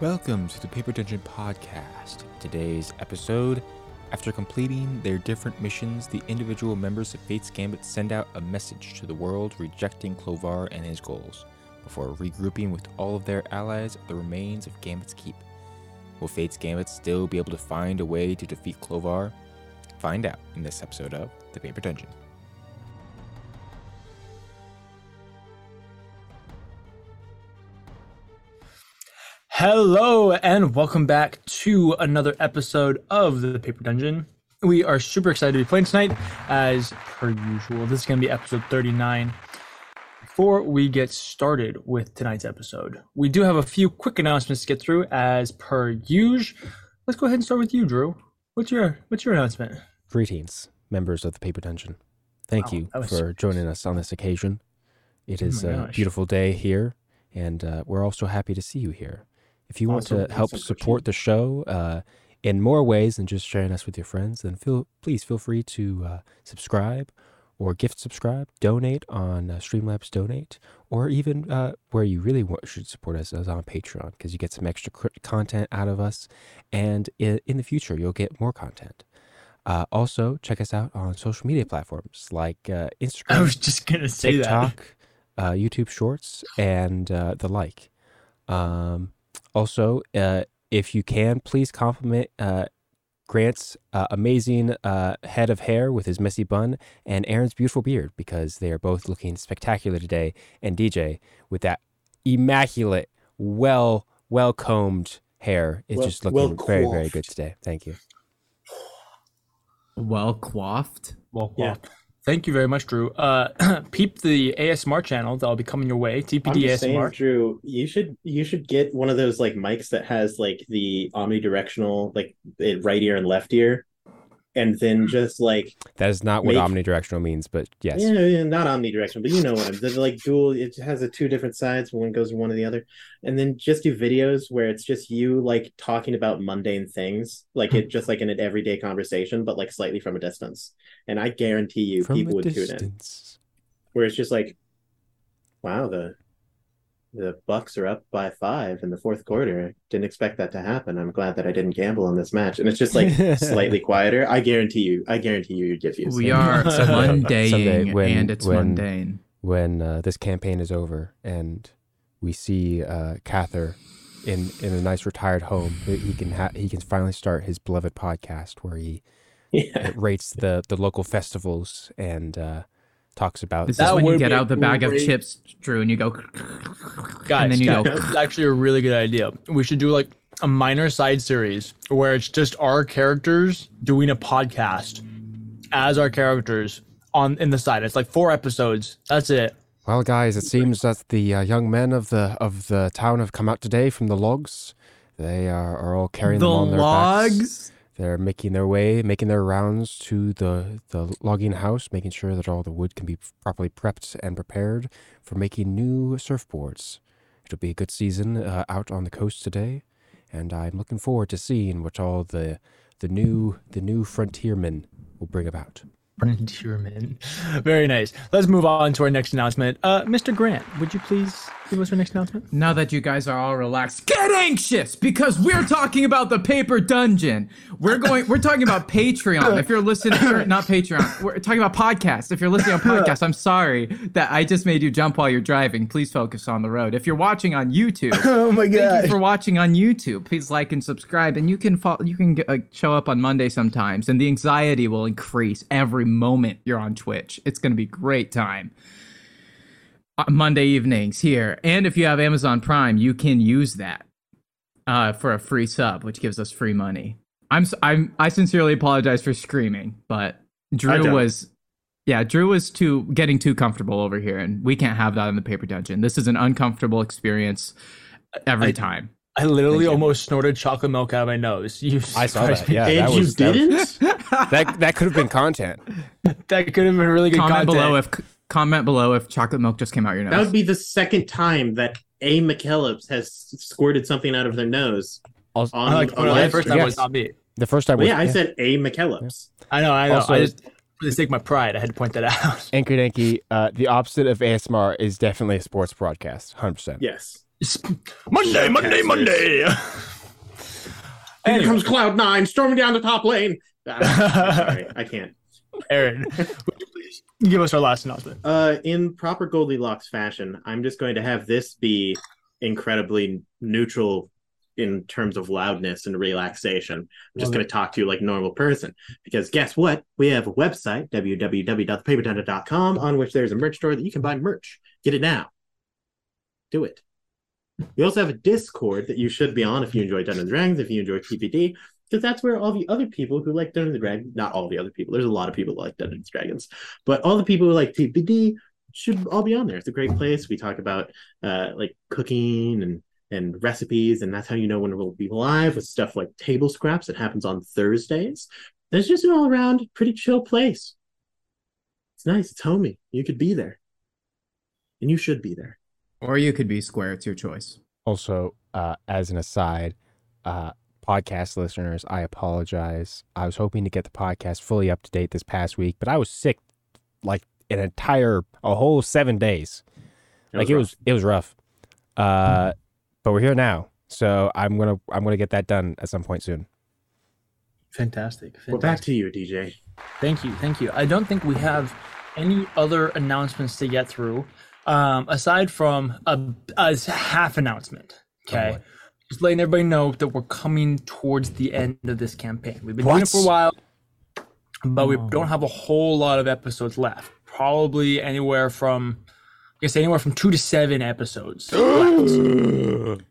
Welcome to the Paper Dungeon Podcast. Today's episode After completing their different missions, the individual members of Fate's Gambit send out a message to the world rejecting Clovar and his goals, before regrouping with all of their allies at the remains of Gambit's Keep. Will Fate's Gambit still be able to find a way to defeat Clovar? Find out in this episode of The Paper Dungeon. Hello, and welcome back to another episode of the Paper Dungeon. We are super excited to be playing tonight, as per usual. This is going to be episode 39. Before we get started with tonight's episode, we do have a few quick announcements to get through, as per usual. Let's go ahead and start with you, Drew. What's your What's your announcement? Greetings, members of the Paper Dungeon. Thank Wow, you for super joining us on this occasion. It Oh is a gosh. beautiful day here, and uh, we're also happy to see you here. If you want Awesome. to help support the show uh, in more ways than just sharing us with your friends, then feel please feel free to uh, subscribe or gift subscribe, donate on uh, Streamlabs Donate, or even uh, where you really want, should support us is on Patreon because you get some extra cr- content out of us, and in, in the future you'll get more content. Uh, also, check us out on social media platforms like uh, Instagram, I was just going to say that. TikTok, uh, YouTube Shorts, and uh, the like. Um, also, uh, if you can, please compliment uh, Grant's uh, amazing uh, head of hair with his messy bun and Aaron's beautiful beard because they are both looking spectacular today. And DJ with that immaculate, well, well combed hair is Well- just looking well very, very good today. Thank you. well coiffed. Well, Yeah. Well, thank you very much, Drew. Uh, peep the ASMR channel that'll be coming your way. I'm TPD just saying, ASMR. Drew, you should you should get one of those like mics that has like the omnidirectional, like it right ear and left ear, and then just like That is not what omnidirectional means, but yes. yeah, yeah, not omnidirectional, but you know what I'm. They're like dual. It has the two different sides. One goes in one or the other, and then just do videos where it's just you like talking about mundane things, like it just like in an everyday conversation, but like slightly from a distance. And I guarantee you, From people a would tune in. distance. where it's just like, wow, the the Bucks are up by five in the fourth quarter. Didn't expect that to happen. I'm glad that I didn't gamble on this match. And it's just like slightly quieter. I guarantee you. I guarantee you, you'd get views. We are Someday mundaying when- and it's when- mundane. when uh, this campaign is over and we see uh, Cather in in a nice retired home, he can ha- he can finally start his beloved podcast where he Yeah. rates the the local festivals and uh, talks about. This That is when you get out the bag of great. chips, Drew, and you go. Guys, and then you guys, go. that's actually a really good idea. We should do like a minor side series where it's just our characters doing a podcast as our characters on in the side. It's like four episodes. That's it. Well, guys, it seems that the uh, young men of the of the town have come out today from the logs. They are, are all carrying The them on their backs. They're making their way, making their rounds to the, the logging house, making sure that all the wood can be properly prepped and prepared for making new surfboards. It'll be a good season uh, out on the coast today, and I'm looking forward to seeing what all the the new the new frontiermen will bring about. Frontierman. Very nice. Let's move on to our next announcement. Uh, Mr. Grant, would you please give us our next announcement? Now that you guys are all relaxed, get anxious because we're talking about the paper dungeon. We're going. We're talking about Patreon. If you're listening, not Patreon. We're talking about podcasts. If you're listening on podcast, I'm sorry that I just made you jump while you're driving. Please focus on the road. If you're watching on YouTube, Oh my god, Thank you for watching on YouTube. Please like and subscribe, and you can follow, you can uh, show up on Monday sometimes, and the anxiety will increase every moment you're on Twitch. It's going to be great time. Uh, Monday evenings here, and if you have Amazon Prime, you can use that uh, for a free sub, which gives us free money. I'm I'm I sincerely apologize for screaming, but Drew was. Yeah, Drew was too getting too comfortable over here, and we can't have that in the paper dungeon. This is an uncomfortable experience every I- time. I literally Thank you. almost snorted chocolate milk out of my nose. You I saw surprised that. Yeah, and that you was that, didn't? that that could have been content. That could have been really good comment content. below if comment below if chocolate milk just came out your nose. that would be the second time that A. McKellips has squirted something out of their nose. Also, On, I like, on the first stream. time was Yes. not me. the first time Well, was yeah, I said A. McKellips. I know, I know. Also- I just for the sake of my pride, I had to point that out. Anchor Danky, uh, the opposite of ASMR is definitely a sports broadcast, hundred percent. Yes. It's Monday, Monday, Showcasters. Monday. Here Anyway. comes Cloud Nine storming down the top lane. Ah, sorry, I can't. Aaron, would you please give us our last announcement? Uh, in proper Goldilocks fashion, I'm just going to have this be incredibly neutral in terms of loudness and relaxation. I'm just going to talk to you like a normal person because guess what? We have a website www.thepaperdungeon.com on which there's a merch store that you can buy merch. Get it now. Do it. We also have a Discord that you should be on if you enjoy Dungeons and Dragons, if you enjoy TPD, because that's where all the other people who like Dungeons and Dragons, not all the other people, there's a lot of people who like Dungeons and Dragons, but all the people who like TPD should all be on there. It's a great place. We talk about uh, like cooking and and recipes, and that's how you know when we'll be live with stuff like table scraps It happens on Thursdays. It's just an all around pretty chill place. It's nice. It's homey. You could be there, and you should be there. Or you could be square. It's your choice. Also, uh, as an aside, uh, podcast listeners, I apologize. I was hoping to get the podcast fully up to date this past week, but I was sick like an entire, a whole seven days. like it rough. was, it was rough. Uh, but we're here now, so I'm gonna, I'm gonna get that done at some point soon. Fantastic. Well, back to you, DJ. Thank you, thank you. I don't think we have any other announcements to get through, um, aside from a, a half announcement. Okay, just letting everybody know that we're coming towards the end of this campaign. We've been doing it for a while, but we don't have a whole lot of episodes left. Probably anywhere from, I guess, anywhere from two to seven episodes.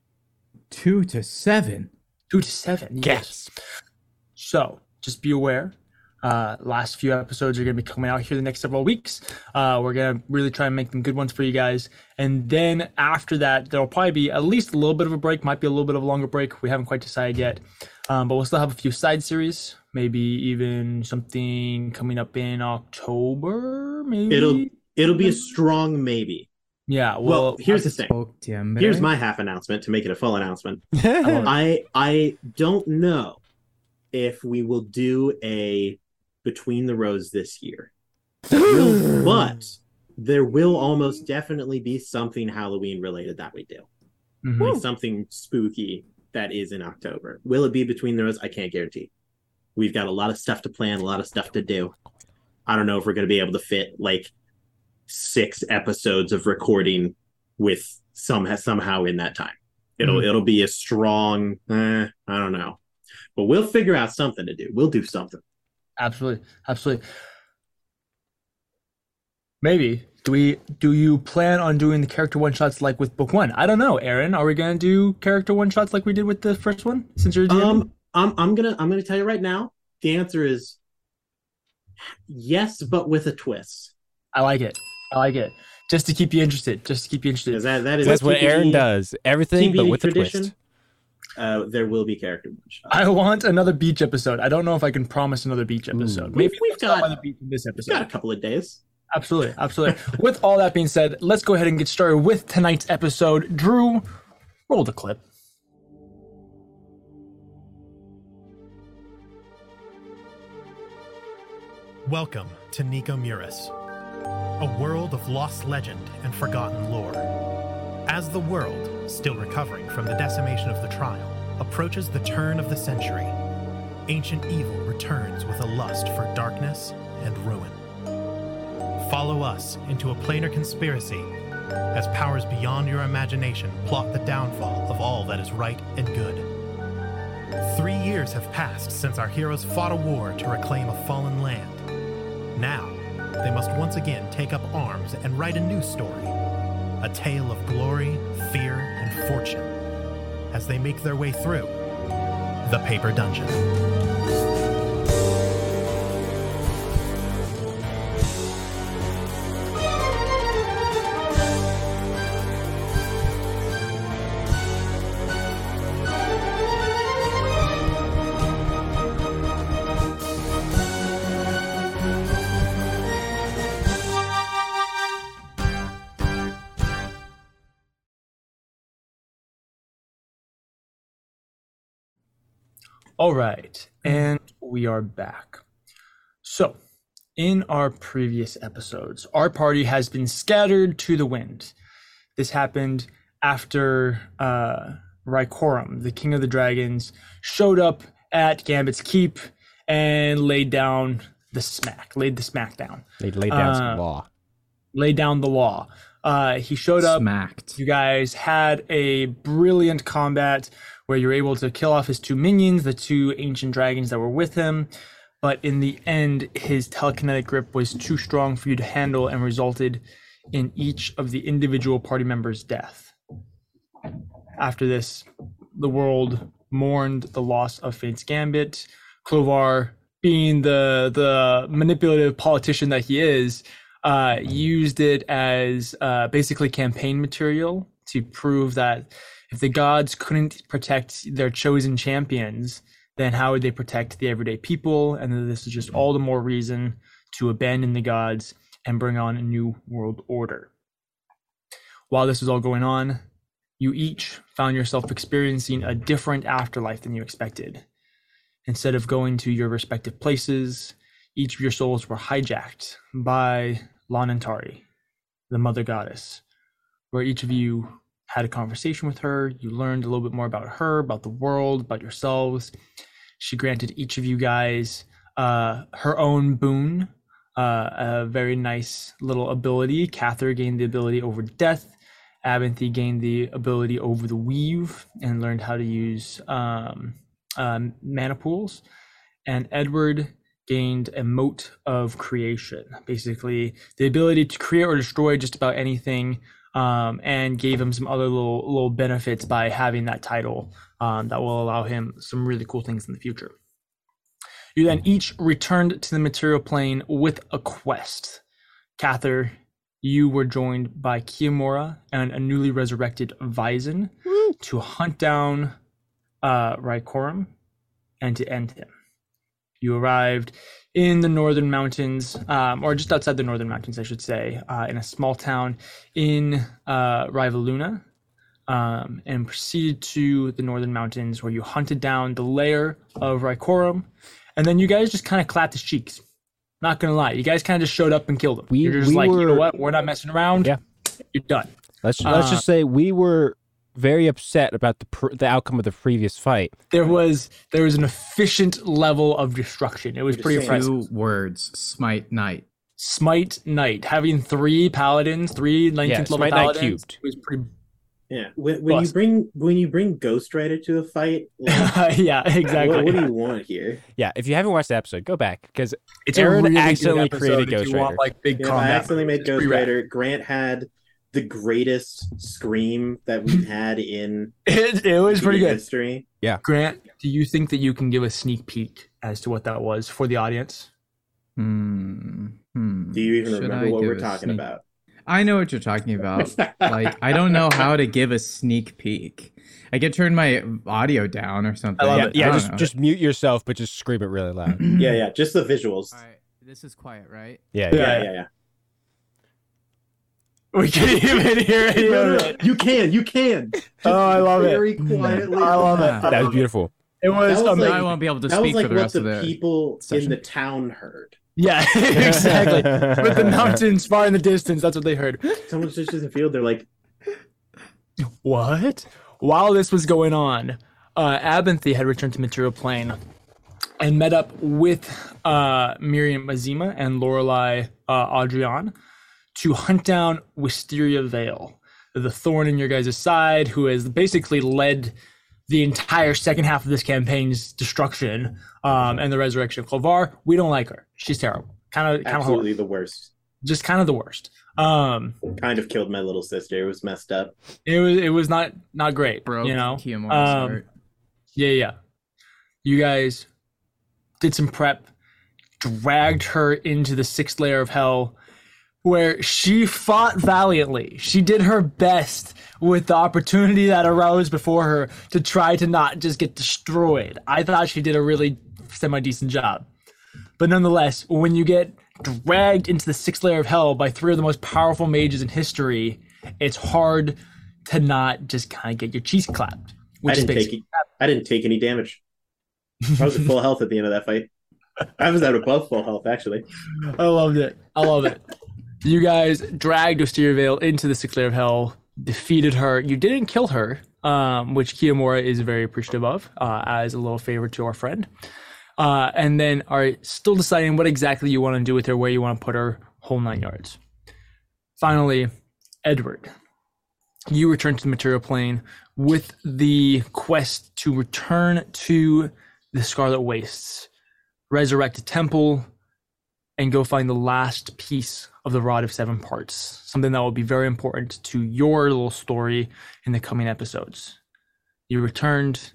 Two to seven. Two to seven. Yes. So just be aware. Uh, last few episodes are going to be coming out here the next several weeks. Uh, we're going to really try and make them good ones for you guys. And then after that, there'll probably be at least a little bit of a break, might be a little bit of a longer break. We haven't quite decided yet. Um, but we'll still have a few side series, maybe even something coming up in October. Maybe It'll it'll be a strong maybe. yeah. Well, Well, here's the thing. September. Here's my half announcement to make it a full announcement. I, I I don't know if we will do a between the rows this year. Will- but there will almost definitely be something Halloween related that we do. Mhm. Like something spooky that is in October. Will it be between the rows? I can't guarantee. We've got a lot of stuff to plan, a lot of stuff to do. I don't know if we're going to be able to fit like six episodes of recording with some somehow in that time. It'll it'll be a strong. Eh, I don't know, but we'll figure out something to do. We'll do something. Absolutely, absolutely. Maybe do we? Do you plan on doing the character one shots like with book one? I don't know, Aaron. Are we gonna do character one shots like we did with the first one? Since you're GM? Um, I'm I'm gonna I'm gonna tell you right now. The answer is yes, but with a twist. I like it. I like it. Just to keep you interested. Just to keep you interested. That that is That's what Aaron does. Everything, but TPD with a tradition. twist. Uh, there will be character one. I want another beach episode. I don't know if I can promise another beach episode. Maybe We've we've got got- another beach in this We've episode. got a couple of days. Absolutely, absolutely. with all that being said, let's go ahead and get started with tonight's episode. Drew, roll the clip. Welcome to Nico Muris, a world of lost legend and forgotten lore. As the world, still recovering from the decimation of the trial, approaches the turn of the century, ancient evil returns with a lust for darkness and ruin. Follow us into a planar conspiracy as powers beyond your imagination plot the downfall of all that is right and good. Three years have passed since our heroes fought a war to reclaim a fallen land. Now, they must once again take up arms and write a new story a tale of glory, fear, and fortune as they make their way through the Paper Dungeon. All right, and we are back. So, in our previous episodes, our party has been scattered to the wind. This happened after uh, Rykorum, the king of the dragons, showed up at Gambit's keep and laid down the smack, laid the smack down, They laid down Uh, some law. laid down the law. Uh, he showed up. Smacked. You guys had a brilliant combat where you're able to kill off his two minions, the two ancient dragons that were with him. But in the end, his telekinetic grip was too strong for you to handle and resulted in each of the individual party members' death. After this, the world mourned the loss of Fate's Gambit. Clovar, being the the manipulative politician that he is, uh, used it as uh, basically campaign material to prove that if the gods couldn't protect their chosen champions, then how would they protect the everyday people? And this is just all the more reason to abandon the gods and bring on a new world order. While this was all going on, you each found yourself experiencing a different afterlife than you expected. Instead of going to your respective places, each of your souls were hijacked by Lanantari, the mother goddess, where each of you had a conversation with her. You learned a little bit more about her, about the world, about yourselves. She granted each of you guys uh, her own boon, uh, a very nice little ability. Cather gained the ability over death. Abinthy gained the ability over the weave and learned how to use um, um, mana pools. And Edward gained a mote of creation, basically the ability to create or destroy just about anything, um, and gave him some other little little benefits by having that title um, that will allow him some really cool things in the future. You then each returned to the material plane with a quest. Cather, you were joined by Kiamora and a newly resurrected Vizon to hunt down uh, Rykorum and to end him. You arrived in the northern mountains, um, or just outside the northern mountains, I should say, uh, in a small town in uh, Rivaluna, um, and proceeded to the northern mountains where you hunted down the lair of Rykorum, and then you guys just kind of clapped his cheeks. Not gonna lie, you guys kind of just showed up and killed him. We- You're just we like, you know what? We're not messing around. Yeah. you're done. Let's let's uh, just say we were very upset about the pr- the outcome of the previous fight. There was there was an efficient level of destruction. It was Just pretty impressive. Two words. Smite Knight. Smite Knight having three paladins, three 19th Yeah, level Smite Knight paladins cubed. was pretty. Yeah, when, when you bring when you bring Ghost Rider to a fight, like, yeah, exactly. what, what do you want here? Yeah, if you haven't watched the episode, go back because it's Aaron a really accidentally created Ghost you want, Rider. like big Yeah, I accidentally made Ghost pretty rad. Rider. Grant had the greatest scream that we've had in It, it was pretty good. history. Grant, do you think that you can give a sneak peek as to what that was for the audience? Hmm. hmm. Do you even Should remember I what we're talking sneak- about? I know what you're talking about. like, I don't know how to give a sneak peek. I could turn my audio down or something. yeah, yeah, just know. just mute yourself, but just scream it really loud. yeah, yeah, just the visuals. All right, this is quiet, right? Yeah, Yeah. yeah. Yeah, yeah, yeah. We can't even hear any No, of no, it. you can, you can. Oh, I love it. Very quietly. I love it. That was beautiful. It was, That was amazing. Now I won't be able to speak like for the what rest the of the. people in the town heard. yeah, exactly. With the mountains far in the distance, that's what they heard. Someone just in the field, they're like, What? While this was going on, uh, Abinthy had returned to Material Plane and met up with uh, Miriam Mazima and Lorelei uh, Adrian to hunt down Wisteria Vale, the thorn in your guys' side, who has basically led the entire second half of this campaign's destruction um, and the resurrection of Clovar. We don't like her. She's terrible. Kind of, kind of absolutely the worst. just kind of the worst. Um, Kind of killed my little sister. It was messed up. it was, it was not, not great. broke you know, Um, heart. Yeah, yeah. You guys did some prep, dragged her into the sixth layer of hell, where she fought valiantly. She did her best with the opportunity that arose before her to try to not just get destroyed. I thought she did a really semi decent job. But nonetheless, when you get dragged into the sixth layer of hell by three of the most powerful mages in history, it's hard to not just kind of get your cheeks clapped. I didn't take basically I didn't take any damage. I was at full health at the end of that fight. I was at above full health actually. I loved it. I love it. You guys dragged Wisteria Vale into the sixth layer of hell, defeated her. You didn't kill her, um, which Kiyomura is very appreciative of uh, as a little favor to our friend. Uh, and then are still deciding what exactly you want to do with her, where you want to put her, whole nine yards. Finally, Edward, you return to the material plane with the quest to return to the Scarlet Wastes, resurrect a temple, and go find the last piece of the Rod of Seven Parts. Something that will be very important to your little story in the coming episodes. You returned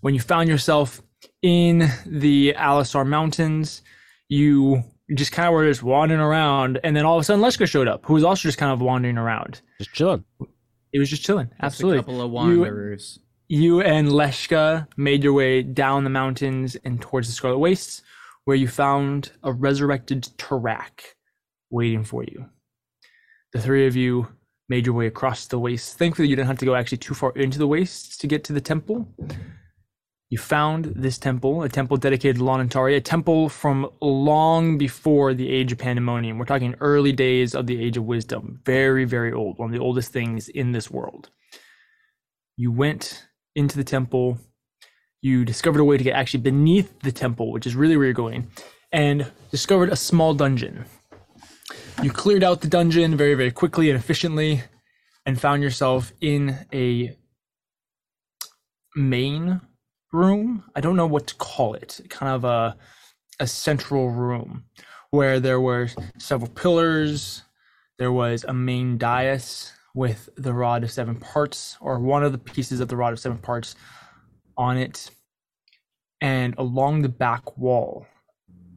when you found yourself in the Alisar Mountains. You just kind of were just wandering around, and then all of a sudden Leshka showed up, who was also just kind of wandering around. Just chilling. It was just chilling. Just Absolutely. a couple of You- wanderers. you and Leshka made your way down the mountains and towards the Scarlet Wastes, where you found a resurrected Tarak waiting for you. The three of you made your way across the wastes. Thankfully, you didn't have to go actually too far into the wastes to get to the temple. You found this temple, a temple dedicated to Lanantari, a temple from long before the Age of Pandemonium. We're talking early days of the Age of Wisdom. Very, very old. One of the oldest things in this world. You went into the temple. You discovered a way to get actually beneath the temple, which is really where you're going, and discovered a small dungeon. You cleared out the dungeon very, very quickly and efficiently, and found yourself in a main room. I don't know what to call it. Kind of a a central room where there were several pillars. There was a main dais with the rod of seven parts, or one of the pieces of the rod of seven parts on it. And along the back wall,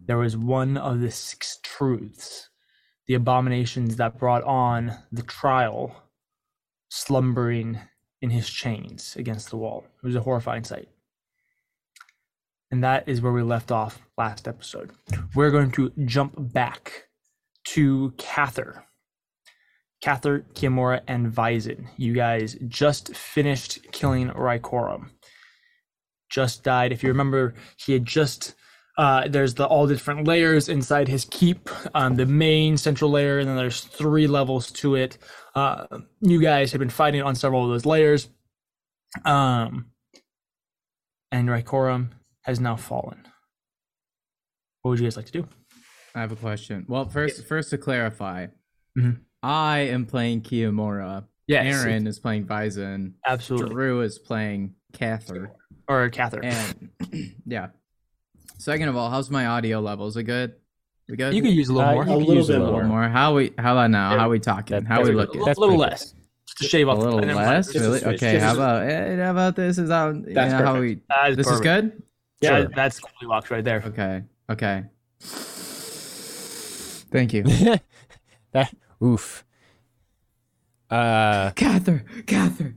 there was one of the six truths, the abominations that brought on the trial, slumbering in his chains against the wall. It was a horrifying sight. And that is where we left off last episode. We're going to jump back to Cather. Cather, Kimura, and Vizin. You guys just finished killing Raikorum. Just died. If you remember, he had just uh, there's the all different layers inside his keep. Um, the main central layer, and then there's three levels to it. Uh, you guys have been fighting on several of those layers. Um, and Raikorum has now fallen. What would you guys like to do? I have a question. Well, first, first to clarify, Mhm. I am playing Kiyomura. Yes, Aaron is playing Bison. absolutely. Drew is playing Cather. Or Cather. And yeah. Second of all, how's my audio level? Is it good? We good? you could use a little Uh, more. you A little use bit a little more. more. How we? How about now? How we talking? That- how that's we good. a looking? little, That's little less. Just to shave off A little less, really? Okay. just How about eh, how about this? Is how you That's know, how we? That is This is good. Yeah, Sure. that's Goldilocks right there. Okay. Okay. Thank you, that oof. Uh, Cather. Cather.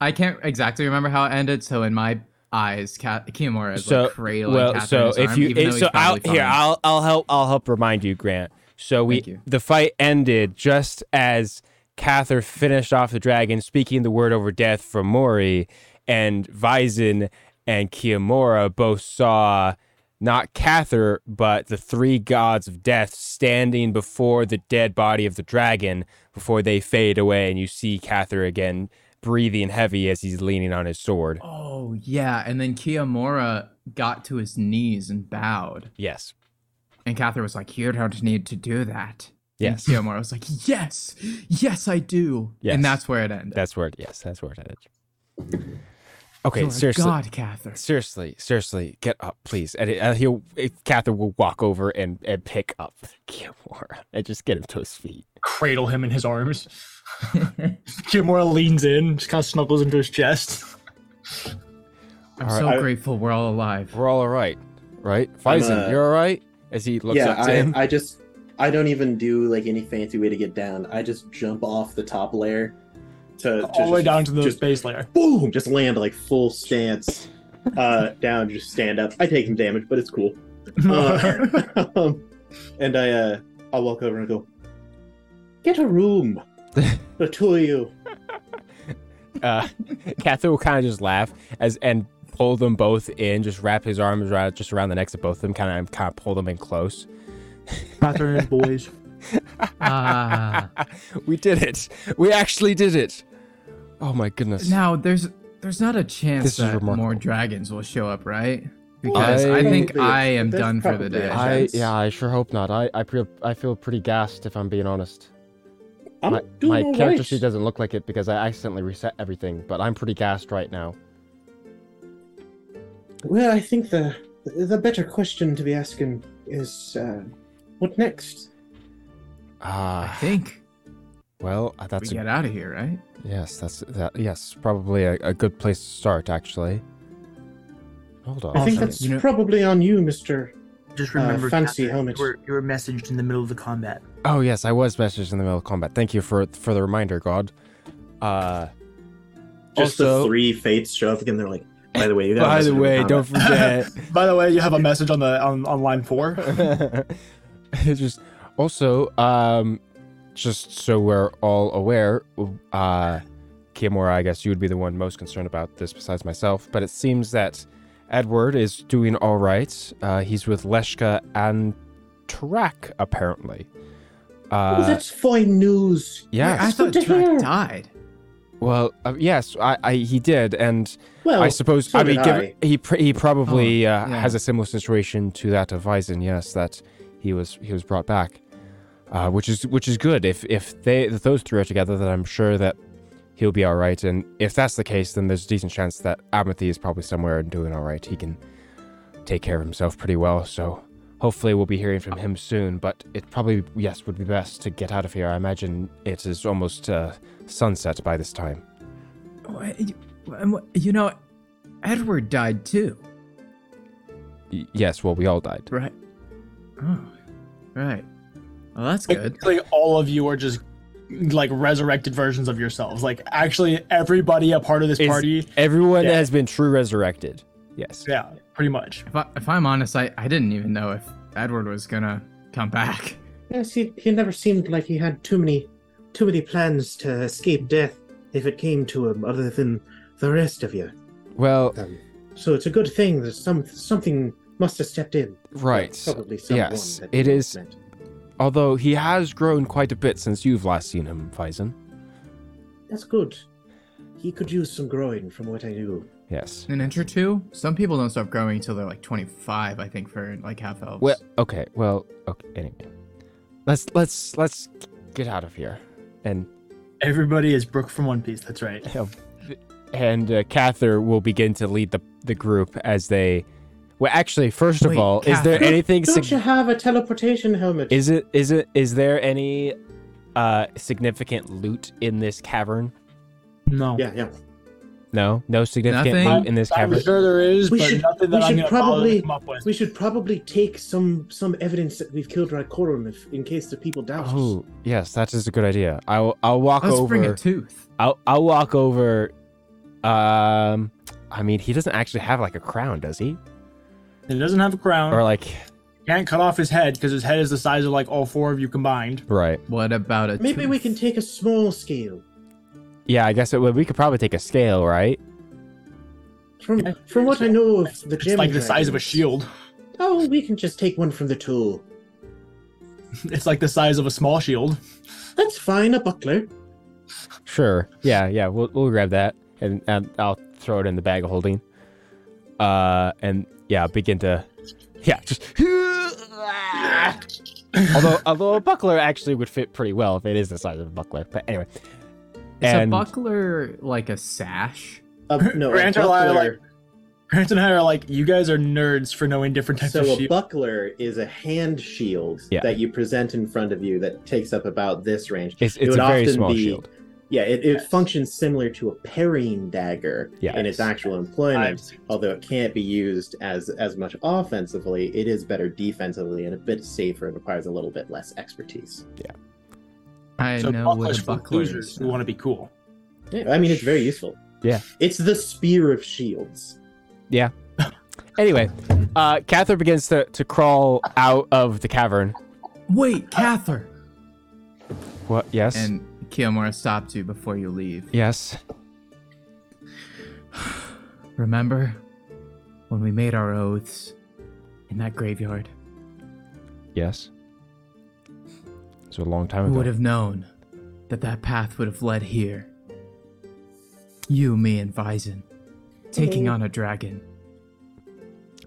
I can't exactly remember how it ended. So in my eyes, Cat Kiyomura is so like cradling well, Cather so if arm, you though so I'll here. I'll I'll help I'll help remind you, Grant. So we the fight ended just as Cather finished off the dragon, speaking the word over death from Mori, and Vizin and Kiyomura both saw not Cather, but the three gods of death standing before the dead body of the dragon before they fade away, and you see Cather again breathing heavy as he's leaning on his sword. Oh yeah, and then Kiyomura got to his knees and bowed, Yes. and Cather was like, "You don't need to do that." Yes. And Kiyomura was like, "Yes, yes, I do." Yes. And that's where it ended. That's where it, yes, that's where it ended. Okay, You're seriously. God, Cather. Seriously, seriously, get up, please. And uh, he'll, Catherine will walk over and, and pick up Kimura and just get him to his feet. Cradle him in his arms. Kimura leans in, just kind of snuggles into his chest. I'm All so right. grateful we're all alive. We're all all right, right? I'm, Faison, uh, you're all right? As he looks yeah, up to I, him. I just I don't even do like any fancy way to get down. I just jump off the top layer to, to All the way just- down to the just base layer. boom, just land like full stance uh down, just stand up. I take some damage, but it's cool. Uh, um, and I uh I'll walk over and go, get a room. the two of you. uh, Catherine will kind of just laugh as and pull them both in, just wrap his arms around just around the necks of both of them, kind of kind of pull them in close. Catherine and his boys. Ah. we did it. We actually did it. Oh my goodness. now there's there's not a chance This is that remarkable. more dragons will show up, right? Because I- I, think Probably- I am there's done for the probably day. chance. I chance. yeah, I sure hope not. I I feel I feel pretty gassed if I'm being honest. I'm my doing my all character right. sheet doesn't look like it because I accidentally reset everything, but I'm pretty gassed right now. Well, I think the the better question to be asking is, uh, what next? I Ah, think well, uh, we that's a, get out of here, right? yes, that's that. Yes, probably a, a good place to start actually. Hold on. I think that's You know- probably on you, Mister. Just Uh, remember, fancy Catherine, helmet. You were, you were messaged in the middle of the combat. Oh yes, I was messaged in the middle of combat. Thank you for for the reminder, God. Uh, Just also, the three fates show up again. They're like, by the way, you got. by the way, don't forget. By the way, you have a message on the on, on line four. it's just also um just so we're all aware uh Kimura, I guess you would be the one most concerned about this besides myself, but it seems that Edward is doing all right. Uh, he's with Leshka and Trak, apparently. Uh, oh, that's fine news. Yeah, I thought good to died. well, uh, yes, I, I, he did, and Well, I suppose so I mean did given, he pr- he probably Oh, uh, yeah. has a similar situation to that of Weizen. Yes, that he was he was brought back, uh, which is which is good. If if they if those three are together, then I'm sure that he'll be all right. And if that's the case, then there's a decent chance that Amethy is probably somewhere and doing all right. He can take care of himself pretty well. So hopefully we'll be hearing from him soon. But it probably yes would be best to get out of here. I imagine it is almost uh, sunset by this time. You- You know, Edward died too, Y- yes, well we all died. right? Oh, right. Well, that's good. Like all of you are just like resurrected versions of yourselves. Like actually, everybody a part of this Is- party. Everyone Yeah. has been true resurrected. Yes. Yeah, pretty much. If, I, if I'm honest, I, I didn't even know if Edward was gonna come back. Yes, he, he never seemed like he had too many too many plans to escape death if it came to him, other than the rest of you. Well, Um, so it's a good thing that some something must have stepped in. right. Probably someone. Yes, that it he is- meant. Although he has grown quite a bit since you've last seen him, Faison. That's good. He could use some growing, from what I knew. Yes. An inch or two. Some people don't stop growing until they're like 25. I think for like half elves. Well, okay. Well, okay. Anyway, let's let's let's get out of here, and Everybody is Brooke from One Piece. That's right. and uh, Cather will begin to lead the the group as they. Well, actually, first of Wait, all, is there anything? Don't sig- you have a teleportation helmet? Is it is it is there any uh significant loot in this cavern? No. yeah, yeah. No, no significant Nothing? loot in this cavern. I'm cavern. sure there is, We but should- nothing that we I'm should gonna probably- come up with. We should probably take some some evidence that we've killed Raikorum if in case the people doubt us. Oh, yes, that is a good idea. I'll I'll walk Let's over. bring a tooth. I'll I'll walk over. Um, I mean, he doesn't actually have like a crown, does he? He doesn't have a crown. Or like, Can't cut off his head because his head is the size of like all four of you combined. right? What about a Maybe tooth? we can take a small scale. Yeah, I guess it would. We could probably take a scale, right? From Yeah. from what I know of the It's gem like the size of a shield. Oh, we can just take one from the tool. It's like the size of a small shield. That's fine, a buckler. Sure. Yeah, yeah. We'll we'll grab that and and I'll throw it in the bag of holding. Uh, and yeah, begin to, yeah, just. although although a buckler actually would fit pretty well if it is the size of a buckler. But anyway. Is and- a buckler like a sash? Uh, no, a Grant and I are like- Grant and I are like, you guys are nerds for knowing different types So of shields. So a shields. buckler is a hand shield Yeah. that you present in front of you that takes up about this range. It's, It it's a would very often small be- shield. Yeah, it, it functions similar to a parrying dagger Yeah. in its actual employment. Although it can't be used as as much offensively, it is better defensively and a bit safer and requires a little bit less expertise. Yeah, I so know what bucklers a buckler losers is. who want to be cool. Yeah, I mean it's very useful. Yeah. It's the spear of shields. Yeah. anyway, uh, Cather begins to, to crawl out of the cavern. Wait, Cather! What? Yes. And Kiyomura stopped you before you leave. yes. Remember when we made our oaths in that graveyard? Yes. was a long time Who ago. would have known that that path would have led here? You, me, and Vizen. Taking mm-hmm. on a dragon.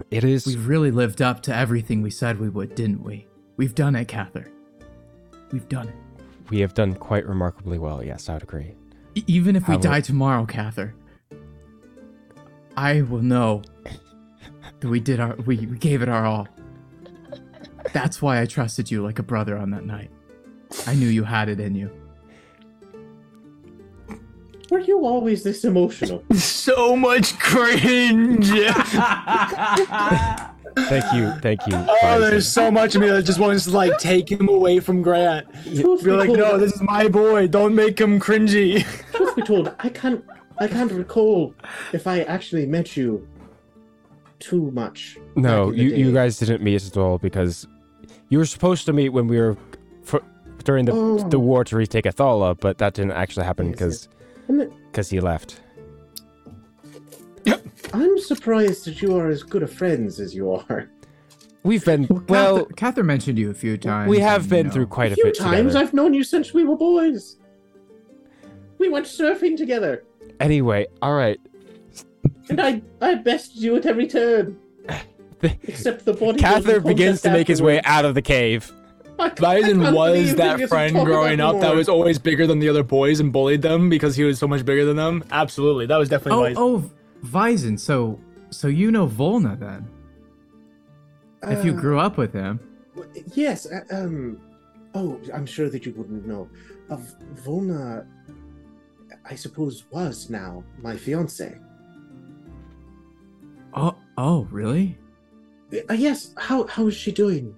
It is. We've really lived up to everything we said we would, didn't we? We've done it, Cather. We've done it. We have done quite remarkably well. Yes, I would agree. Even if we How will- die tomorrow, Cather, I will know that we did our we, we gave it our all. That's why I trusted you like a brother on that night. I knew you had it in you. Were you always this emotional? So much cringe. Thank you, thank you. oh, Bison. there's so much of me that just wants to like take him away from Grant. Truth Be be like, told, no, this is my boy. Don't make him cringy. truth be told, I can't I can't recall if I actually met you too much. No, back in you, you guys didn't meet at all because you were supposed to meet when we were for, during the Oh. the war to retake Athala, but that didn't actually happen because And because he left. I'm surprised that you are as good of friends as you are. We've been Well, well. Cather, Cather mentioned you a few times. we have and, been you know, through quite a a, few bit times together. I've known you since we were boys. We went surfing together, Anyway, all right. and I I bested you at every turn. Except the body. Cather begins to make his way out of the cave. Bison was that friend growing up that was always bigger than the other boys and bullied them because he was so much bigger than them. Absolutely, that was definitely Oh, Bison. oh, Vizen. So, so you know Volna then? if you Uh, grew up with him. Yes. uh, Um. Oh, I'm sure that you wouldn't know. Of Volna, I suppose was now my fiance. Oh, oh, really? Uh, yes. How how is she doing?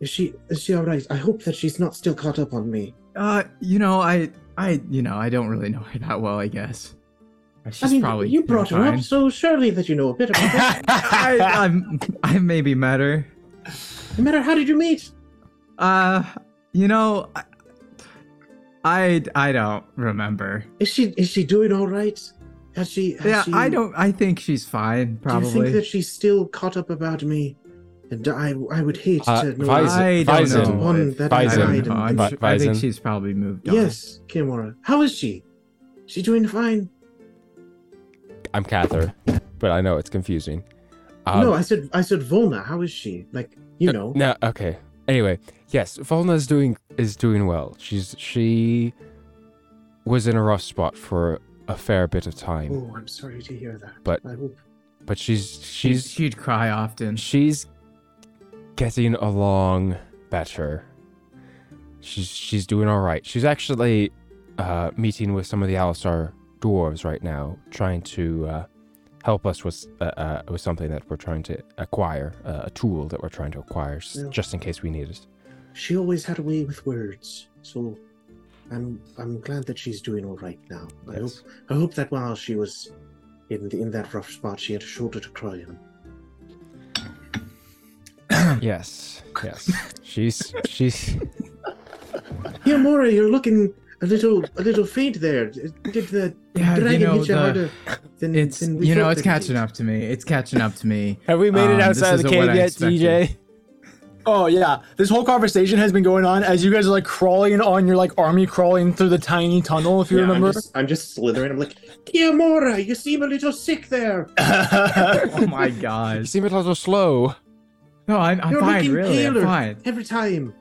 Is she is she all right? I hope that she's not still caught up on me. Uh, you know, I, I, you know, I don't really know her that well. I guess. She's I mean, probably you brought her up, so surely that you know a bit about her. I, I'm, I maybe met her. no matter how did you meet? Uh, you know, I, I, I don't remember. Is she is she doing all right? Has she? Has Yeah, she, I don't. I think she's fine. Do you think that she's still caught up about me? And I I would hate Uh, to know. Vizen- I don't Vizen- know. One if- that I Vizen- don't died and- I'm Vi- su- I think she's probably moved on. Yes, Kimura. How is she? She doing fine? I'm Cather, but I know it's confusing. Um, no, I said I said Volna. How is she? Like you know. No, okay. Anyway, yes, Volna is doing is doing well. She's she was in a rough spot for a fair bit of time, Oh, I'm sorry to hear that. But- I hope. but she's She's, she's she'd cry often. she's getting along better. She's she's doing all right. She's actually uh, meeting with some of the Alisar dwarves right now, trying to uh, help us with uh, uh, with something that we're trying to acquire, uh, a tool that we're trying to acquire, Yeah. just in case we need it. She always had a way with words, so I'm I'm glad that she's doing all right now. I hope I hope that while she was in in that rough spot, she had a shoulder to cry on. yes, yes. She's she's Yeah, Mora, you're looking a little a little faint there. Did the Yeah, you dragon know, hit you the- harder than, It's than we you know it's that it catching up to me. It's catching up to me. Have we made Um, it outside of the cave yet. DJ? Oh yeah, this whole conversation has been going on as you guys are like crawling on your like army crawling through the tiny tunnel. If you Yeah, I'm remember. just, I'm just slithering. I'm like, Kiamora, you seem a little sick there. Oh my god, You seem a little slow. No, I'm, I'm You're fine. Really, I'm fine. every time.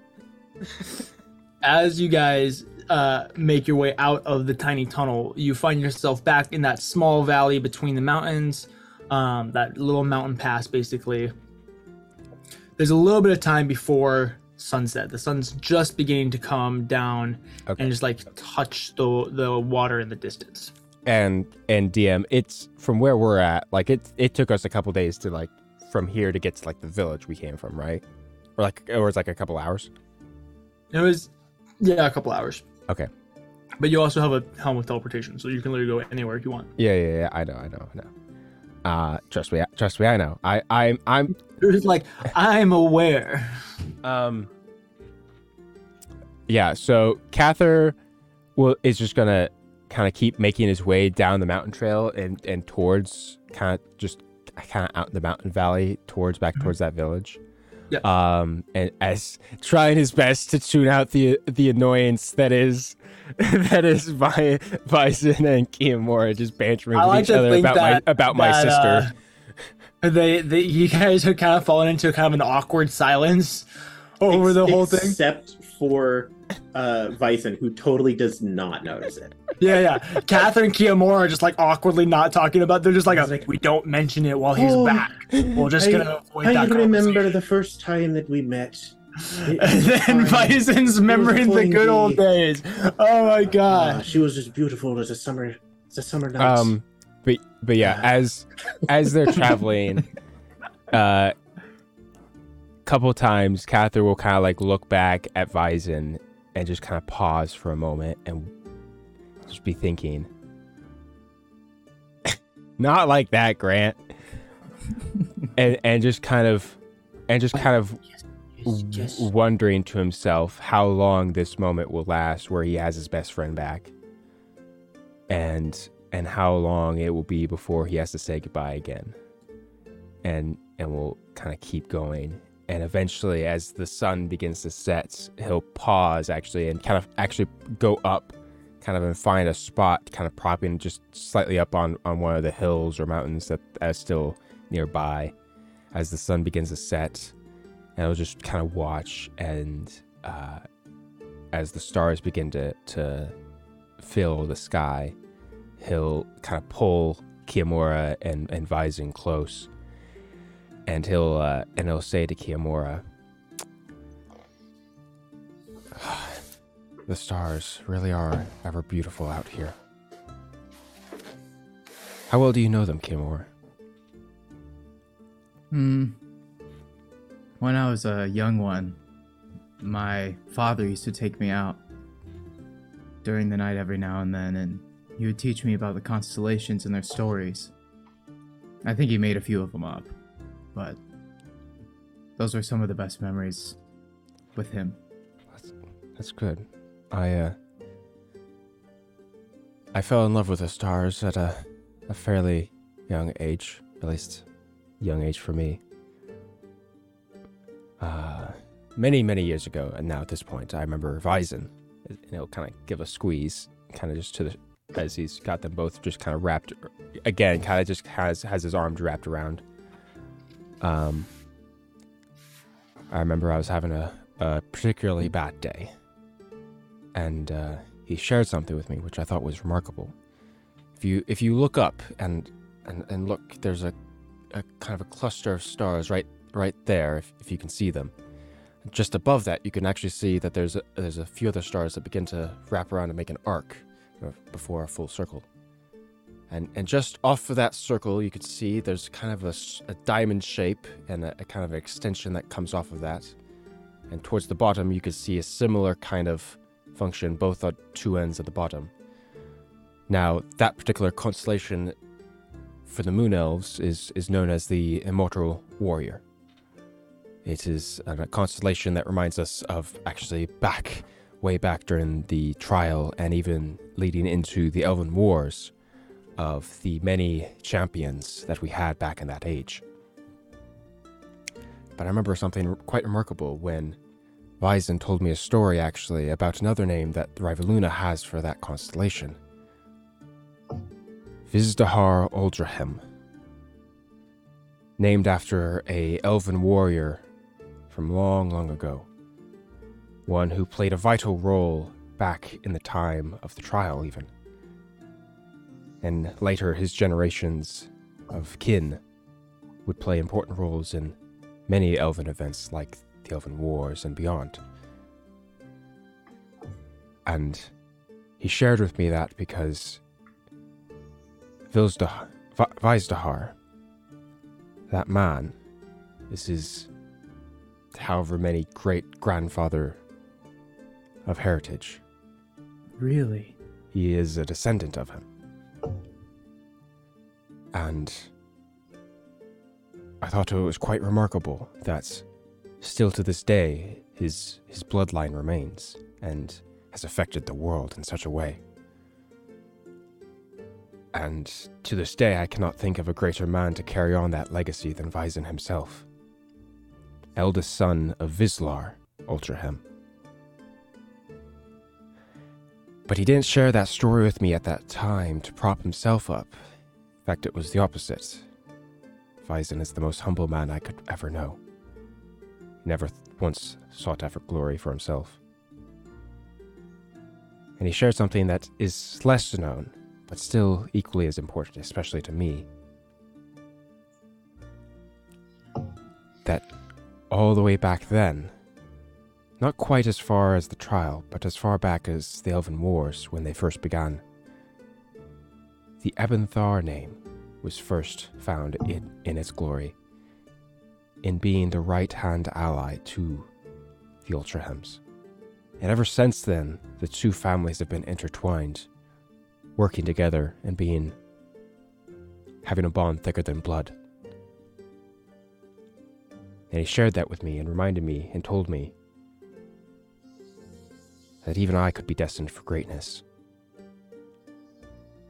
as you guys uh, make your way out of the tiny tunnel, you find yourself back in that small valley between the mountains, um, that little mountain pass, basically. There's a little bit of time before sunset. The sun's just beginning to come down Okay. and just like touch the the water in the distance. and and DM, it's from where we're at. Like it it took us a couple days to like from here to get to like the village we came from, right? Or like or it's like a couple hours. It was, yeah, a couple hours. Okay. But you also have a helm of teleportation, so you can literally go anywhere you want. Yeah, yeah, yeah. I know, I know, I know. Uh trust me, trust me, I know. I I'm I'm You're like, I'm aware. um Yeah, so Cather will is just gonna kind of keep making his way down the mountain trail and and towards kind of just kind of out in the mountain valley towards back towards that village. Yeah. Um, and as trying his best to tune out the the annoyance that is that is Vi- Bison and Kiyomura just bantering I with like each other about that my about my that, sister. uh, they, they, you guys have kind of fallen into kind of an awkward silence over the Ex- whole thing. except for uh Bison, who totally does not notice it. Yeah, yeah. Catherine and Kiyomura are just like awkwardly not talking about. They're just like, It's like, we don't mention it while he's "Oh, back. We're just I- gonna avoid I that. remember the first time that we met. It And then fine. Bison's remembering the good old days. Oh my Uh, god. she was as beautiful as a summer, as a summer night. Um, but but yeah, as as they're traveling, uh, couple times, Catherine will kind of like look back at Vison and just kind of pause for a moment and just be thinking, not like that, Grant, and and just kind of and just kind of w- wondering to himself how long this moment will last where he has his best friend back. And and how long it will be before he has to say goodbye again. And and we'll kind of keep going. And eventually as the sun begins to set he'll pause actually and kind of actually go up kind of and find a spot kind of propping just slightly up on on one of the hills or mountains that are still nearby as the sun begins to set. And I'll just kind of watch and uh, as the stars begin to to fill the sky, he'll kind of pull Kiyomura and and Vizin close, and he'll uh, and he'll say to Kiyomura, "The stars really are ever beautiful out here. How well do you know them, Kiyomura?" Hmm. When I was a young one, my father used to take me out during the night every now and then, and he would teach me about the constellations and their stories. I think he made a few of them up, but those were some of the best memories with him. That's, that's good. I uh I fell in love with the stars at a a fairly young age, at least young age for me. Uh many many years ago, and now at this point, I remember Vizin. You know, kind of give a squeeze, kind of just to the as he's got them both just kind of wrapped again, kind of just has has his arms wrapped around. Um, I remember I was having a, a particularly bad day, and uh, he shared something with me which I thought was remarkable. If you if you look up and and, and look, there's a, a kind of a cluster of stars right right there, if, if you can see them. Just above that, you can actually see that there's a, there's a few other stars that begin to wrap around and make an arc before a full circle. And and just off of that circle, you could see there's kind of a diamond shape and a, a kind of extension that comes off of that. And towards the bottom, you could see a similar kind of function, both at two ends at the bottom. Now, that particular constellation for the Moon Elves is, is known as the Immortal Warrior. It is a constellation that reminds us of actually back, way back during the trial and even leading into the Elven Wars of the many champions that we had back in that age. But I remember something quite remarkable when Vizin told me a story actually about another name that Rivaluna has for that constellation. Vizdahar Uldrahem. Named after a elven warrior from long, long ago. One who played a vital role back in the time of the trial, even. And later, his generations of kin would play important roles in many elven events like the Elven Wars and beyond. And he shared with me that because Vilsdahar, Vizdahar, that man, this is his however many great grandfather of heritage. Really? He is a descendant of him. And I thought it was quite remarkable that still to this day his his bloodline remains and has affected the world in such a way. And to this day I cannot think of a greater man to carry on that legacy than Vizin himself. eldest son of Vislar Ultrahem. But he didn't share that story with me at that time to prop himself up. In fact, it was the opposite. Vyzen is the most humble man I could ever know. Never th- once sought after glory for himself. And he shared something that is less known, but still equally as important, especially to me. That all the way back then, not quite as far as the trial, but as far back as the Elven Wars when they first began, the Ebenthar name was first found in, in its glory, in being the right hand ally to the Ultrahems. And ever since then, the two families have been intertwined, working together and being having a bond thicker than blood. And he shared that with me and reminded me and told me that even I could be destined for greatness,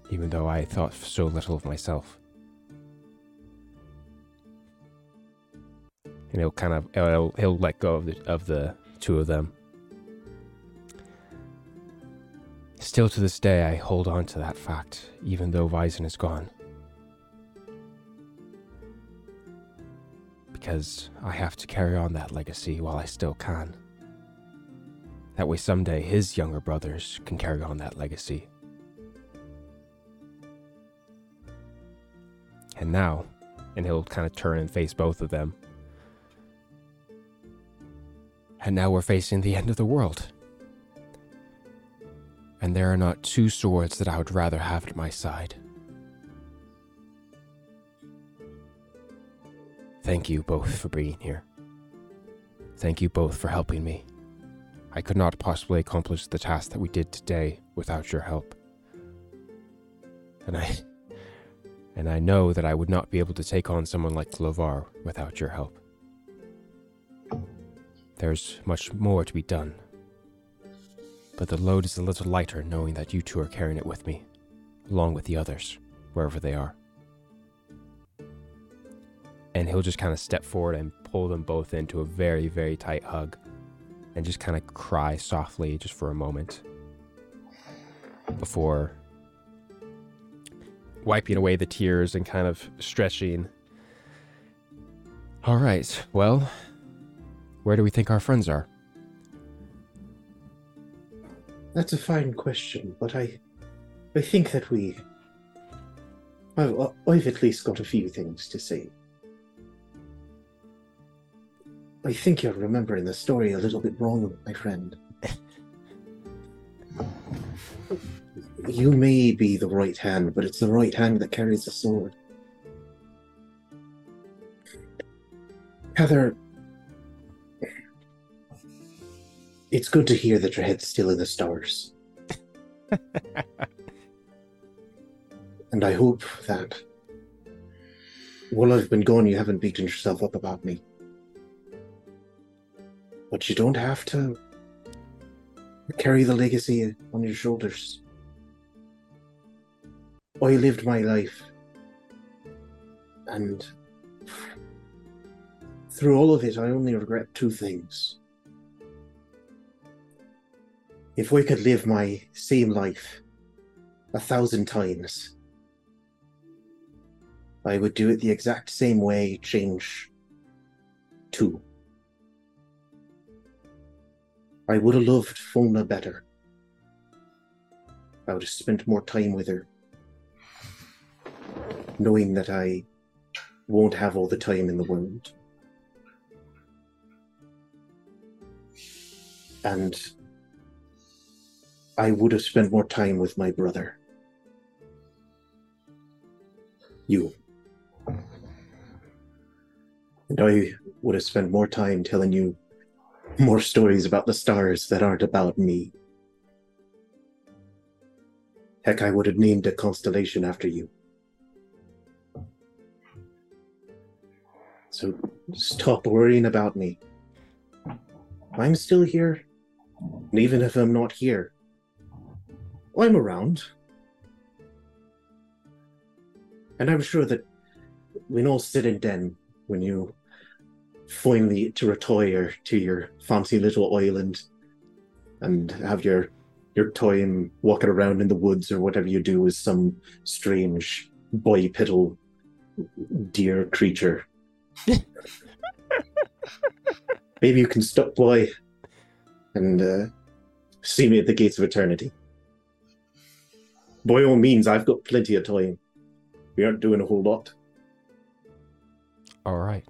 even though I thought so little of myself. And he'll kind of he'll, he'll let go of the of the two of them. Still to this day, I hold on to that fact, even though Vyzen is gone. Because I have to carry on that legacy while I still can. That way, someday his younger brothers can carry on that legacy. And now, and he'll kind of turn and face both of them. And now we're facing the end of the world. And there are not two swords that I would rather have at my side. Thank you both for being here. Thank you both for helping me. I could not possibly accomplish the task that we did today without your help. And I and I know that I would not be able to take on someone like Clovar without your help. There's much more to be done. But the load is a little lighter knowing that you two are carrying it with me, along with the others, wherever they are. And he'll just kind of step forward and pull them both into a very, very tight hug and just kind of cry softly just for a moment before wiping away the tears and kind of stretching. All right, well, where do we think our friends are? That's a fine question, but I, I think that we. I've, I've at least got a few things to say. I think you're remembering the story a little bit wrong, my friend. you may be the right hand, but it's the right hand that carries the sword. Heather, it's good to hear that your head's still in the stars. and I hope that while I've been gone, you haven't beaten yourself up about me. But you don't have to carry the legacy on your shoulders. I lived my life, and through all of it, I only regret two things. If I could live my same life a thousand times, I would do it the exact same way, change two. I would have loved Volna better. I would have spent more time with her, knowing that I won't have all the time in the world. And I would have spent more time with my brother. You. And I would have spent more time telling you more stories about the stars that aren't about me. Heck, I would have named a constellation after you. So stop worrying about me. I'm still here. And even if I'm not here, I'm around. And I'm sure that when all sit and den, when you finally to retire to your fancy little island and have your your time walking around in the woods or whatever you do with some strange bipedal deer creature. Maybe you can stop by and uh, see me at the gates of eternity. By all means, I've got plenty of time. We aren't doing a whole lot. All right.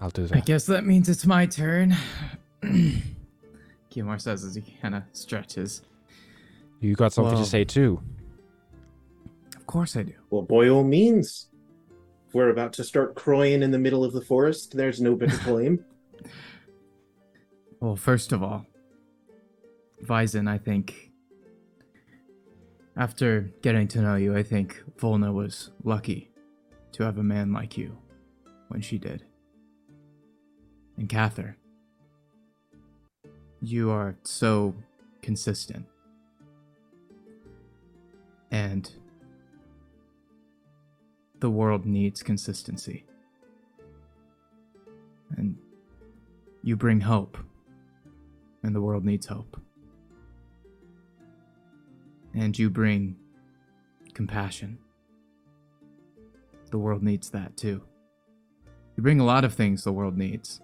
I'll do that. I guess that means it's my turn. Kiyomura says as he kind of stretches. You got something Well- to say too. Of course I do. Well, by all means. If we're about to start crying in the middle of the forest, there's no better time. Well, first of all, Vizen, I think. After getting to know you, I think Volna was lucky to have a man like you when she did. And Cather, you are so consistent. And the world needs consistency. And you bring hope and the world needs hope. And you bring compassion. The world needs that too. You bring a lot of things the world needs.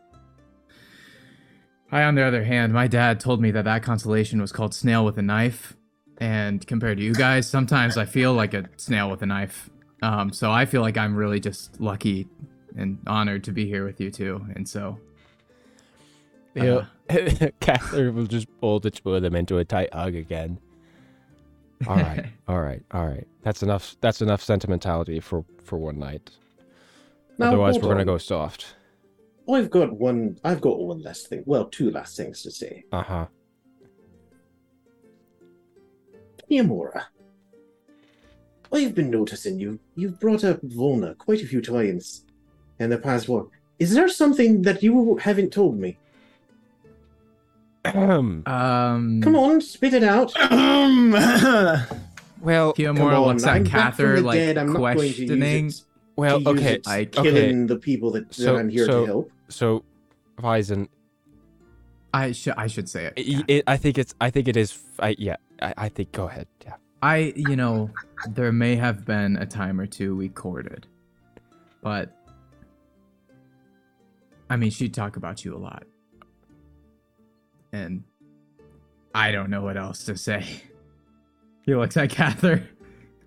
I, on the other hand, my dad told me that that constellation was called Snail with a Knife. And compared to you guys, sometimes I feel like a snail with a knife. Um, so I feel like I'm really just lucky and honored to be here with you too. And so Yeah. Cather will just pull the two of them into a tight hug again. All right, all right, all right. That's enough. That's enough sentimentality for for one night. Now, Otherwise, we're gonna go soft. I've got one. I've got one last thing. Well, two last things to say. Uh huh. Kiyomura, I've been noticing you. You've brought up Volna quite a few times in the past war. Is there something that you haven't told me? Um Come on, spit it out. well, Come Kiyomura on, looks I'm at back from Cather the like dead. I'm not going to use questioning. it well, to use okay, it like- okay. killing the people that, that So- I'm here so- to help. So, Vizen, I should I should say it. it, it, I think it's. I think it is. I, yeah, I, I think. Go ahead. Yeah. I you know there may have been a time or two we courted, but I mean she'd talk about you a lot, and I don't know what else to say. He looks at Cather.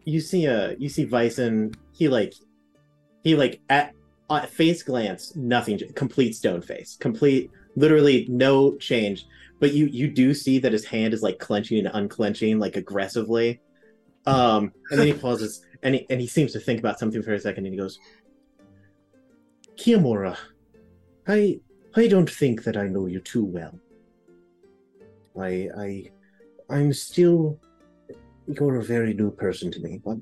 you see uh you see Vyson he like he like at uh, face glance nothing complete stone face complete literally no change but you you do see that his hand is like clenching and unclenching like aggressively um and then he pauses and he, and he seems to think about something for a second and he goes Kiyomura I I don't think that I know you too well I I I'm still you're a very new person to me, but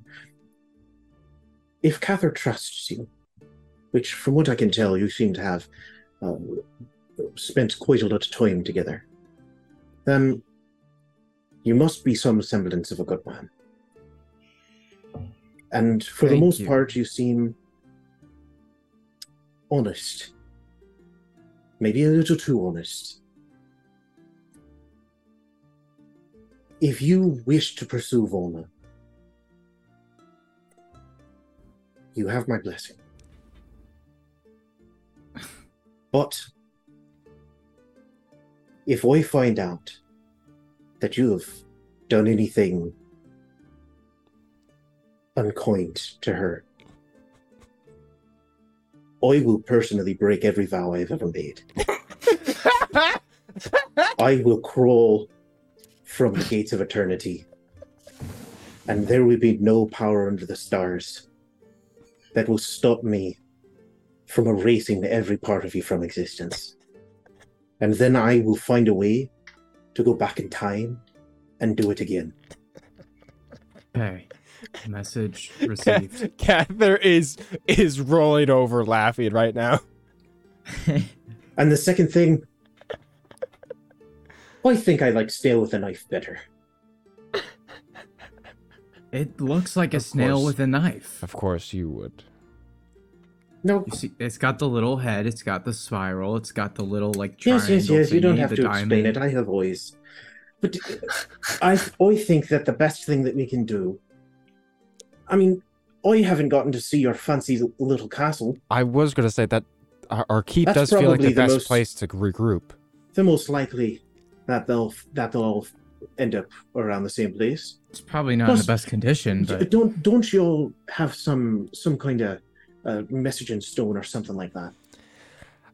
if Cather trusts you, which from what I can tell, you seem to have uh, spent quite a lot of time together, then you must be some semblance of a good man. And for the most you. part, you seem honest. Maybe a little too honest. If you wish to pursue Volna, you have my blessing. But if I find out that you have done anything unkind to her, I will personally break every vow I've ever made. I will crawl from the gates of eternity, and there will be no power under the stars that will stop me from erasing every part of you from existence. And then I will find a way to go back in time and do it again. Okay. Message received. Cather is is rolling over laughing right now. And the second thing, I think I like stale with a knife better. It looks like a Of snail course. with a knife. Of course you would. No, You see, it's got the little head. It's got the spiral. It's got the little like yes, triangle yes, yes. You don't thingy, have the to explain diamond. it. I have always. But uh, I, I think that the best thing that we can do. I mean, I haven't gotten to see your fancy little castle. I was going to say that uh, our, our keep That's does feel like probably the the best most- place to regroup. The most likely that they'll that they'll all end up around the same place. It's probably not in the best condition, but Don't don't you all have some some kind of uh, message in stone or something like that?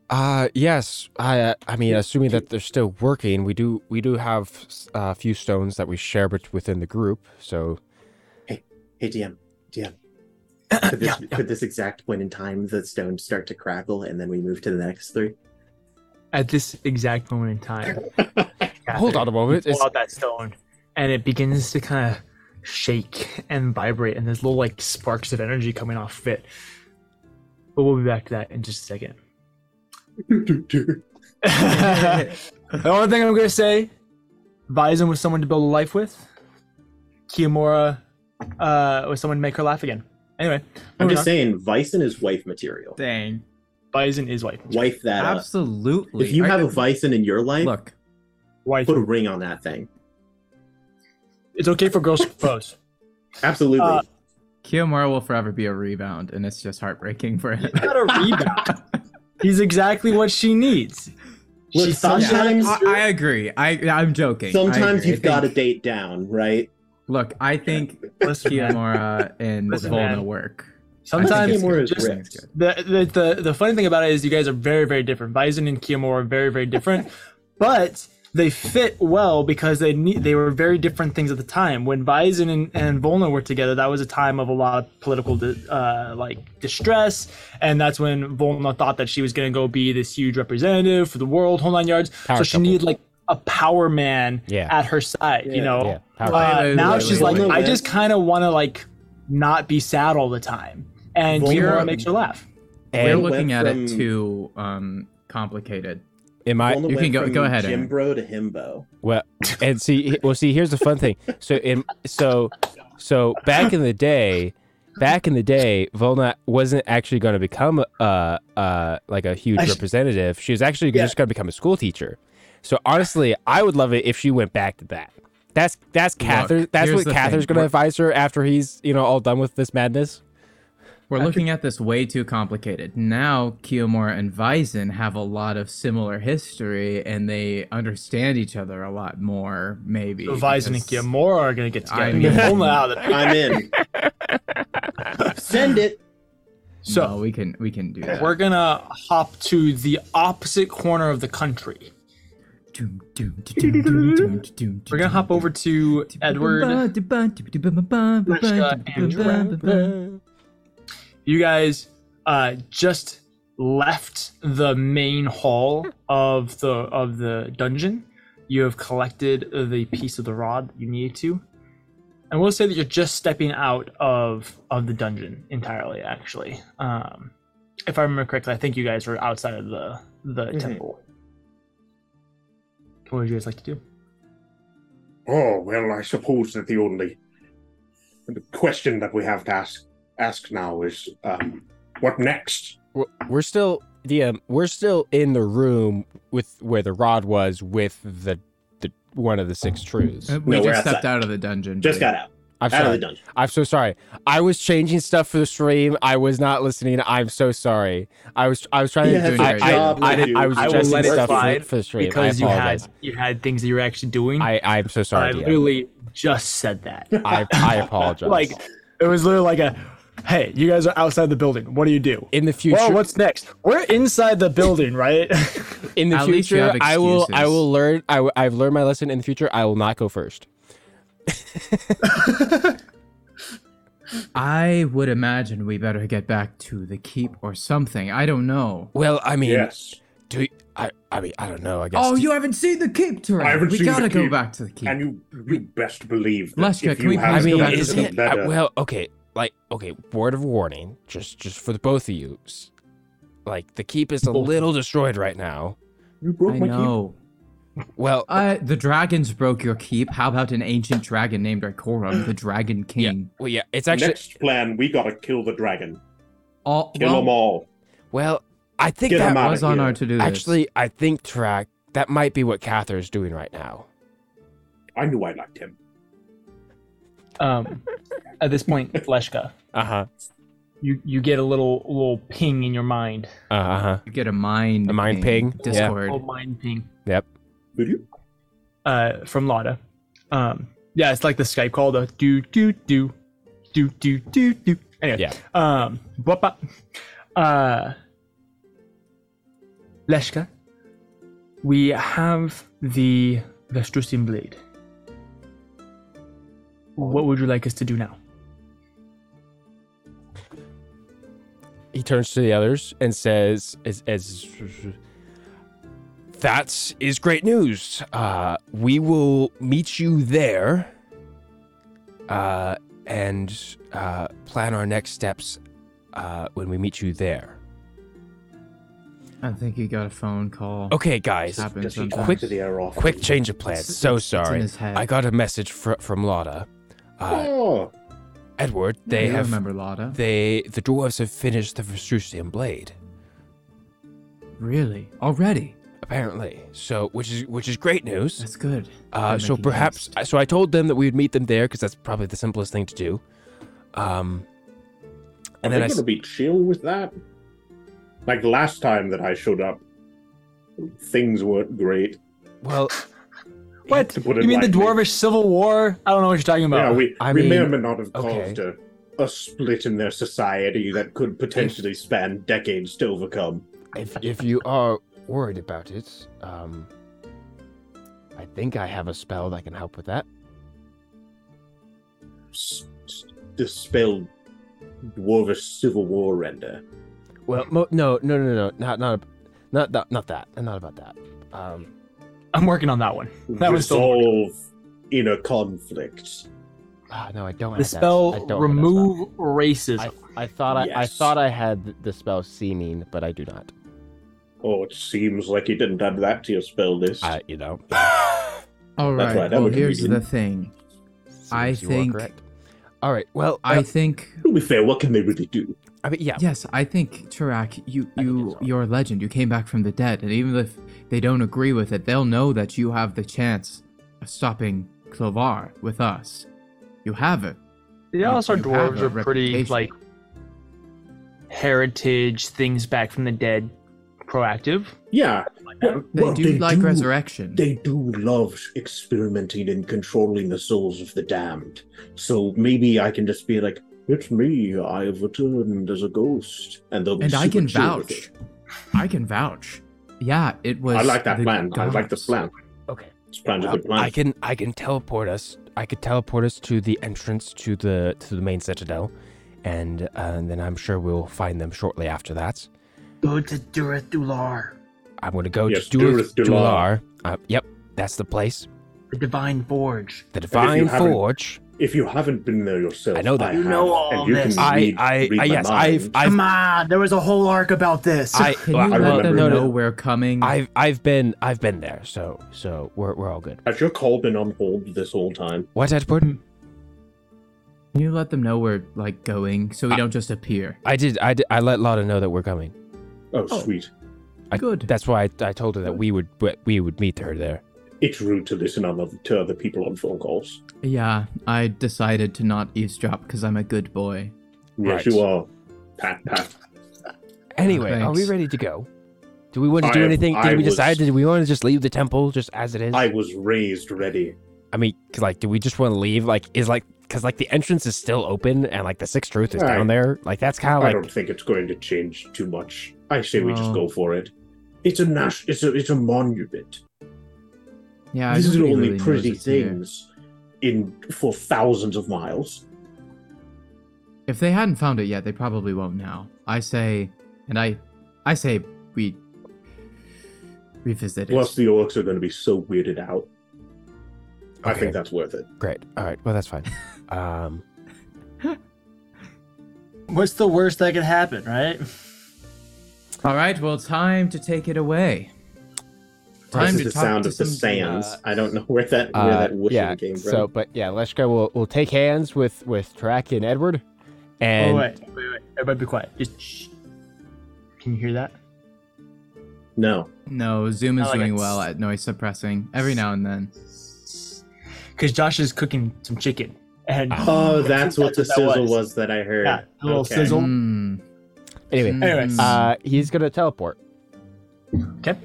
Uh yes. I uh, I mean, assuming that they're still working, we do we do have uh, a few stones that we share bet- within the group. So Hey hey, DM, DM. Could this, could this exact point in time the stones start to crackle and then we move to the next three? At this exact moment in time, hold on a moment. pull It's, out that stone, and it begins to kind of shake and vibrate, and there's little like sparks of energy coming off of it. But we'll be back to that in just a second. the only thing I'm gonna say, Bison was someone to build a life with. Kiyomura uh, was someone to make her laugh again. Anyway, I'm just on. saying, Bison is wife material. dang, Bison is wife. Wife that up. absolutely. If you I- have a Bison in your life, look, Wife. put a ring on that thing. It's okay for girls to propose. Absolutely. Uh, Kiyomura will forever be a rebound, and it's just heartbreaking for him. Not a rebound. He's exactly what she needs. Look, she sometimes- I, I agree. I I'm joking. Sometimes. I you've got to date down, right? Look, I think Listen, man. Kiyomura and Listen, Volna work. Sometimes I Kiyomura is I it's good. the, the the the funny thing about it is you guys are very very different. Bison and Kiyomura are very very different, but they fit well because they need they were very different things at the time. When Bison and, and Volna were together, that was a time of a lot of political di- uh, like distress, and that's when Volna thought that she was going to go be this huge representative for the world, whole nine yards. Power so she couple. needed like a power man Yeah. at her side, you know. yeah. Power Uh, Wait, wait, now wait, she's wait, like, wait. I just kind of want to like not be sad all the time, and Volna- Kiyomura makes her laugh. And We're looking at it too um complicated. Am I Volna you can go- from go ahead, Aaron. Jim Bro to Himbo. well? And see, well, see, here's the fun thing. So in so so back in the day, back in the day, Volna wasn't actually going to become uh uh like a huge I sh- representative. She was actually Yeah. just going to become a school teacher. So honestly, I would love it if she went back to that. That's that's Catherine. That's what the Catherine's going to advise her after he's you know all done with this madness. We're looking at this way too complicated. Now Kiyomura and Bison have a lot of similar history and they understand each other a lot more, maybe. So Bison and Kiyomura are gonna get together. I mean, now that I'm in. Send it. So no, we can we can do that. we're gonna hop to the opposite corner of the country. We're gonna hop over to Edward. You guys uh, just left the main hall of the of the dungeon. You have collected the piece of the rod that you needed to, and we'll say that you're just stepping out of of the dungeon entirely. Actually, um, if I remember correctly, I think you guys were outside of the the Mhm. temple. What would you guys like to do? Oh, well, I suppose that the only the question that we have to ask ask now is um, what next? We're, we're still DM. We're still in the room with where the rod was with the the one of the six truths. Uh, We No, just stepped outside. out of the dungeon. Just buddy. got out. I'm Out of sorry. the dungeon. I'm so sorry. I was changing stuff for the stream. I was not listening. I'm so sorry. I was I was trying He to. has I, a I, job I, to did, I was I will adjusting let stuff for, for the stream. because I you apologize. had you had things that you were actually doing. I I'm so I sorry. DM. literally just said that. I I apologize. like it was literally like a hey you guys are outside the building what do you do in the future, well what's next we're inside the building right in the At future, I will I will learn. I w- I've learned my lesson. In the future, I will not go first. I would imagine we better get back to the keep or something. I don't know. Well, I mean, Yes. do you- I I mean I don't know. I guess. Oh, do- you haven't seen the keep, Turin. I we seen gotta go keep. back to the keep. And you you best believe that Leshka, if can you we have I please mean, go back to is the it better, uh, well? Okay, like okay. Word of warning, just just for the both of you. Like the keep is a little destroyed right now. you broke I my keep. Well, Uh, the dragons broke your keep. How about an ancient dragon named Ikorum, the Dragon King? yeah, King? well, yeah. It's actually Next plan, we gotta kill the dragon. All, Kill well, them all. Well, I think Get that was on here. our to-do list. actually, I think track that might be what Catherine's doing right now. I knew I liked him. Um, at this point, Leshka, Uh huh. you you get a little little ping in your mind. Uh huh. You get a mind A mind ping, yeah. Discord. Little mind ping. Yep. Will you? uh, from Lada. Um, yeah, it's like the Skype call, the do do do do do do do. Anyway, Yeah. Um, bop, bop. uh, Leshka, we have the Vestrusian blade. What would you like us to do now? He turns to the others and says, "As, as that is great news. Uh, we will meet you there, uh, and uh, plan our next steps uh, when we meet you there." I think he got a phone call. Okay, guys. Happens Does he sometimes. Quick- to the? Quick change of plans. It's- So it's- it's sorry. his. I got a message fr- from Lotta. Uh, Oh, Edward, they you have remember Lada? they the dwarves have finished the Vestrusian blade. Really? Already? Apparently, so which is which is great news. That's good. Uh, so perhaps, haste. so I told them that we would meet them there because that's probably the simplest thing to do. Um, are and they then I, going s- to be chill with that? Like last time that I showed up, things weren't great. well, What? You mean the. Dwarvish Civil War? I don't know what you're talking about. yeah, we, I we may mean, or may not have okay. caused a, a split in their society that could potentially span decades to overcome. if if you are worried about it, um, I think I have a spell that can help with that. S- s- Dispel Dwarvish Civil War render. Well, mo- no, no, no, no, not not not that, not that, not about that. Um, I'm working on that one. That was still Resolve inner conflict. ah, no, I don't the have spell that. I don't have that remove racism. I, I thought I, I thought I had the spell seeming, but I do not. Oh, it seems like you didn't add that to your spell list. I, you know, All That's right. right, Well, here's good. the thing. I seems you think- correct. All right. Well, I uh, think. to be fair, what can they really do? I mean, yeah. Yes, I think Tarak, you you so. you're a legend. You came back from the dead, and even if they don't agree with it, they'll know that you have the chance of stopping Clovar with us. You have it. The Alistar you dwarves are pretty like heritage things back from the dead, proactive. Yeah, well, They well, do like do- resurrection. They do love experimenting and controlling the souls of the damned. So maybe I can just be like, "It's me. I have returned as a ghost," and they'll be and I can vouch. it. I can vouch. Yeah, it was. I like that the plan. I like the plan. Okay. This plan's a good plan. I can I can teleport us. I could teleport us to the entrance to the to the main citadel, and uh, and then I'm sure we'll find them shortly after that. Go to Durith Dular, I'm gonna go Yes, to Durith Durith Dular. Dular. Uh, yep, that's the place. the Divine Forge. The Divine haven't- Forge. If you haven't been there yourself, I know that. You have, know all and you this. can I read, I, read I yes, mind. I've I've Come on, there was a whole arc about this. I Can you well, let them no, know no. we're coming? I've I've been I've been there, so so we're we're all good. Has your call been on hold this whole time? What Edward? Can you let them know we're like going so we I- don't just appear? I did I did I let Lotta know that we're coming. Oh, Oh. sweet. I- Good. That's why I, I told her that we would we would meet her there. It's rude to listen on other, to other people on phone calls. Yeah, I decided to not eavesdrop because I'm a good boy. Yes, Right. you are. Pat, pat. Anyway, are we ready to go? Do we want to I do am- anything? Did I we was- decide? Did we want to just leave the temple just as it is? I was raised ready. I mean, 'cause, like, do we just want to leave? Like, is like, because like the entrance is still open and like the sixth truth is Right. down there. Like, that's kind of I don't think it's going to change too much. I say we just go oh. for it. It's a nas- It's a it's a monument. Yeah, These are the only really pretty it's here. things in for thousands of miles. If they hadn't found it yet, they probably won't now. I say, and I, I say we revisit it. Plus, the orcs are going to be so weirded out. I think that's worth it. great. All right, well that's fine. um, What's the worst that could happen, right? All right, well, time to take it away. Time This to is the talk sound to of the sands. uh, I don't know where that where uh, that whooshing yeah. came from. So, but yeah, Leshka will will take hands with with Tarak and Edward, and oh wait, wait, wait. Everybody be quiet. Just shh. Can you hear that? No. No, Zoom is like doing it. well at noise suppressing every now and then. Because Josh is cooking some chicken. And Oh, that's what the That's what that sizzle was. was. that I heard. Yeah, a little Okay. sizzle. Mm. Anyway, Anyways. uh, he's gonna teleport. Okay.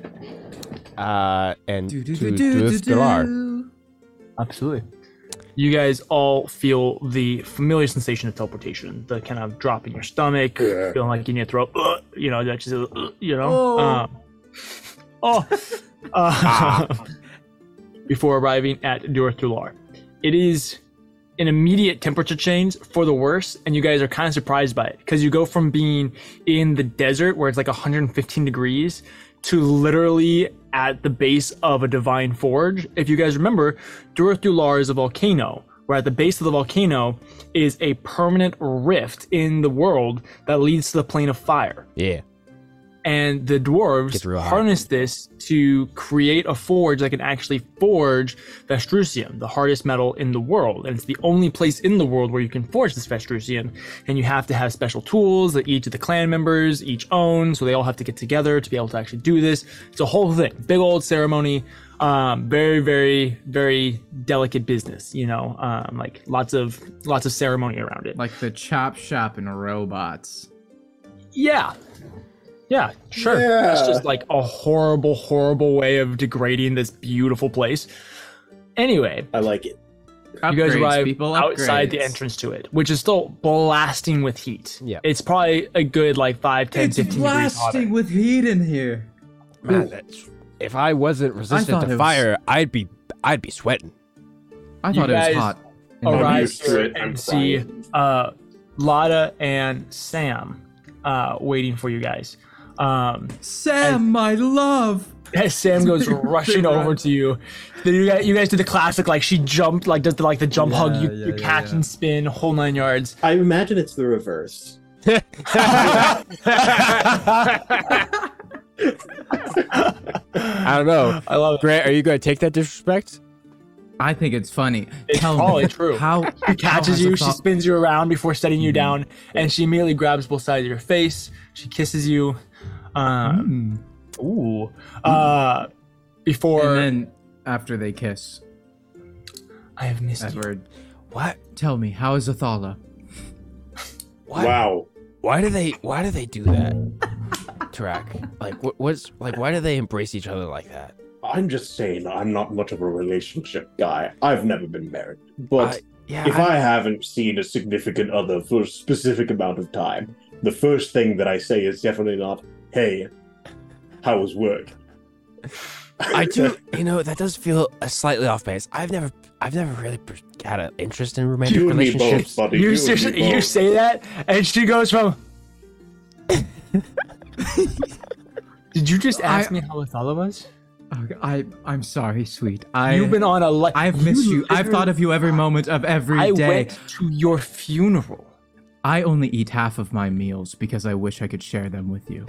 Uh, and Do, do, to do, do, do, Delar. Absolutely. You guys all feel the familiar sensation of teleportation, the kind of drop in your stomach, Yeah. feeling like in your throat, uh, you know, that just, uh, you know. Oh. Um, oh. Uh, before arriving at Durathular. It is an immediate temperature change for the worse, and you guys are kind of surprised by it because you go from being in the desert where it's like 115 degrees to literally at the base of a divine forge. If you guys remember, Durathular is a volcano, where at the base of the volcano is a permanent rift in the world that leads to the plane of fire Yeah. And the dwarves Gets real hot. harness this to create a forge that can actually forge Vestrusium, the hardest metal in the world. And it's the only place in the world where you can forge this Vestrusium. And you have to have special tools that each of the clan members each own, so they all have to get together to be able to actually do this. It's a whole thing, big old ceremony. Um, very, very, very delicate business. You know, um, like lots of lots of ceremony around it. Like the chop shop and robots. Yeah. Yeah, sure. Yeah. It's just like a horrible, horrible way of degrading this beautiful place. Anyway, I like it. you guys Upgrades, arrive people, outside the entrance to it, which is still blasting with heat. Yeah. It's probably a good like 5, 10, 15 degrees hotter. with heat in here. Man, that's, if I wasn't resistant thought to it was- fire, I'd be I'd be sweating. I You thought it was hot. I'm Arrive here it, I'm and see fine. uh, Lada and Sam uh, waiting for you guys. Um, Sam, my love. as Sam goes rushing over to you. Then you guys, you guys do the classic, like she jumped, like does the like the jump hug, you, Yeah, you yeah, catch yeah. and spin, whole nine yards. I imagine it's the reverse. I don't know. I love it. Grant, are you going to take that disrespect? I think it's funny. It's Tell probably me, true. How She catches you, she spins you around before setting Mm-hmm. you down, and she immediately grabs both sides of your face. She kisses you. Um, Ooh. Uh, before And then after they kiss, I have missed you. Edward, What? tell me, how is Athala? Why? Wow. Why do they? Why do they do that? Tarak. Like, what, what's like? Why do they embrace each other like that? I'm just saying, I'm not much of a relationship guy. I've never been married. But I- yeah. if I- I haven't seen a significant other for a specific amount of time, the first thing that I say is definitely not, hey, how was work? I do. You know, that does feel a slightly off base. I've never, I've never really per- had an interest in romantic You relationships. both, buddy. You, and seriously- you say that, and she goes from. Did you just ask I- me how Athala was? I I'm sorry, sweet. I You've been on a li- I've missed you. I've thought of you every moment of every I day. went to your funeral. I only eat half of my meals because I wish I could share them with you.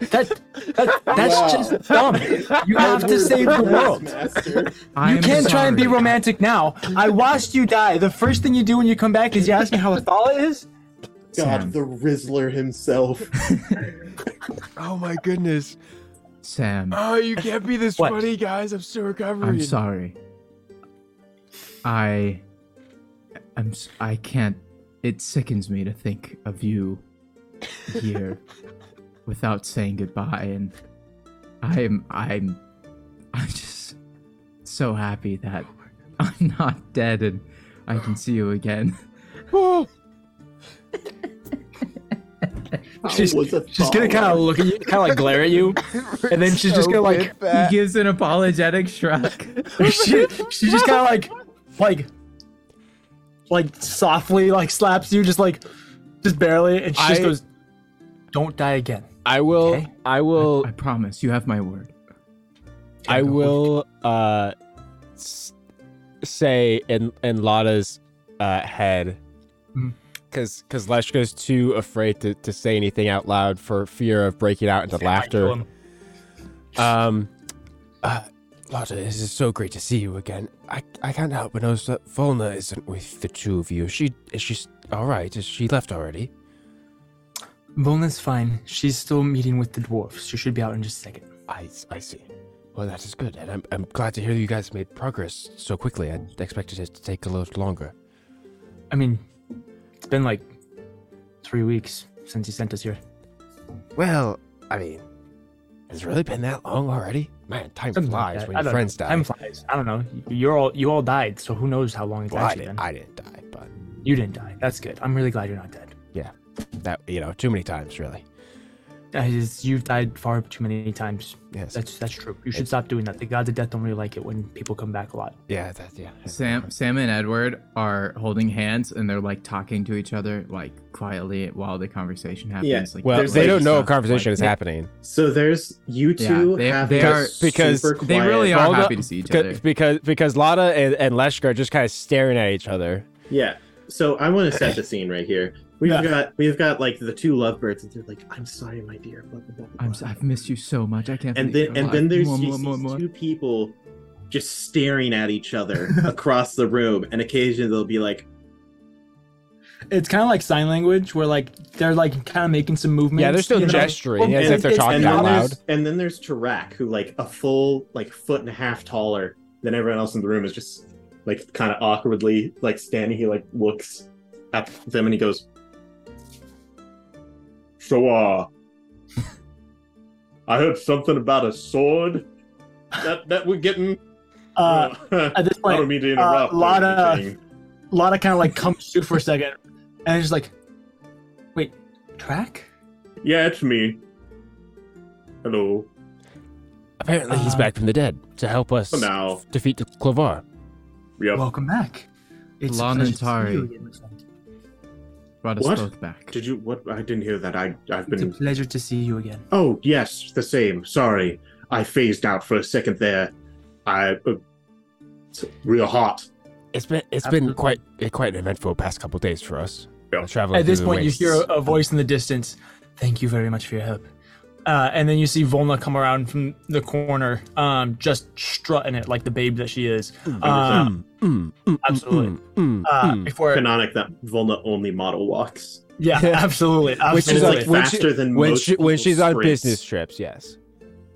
That, that that's Wow. just dumb. You have to save the world. You can't try and be romantic now. I watched you die. The first thing you do when you come back is you ask me how Athala is. God, Sam. the Rizzler himself. Oh my goodness! Sam, Oh, you can't be this What? funny, guys. I'm still recovering. I'm sorry. I I'm I can't it sickens me to think of you here without saying goodbye and I'm I'm I'm just so happy that I'm not dead and I can see you again. Oh, She's, she's gonna kind of look at you, kind of like glare at you, and then she's just gonna like, He gives an apologetic shrug. she, she just kind of like, like, like softly like slaps you, just like, just barely, and she just goes, "Don't die again." I will. Okay. I will. I promise you have my word. I will uh s- say in in Lada's uh head Mhm. cuz cuz Leshka's too afraid to, to say anything out loud for fear of breaking out into laughter. Um uh Lada, this is so great to see you again. I I can't help but notice that Volna isn't with the two of you. Is she is she all right? Is she left already? Volna's fine. She's still meeting with the dwarfs. She should be out in just a second. I, I see. Well, that is good, and I'm, I'm glad to hear you guys made progress so quickly. I expected it to take a little longer. I mean, it's been like three weeks since he sent us here. Well, I mean, has it really been that long already? Man, time Something flies that. when I your friends know. die. Time flies. I don't know. You're all you all died, so who knows how long it's Well, I, actually didn't, been. I didn't die, but You didn't die. That's good. I'm really glad you're not dead. That you know, too many times, really. Uh, You've died far too many times. Yes. That's that's true. You should It's- stop doing that. The gods of death don't really like it when people come back a lot. yeah, that, yeah. Sam, Sam and Edward are holding hands and they're like talking to each other like quietly while the conversation happens. Yeah, like, Well, they like, don't know a conversation like- is happening. So there's you two they- having they are- because super They really quiet- are happy to see each Because other. because, because Lana and, and Leshka are just kind of staring at each other. Yeah. So I want to set the scene right here. We've Yeah. got we've got like the two lovebirds, and they're like, "I'm sorry, my dear." Blah, blah, blah, blah, I'm, blah. I've missed you so much. I can't. and then you're and then there's Mwah, just mwah, these mwah, mwah. two people just staring at each other across the room, and occasionally they'll be like, It's kind of like sign language, where like they're like kind of making some movements. Yeah, they're still you know? gesturing Well, as and if they're talking out loud. and then there's Tarak, who like a full like foot and a half taller than everyone else in the room is just like kind of awkwardly like standing. He like looks at them and he goes, "So uh, I heard something about a sword that that we're getting." Uh, at this I point, don't mean to interrupt. or Lana- anything. Lana kind of like comes to for a second, and it's just like, wait, Tarak? Yeah, it's me. Hello. Apparently, he's Uh, back from the dead to help us now. defeat the Clovar. Yep. Welcome back. It's a Brought us What? both back. Did you what I didn't hear that. I I've been. It's a pleasure to see you again. Oh, yes, the same. Sorry. I phased out for a second there. I uh, it's real hot. It's been it's been quite eh, quite an eventful past couple days for us. Yeah. Traveling At this through the point, you hear a, a voice in the distance. Thank you very much for your help. Uh, and then you see Volna come around from the corner, um, just strutting it like the babe that she is. Uh, Mm, mm, mm, absolutely. mm, mm, uh, mm. before, Canonic that Volna only model walks. yeah, absolutely, Which is like when she- faster than when most she when people's she's on business trips, yes.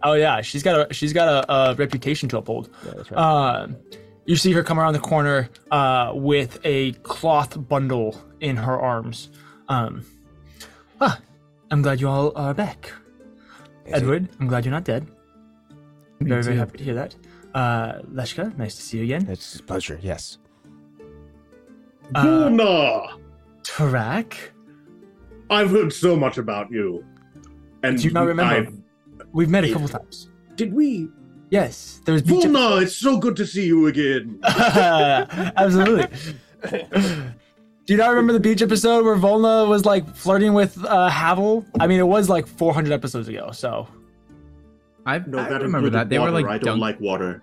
oh yeah, she's got a she's got a, a reputation to uphold. Yeah, that's right. Uh, you see her come around the corner uh, with a cloth bundle in her arms. Um, ah, I'm glad you all are back. Is it- Edward, I'm glad you're not dead. Me very, very happy to hear that. Uh, Leshka, nice to see you again. It's a pleasure. Yes. Uh, Volna! Tarak, I've heard so much about you. And Do you not remember? I've- we've met a Yeah. couple times. did we? Yes, there was beach. Volna, it's so good to see you again. Absolutely. Do you not remember the beach episode where Volna was like flirting with uh, Havel? I mean, it was like 400 episodes ago, so I, No, I that remember that they water. were like I don't dunk- like water.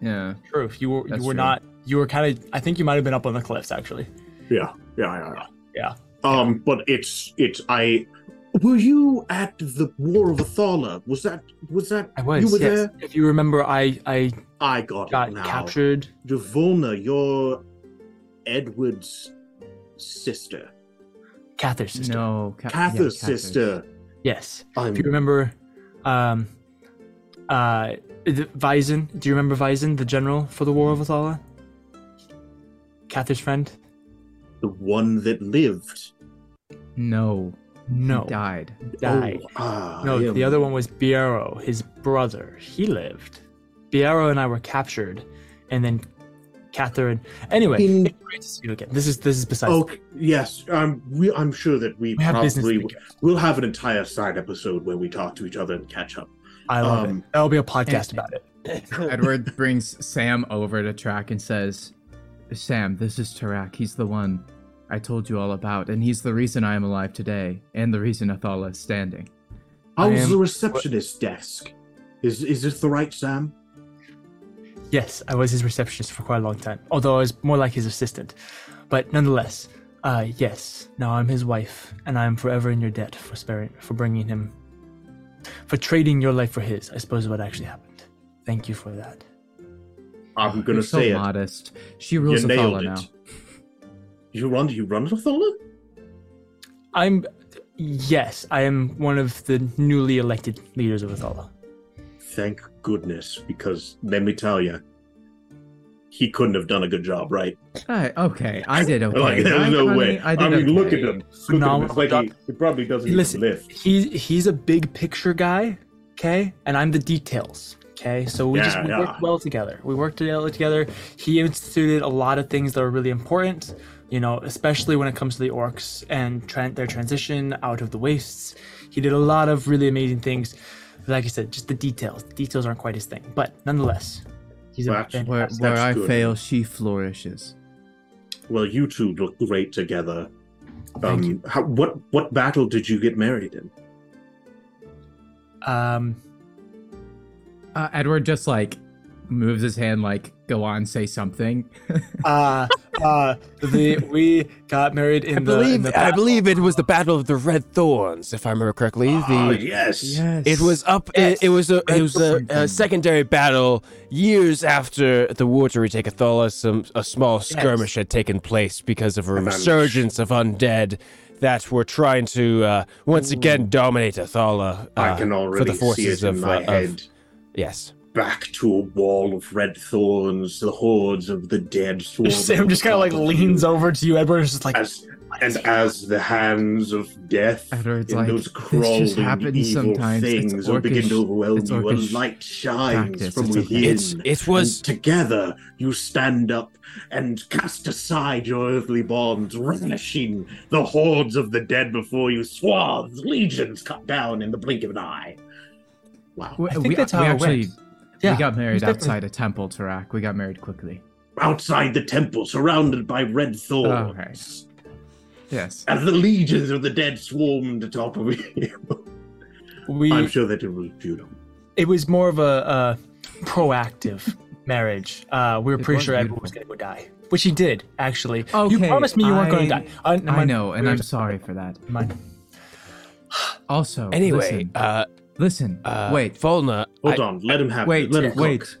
Yeah. true. You were That's you were true. not. You were kind of. I think you might have been up on the cliffs actually. Yeah, yeah, yeah, yeah. Yeah. Um, but it's it's I. Were you at the War of Athala? Was that was that I was. you were yes. there? If you remember, I I I got, got now. captured. Volna, you're Edward's sister, Cather's sister. No. Ca- Cather's Cather's. sister. Yes. I'm If you remember, um, uh, the- Vyzen. Do you remember Vyzen, the general for the War of Athala? Cather's friend. the one that lived. No. No, He died. died. Oh, ah, No, him. the other one was Biaro, his brother. He lived. Biaro and I were captured, and then Catherine. Anyway, In- great to see you again. This is this is besides. Oh yes, I'm. We, I'm sure that we, we probably to take we'll have an entire side episode where we talk to each other and catch up. I love um, it. That'll be a podcast about it. Edward brings Sam over to Tarak and says, Sam, this is Tarak. He's the one I told you all about, and he's the reason I am alive today, and the reason Athala is standing. I How's am- the receptionist desk? Is is this the right Sam? Yes, I was his receptionist for quite a long time, although I was more like his assistant. But nonetheless, uh, yes. Now I'm his wife, and I am forever in your debt for sparing, for bringing him, for trading your life for his. I suppose is what actually happened. Thank you for that. I'm gonna You're so say it. modest. She rules You nailed Athala now. You run? Do you run Athala? I'm Yes, I am one of the newly elected leaders of Athala. Thank goodness, because let me tell you, he couldn't have done a good job, right? Uh, okay, I did okay. Like, there's I- no honey, way. I did mean, look at him. Look at him. It's like he, he probably doesn't Listen, even lift. he's he's a big picture guy, okay, and I'm the details. Okay, so we just we yeah. worked well together. We worked together together. He instituted a lot of things that are really important, you know, especially when it comes to the orcs and tran their transition out of the wastes. He did a lot of really amazing things. Like I said, just the details. The details aren't quite his thing, but nonetheless, he's a Where, That's- where that's I good. fail, she flourishes. Well, you two look great together. Thank Um, you. How, what what battle did you get married in? Um, Uh, Edward just like moves his hand, like, go on, say something. uh, uh, the we got married in I the. in believe the I believe it was the Battle of the Red Thorns, if I remember correctly. Oh, The yes. yes. it was up. It, it was a it was a, a secondary battle years after the war to retake Athala. Some a small skirmish had taken place because of a Revenge. resurgence of undead that were trying to uh, once again dominate Athala. Uh, I can for the forces see it in of, my uh, of- yes. Back to a wall of red thorns, the hordes of the dead swarm. Sam just kind of like leans over to you, Edward, and is just like, as and as the hands of death Edward's in like, those "This crawling just happens evil sometimes. It's things will begin to overwhelm you. A light shines practice, from it's within. It's it was And together you stand up and cast aside your earthly bonds, relishing the hordes of the dead before you, swaths, legions cut down in the blink of an eye. Wow. I think we- that's we how it actually went. Yeah, we got married it was definitely- outside a temple, Tarak. We got married quickly. Outside the temple, surrounded by red thorns. Yes. As the legions of the dead swarmed atop of you. we. I'm sure that it was beautiful. It was more of a, a proactive marriage. Uh, we were It pretty was sure Edward was going to die, which he did actually. you promised me you weren't going to die. Uh, never I know, and I'm sorry for that. never. Also, anyway. listen, uh, listen uh, wait, Volna. Hold I- on, let him have wait, it. Let him wait,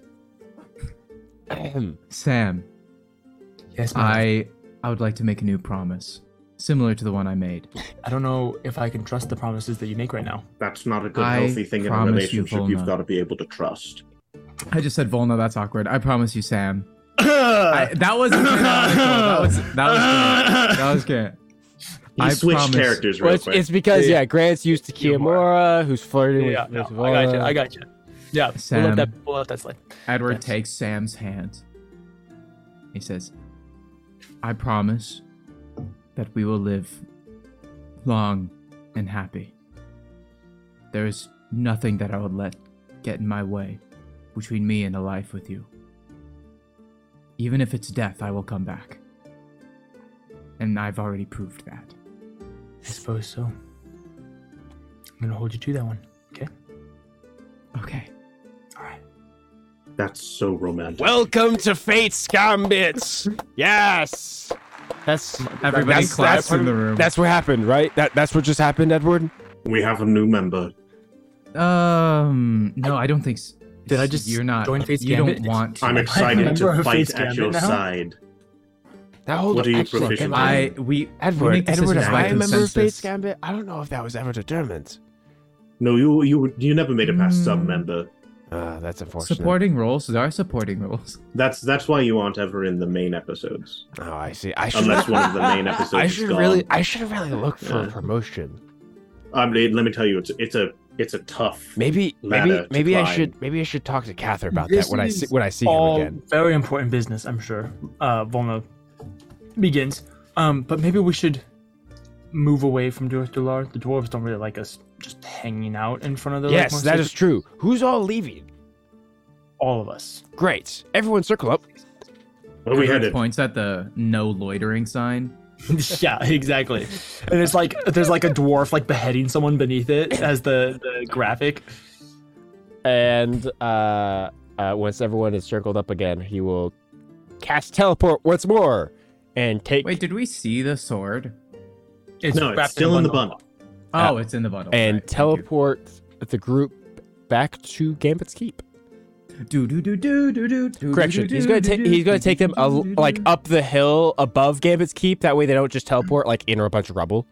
Sam. Yes, ma'am. I I would like to make a new promise, similar to the one I made. I don't know if I can trust the promises that you make right now. That's not a good, I healthy thing in a promise you, relationship. You've got to be able to trust. I just said Volna. That's awkward. I promise you, Sam. I, that wasn't. That was that was good. That was good. He I switched promise- characters Well, real it's, quick. it's because Yeah. yeah, Grant's used to Kiyomura, who's flirting yeah, with, no, I got you. I got you. Yeah, pull Sam. up that, pull up that slide. Edward Yes. takes Sam's hand. He says, I promise that we will live long and happy. There is nothing that I would let get in my way between me and a life with you. Even if it's death, I will come back. And I've already proved that. I suppose so. I'm gonna hold you to that one. Okay. Okay. All right. That's so romantic. Welcome to Fate's Gambits. Yes. That's Everybody that's, claps that's, in the room. That's what happened, right? That that's what just happened, Edward. we have a new member. Um, no, I don't think. s- Did I just You're not. join Fate's you Gambit? don't want. To. I'm excited to fight at your now? side. Now hold What on. are you actually, proficient am? I we we Edward, make Edward, decisions am by member of consensus. Fate's Gambit? I don't know if that was ever determined. No, you you you never made it past Mm. sub member. Uh, that's unfortunate. Supporting roles. There are supporting roles. That's that's why you aren't ever in the main episodes, Oh, I see. I should. unless one of the main episodes I is should gone. really. I should really look for a promotion. Um, let let me tell you, it's it's a it's a tough. Maybe. Maybe. Ladder to Maybe I should. Maybe I should talk to Cather about This that when I see when I see him again. very important business, I'm sure. Uh, Volna begins. Um, but maybe we should move away from Dwarf Dular. The dwarves don't really like us just hanging out in front of the. Yes, that is true. Who's all leaving? all of us. Great. Everyone, circle up. Where are we Edward headed? points at the no loitering sign. yeah, exactly. And it's like there's like a dwarf like beheading someone beneath it as the the graphic. And uh, uh, once everyone is circled up again, he will cast teleport once more and take Wait, did we see the sword? It's No, it's still in the bundle. Oh, it's in the bundle. and Right, teleport the group back to Gambit's Keep. Do do do do do do. do, Correction. do, He's gonna take. He's gonna take them a, do, do, like up the hill above Gambit's Keep. That way they don't just teleport like into a bunch of rubble.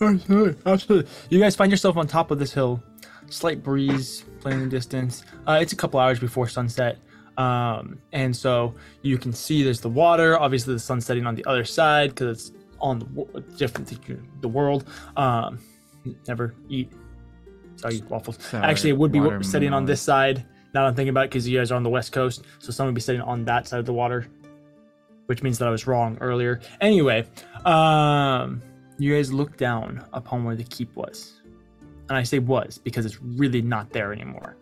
Absolutely, absolutely. You guys find yourself on top of this hill. Slight breeze playing in the distance. Uh, it's a couple hours before sunset. Um, and so you can see there's the water. Obviously, the sun's setting on the other side because it's on the different the world. Um, never eat sorry waffles. Sorry, Actually, it would be setting on this side. Now I'm thinking about it, because you guys are on the west coast, so someone would be setting on that side of the water, which means that I was wrong earlier. Anyway, um, you guys look down upon where the keep was, and I say was because it's really not there anymore.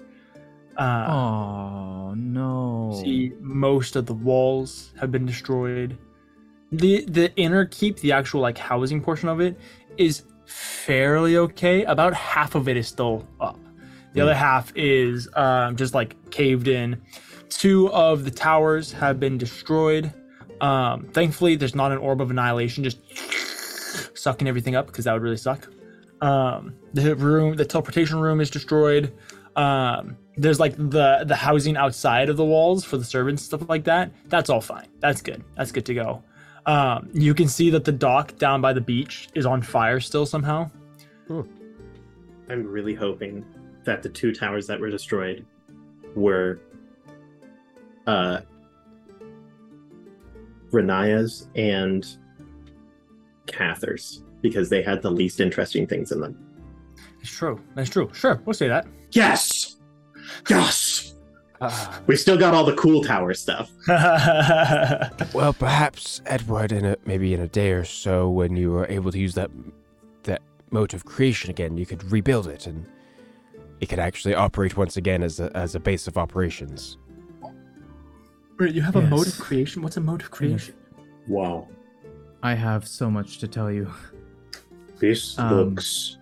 Uh, Oh no. See, most of the walls have been destroyed. The the inner keep, the actual like housing portion of it, is fairly okay. About half of it is still up. The other half is um, just like caved in. Two of the towers have been destroyed. Um, thankfully, there's not an orb of annihilation just sucking everything up because that would really suck. Um, the room, the teleportation room is destroyed. Um, there's like the the housing outside of the walls for the servants, stuff like that. That's all fine. That's good. That's good to go. Um, you can see that the dock down by the beach is on fire still somehow. I'm really hoping that the two towers that were destroyed were uh Renaya's and Cather's because they had the least interesting things in them. It's true. That's true. Sure, we'll say that. Yes! Yes! Ah, We still got all the cool tower stuff. well, perhaps Edward, in a, maybe in a day or so, when you are able to use that that mode of creation again, you could rebuild it, and it could actually operate once again as a as a base of operations. Wait, you have a mode of creation? What's a mode of creation? Wow. I have so much to tell you. This Um, looks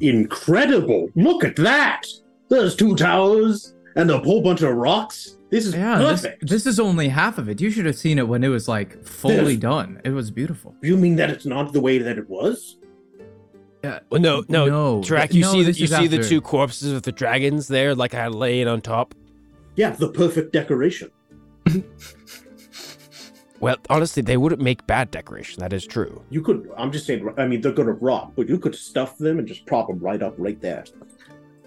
incredible. Look at that. There's two towers and a whole bunch of rocks. This is Yeah, this, perfect. this is only half of it. You should have seen it when it was like fully There's- done. It was beautiful. you mean that it's not the way that it was? Yeah. Well, no, no, No, Tarak, you no, see the, you is see the two corpses of the dragons there, like I had laying on top. Yeah, the perfect decoration. Well, honestly, they wouldn't make bad decoration. That is true. You could, I'm just saying, I mean, they're gonna rot, but you could stuff them and just prop them right up right there.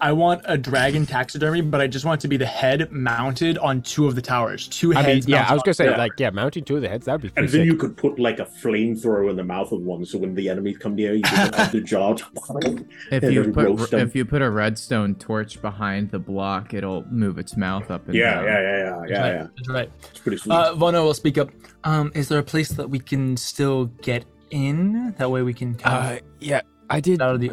I want a dragon taxidermy, but I just want it to be the head mounted on two of the towers. Two I mean, heads. yeah, I was gonna say, like, yeah, mounting two of the heads, that'd be And then sick. you could put like a flamethrower in the mouth of one, so when the enemies come near, you can have the jaw. If you put if you put a redstone torch behind the block, it'll move its mouth up and Yeah, down. yeah, yeah, yeah, That's yeah, right. yeah. That's right. It's pretty sweet. Uh, Volna will speak up. Um, is there a place that we can still get in? That way we can kind Uh, yeah, I did. out of the.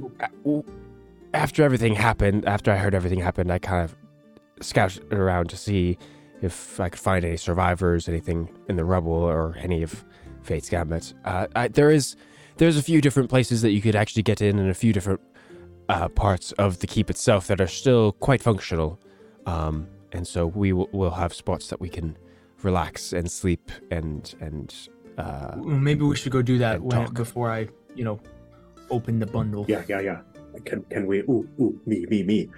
W- after everything happened, after I heard everything happened, I kind of scouted around to see if I could find any survivors, anything in the rubble, or any of Fate's Gambit. Uh, I, there is, there's a few different places that you could actually get in, and a few different uh, parts of the keep itself that are still quite functional. Um, and so we will will have spots that we can relax and sleep and and uh, Maybe we should go do that And when, before I, you know, open the bundle. Yeah, yeah, yeah. Can can we? Ooh, ooh, me, me, me.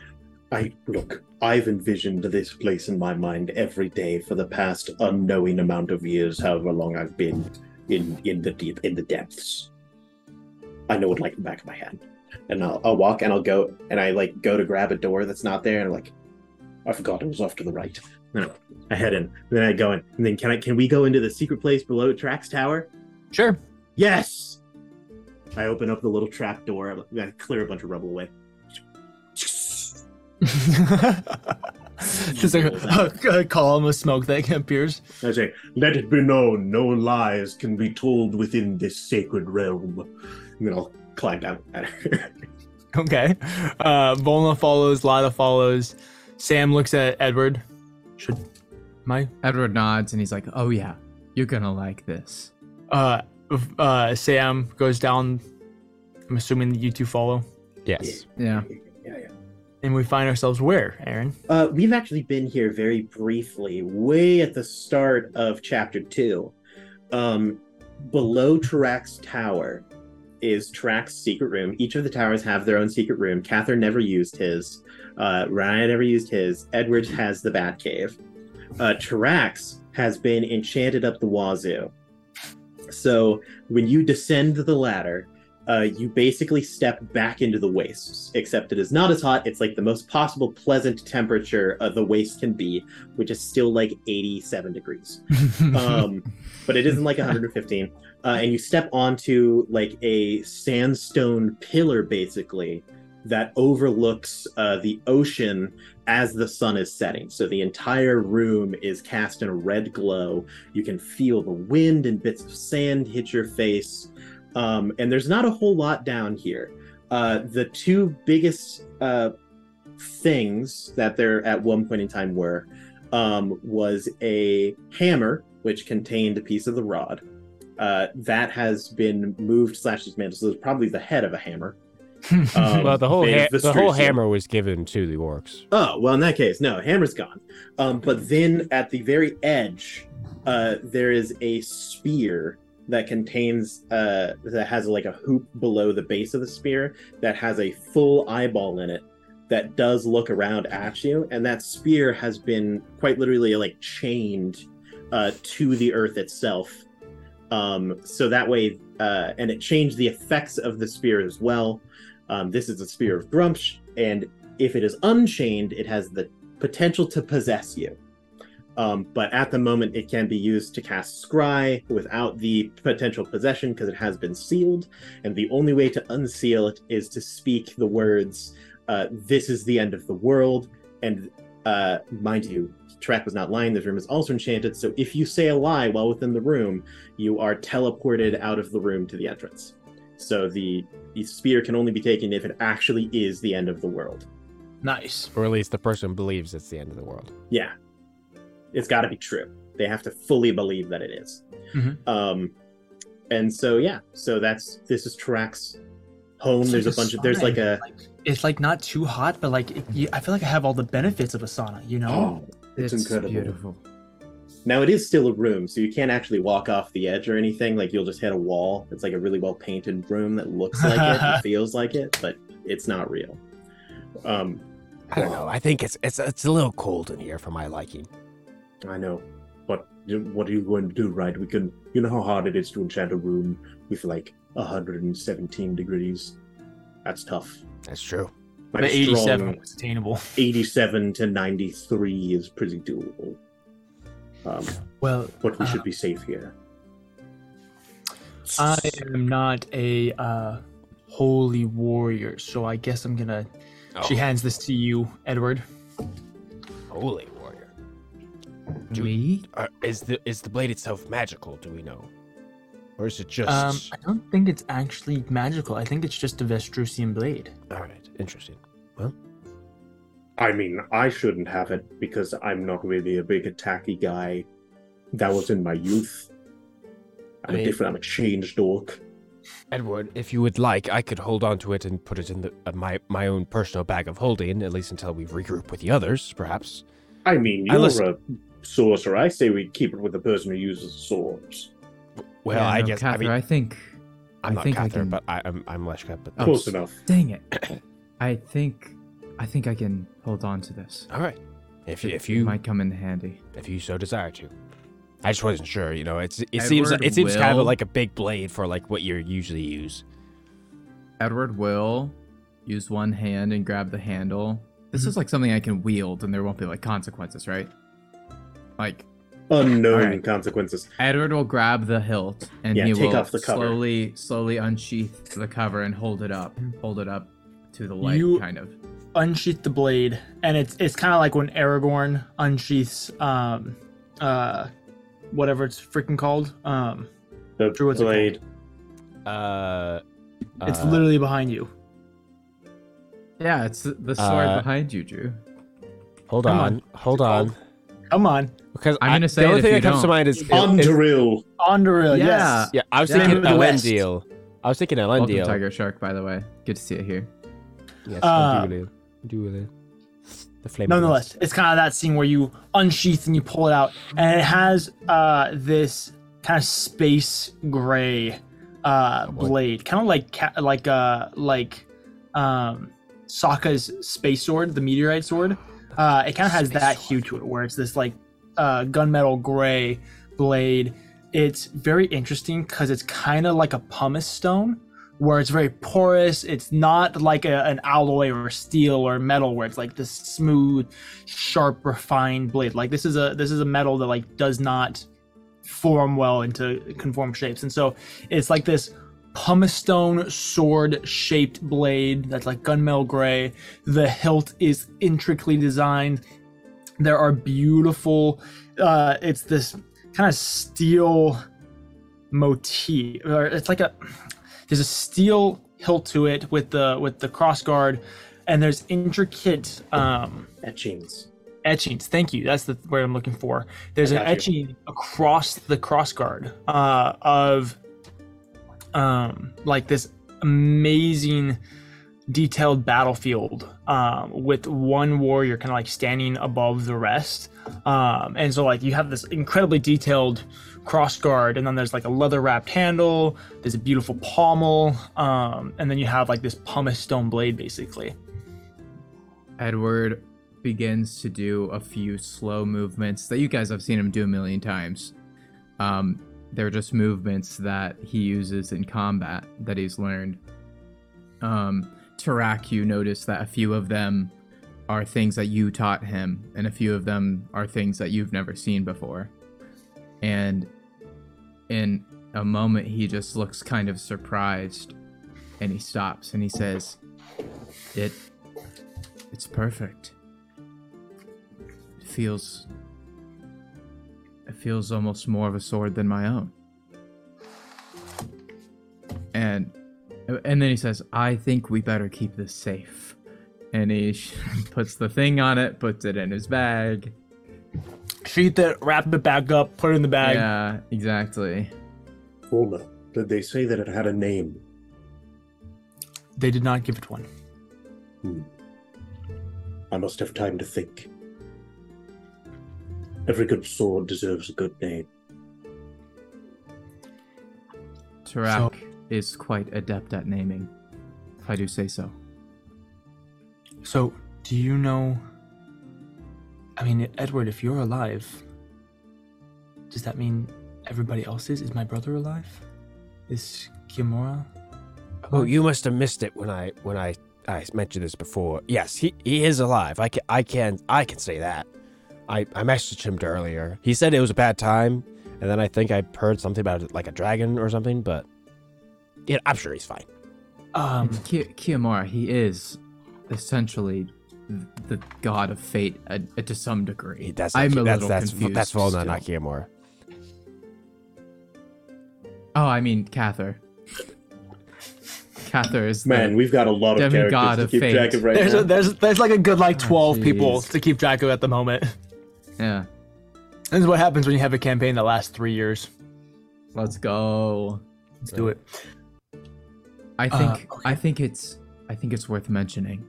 I look. I've envisioned this place in my mind every day for the past unknowing amount of years, however long I've been in in the deep in the depths. I know it like the back of my hand, and I'll I'll walk and I'll go and I like go to grab a door that's not there, and I'm like, I forgot it was off to the right. No, I head in. Then I go in. And then can I can we go into the secret place below Trax Tower? Sure. Yes. I open up the little trap door. I clear a bunch of rubble away. Just like a, a column of smoke that appears. I say, let it be known, no lies can be told within this sacred realm. And then I'll climb down at her. Okay. Uh, Volna follows. Lila follows. Sam looks at Edward. Should my Edward nods and he's like, "Oh yeah, you're gonna like this." uh uh Sam goes down. I'm assuming that you two follow, yes. Yeah. Yeah, yeah. and we find ourselves where, Aaron? Uh, we've actually been here very briefly, way at the start of chapter two. Um, below Trax Tower is Trax's secret room. Each of the towers have their own secret room. Catherine never used his. Uh, Ryan never used his. Edward has the Batcave. Uh, Trax has been enchanted up the wazoo. So when you descend the ladder, uh, you basically step back into the wastes, except it is not as hot. It's like the most possible pleasant temperature uh, the waste can be, which is still like 87 degrees. Um, but it isn't like 115. Uh, and you step onto like a sandstone pillar, basically, that overlooks uh, the ocean as the sun is setting. So the entire room is cast in a red glow. You can feel the wind and bits of sand hit your face. Um, and there's not a whole lot down here. Uh, the two biggest uh, things that there at one point in time were um, was a hammer, which contained a piece of the rod. Uh, that has been moved slash dismantled. So it's probably the head of a hammer. Um, well, the whole ha- the whole hammer was given to the orcs. Oh, well, in that case, no, hammer's gone. Um, but then at the very edge, uh, there is a spear that contains, uh, that has like a hoop below the base of the spear that has a full eyeball in it that does look around at you. And that spear has been quite literally like chained uh, to the earth itself. Um, so that way, uh, and it changed the effects of the spear as well. Um, this is a spear of Gruumsh, and if it is unchained, it has the potential to possess you. Um, but at the moment, it can be used to cast Scry without the potential possession because it has been sealed. And the only way to unseal it is to speak the words, uh, This is the end of the world. And uh, mind you, Track was not lying. This room is also enchanted. So if you say a lie while within the room, you are teleported out of the room to the entrance. So the, the spear can only be taken if it actually is the end of the world. nice. Or at least the person believes it's the end of the world. Yeah. It's got to be true. They have to fully believe that it is. Mhm. Um, and so yeah, so that's this is Track's home. It's there's like a bunch of there's like a like, it's like not too hot, but like it, you, I feel like I have all the benefits of a sauna. You know? oh, it's, incredible. beautiful. Now it is still a room, so you can't actually walk off the edge or anything. Like you'll just hit a wall. It's like a really well painted room that looks like it, and feels like it, but it's not real. Um, I don't know. I think it's it's it's a little cold in here for my liking. I know, but what are you going to do, right? We can, you know how hard it is to enchant a room with like 117 degrees. That's tough. That's true. My But 87 strong was attainable. 87 to 93 is pretty doable. Um, Well, but we Uh, should be safe here. I am not a uh, holy warrior, so I guess I'm gonna. She Oh, hands this to you, Edward. holy warrior. Do- Me? Uh, is the is the blade itself magical? Do we know, or is it just? Um, I don't think it's actually magical. I think it's just a Vestrusian blade. All right, interesting. Well, I mean, I shouldn't have it because I'm not really a big attacky guy. That was in my youth. I'm I mean- a different, I'm a changed orc. Edward, if you would like, I could hold on to it and put it in the, uh, my my own personal bag of holding, at least until we regroup with the others, perhaps. I mean, I you're listen- a sorcerer. I say we keep it with the person who uses swords. Well, Yeah, I no, guess Cather, I mean I think. I'm I not think I can- but I, I'm I'm Leshka. But Close s- enough. Dang it! I think, I think I can hold on to this. all right, if you, It- if it you might come in handy. if you so desire to. I just wasn't sure. You know, it's it seems Edward it seems kind of will- like a big blade for like what you usually use. Edward will use one hand and grab the handle. This Mm-hmm. is like something I can wield, and there won't be like consequences, right? Like Unknown Alright. consequences. Edward will grab the hilt and Yeah, he take will off the cover. slowly, slowly unsheath the cover and hold it up, hold it up to the light, You- kind of. Unsheath the blade, and it's it's kind of like when Aragorn unsheaths um uh whatever it's freaking called. Um, The Drew, what's it blade. Uh, it's uh, literally behind you. Yeah, it's the the sword Uh, behind you, Drew. Hold Come on, on. hold on. Come on, because I'm gonna say the only if thing you that comes to don't. mind is, is- Anduril. Andoril. Yeah. Yes. yeah. I was Yeah. thinking Name of the Elendil. I was thinking Welcome, Elendil. Tiger Shark, by the way. Good to see you here. Yes, Uh. The flame. Nonetheless, it's kind of that scene where you unsheath and you pull it out, and it has uh this kind of space gray uh Oh, blade, kind of like ca- like uh like um Sokka's space sword, the meteorite sword. Uh, it kind of has Space that sword. hue to it, where it's this like uh gunmetal gray blade. It's very interesting because it's kind of like a pumice stone, where it's very porous. It's not like a, an alloy or steel or metal where it's like this smooth, sharp, refined blade. Like this is a this is a metal that like does not form well into conform shapes, and so it's like this pumice stone sword shaped blade that's like gunmetal gray. The hilt is intricately designed. There are beautiful. Uh, it's this kind of steel motif, or it's like a there's a steel hilt to it with the with the crossguard, and there's intricate um, Etchings. etchings. Thank you. That's the word I'm looking for. There's an got you. etching across the crossguard uh, of um, like this amazing detailed battlefield um, with one warrior kind of like standing above the rest. Um, and so like you have this incredibly detailed crossguard, and then there's like a leather wrapped handle. There's a beautiful pommel, um, and then you have like this pumice stone blade basically. Edward begins to do a few slow movements that you guys have seen him do a million times. Um, they're just movements that he uses in combat that he's learned. Um, Tarak, you notice that a few of them are things that you taught him, and a few of them are things that you've never seen before. And in a moment, he just looks kind of surprised, and he stops and he says, "It it's perfect. It feels it feels almost more of a sword than my own. And and then he says, "I think we better keep this safe." And he puts the thing on it, puts it in his bag. Sheath it, wrap it back up, put it in the bag. Yeah, exactly. Volna, did they say that it had a name? They did not give it one. Hmm. I must have time to think. Every good sword deserves a good name. Tarak is quite adept at naming, if I do say so. So, do you know? I mean, Edward, if you're alive, does that mean everybody else is? Is my brother alive? Is Kiyomura? Oh, you must have missed it when I when I I mentioned this before. Yes, he he is alive. I can I can I can say that. I I messaged him earlier. He said it was a bad time, and then I think I heard something about like a dragon or something. But yeah, I'm sure he's fine. Um, Ki- Kiyomura, he is essentially the god of fate uh, to some degree. That's I'm not, a that's little that's confused. that's Volna, still. not Kiyomura. Oh, I mean Cather. Cather is the- Man, we've got a lot of Demigod characters to of keep fate. track of right there's now. a, there's there's like a good like Oh, twelve people to keep track of at the moment. yeah. This is what happens when you have a campaign that lasts three years. Let's go. Let's do it. I Uh, think okay. I think it's I think it's worth mentioning.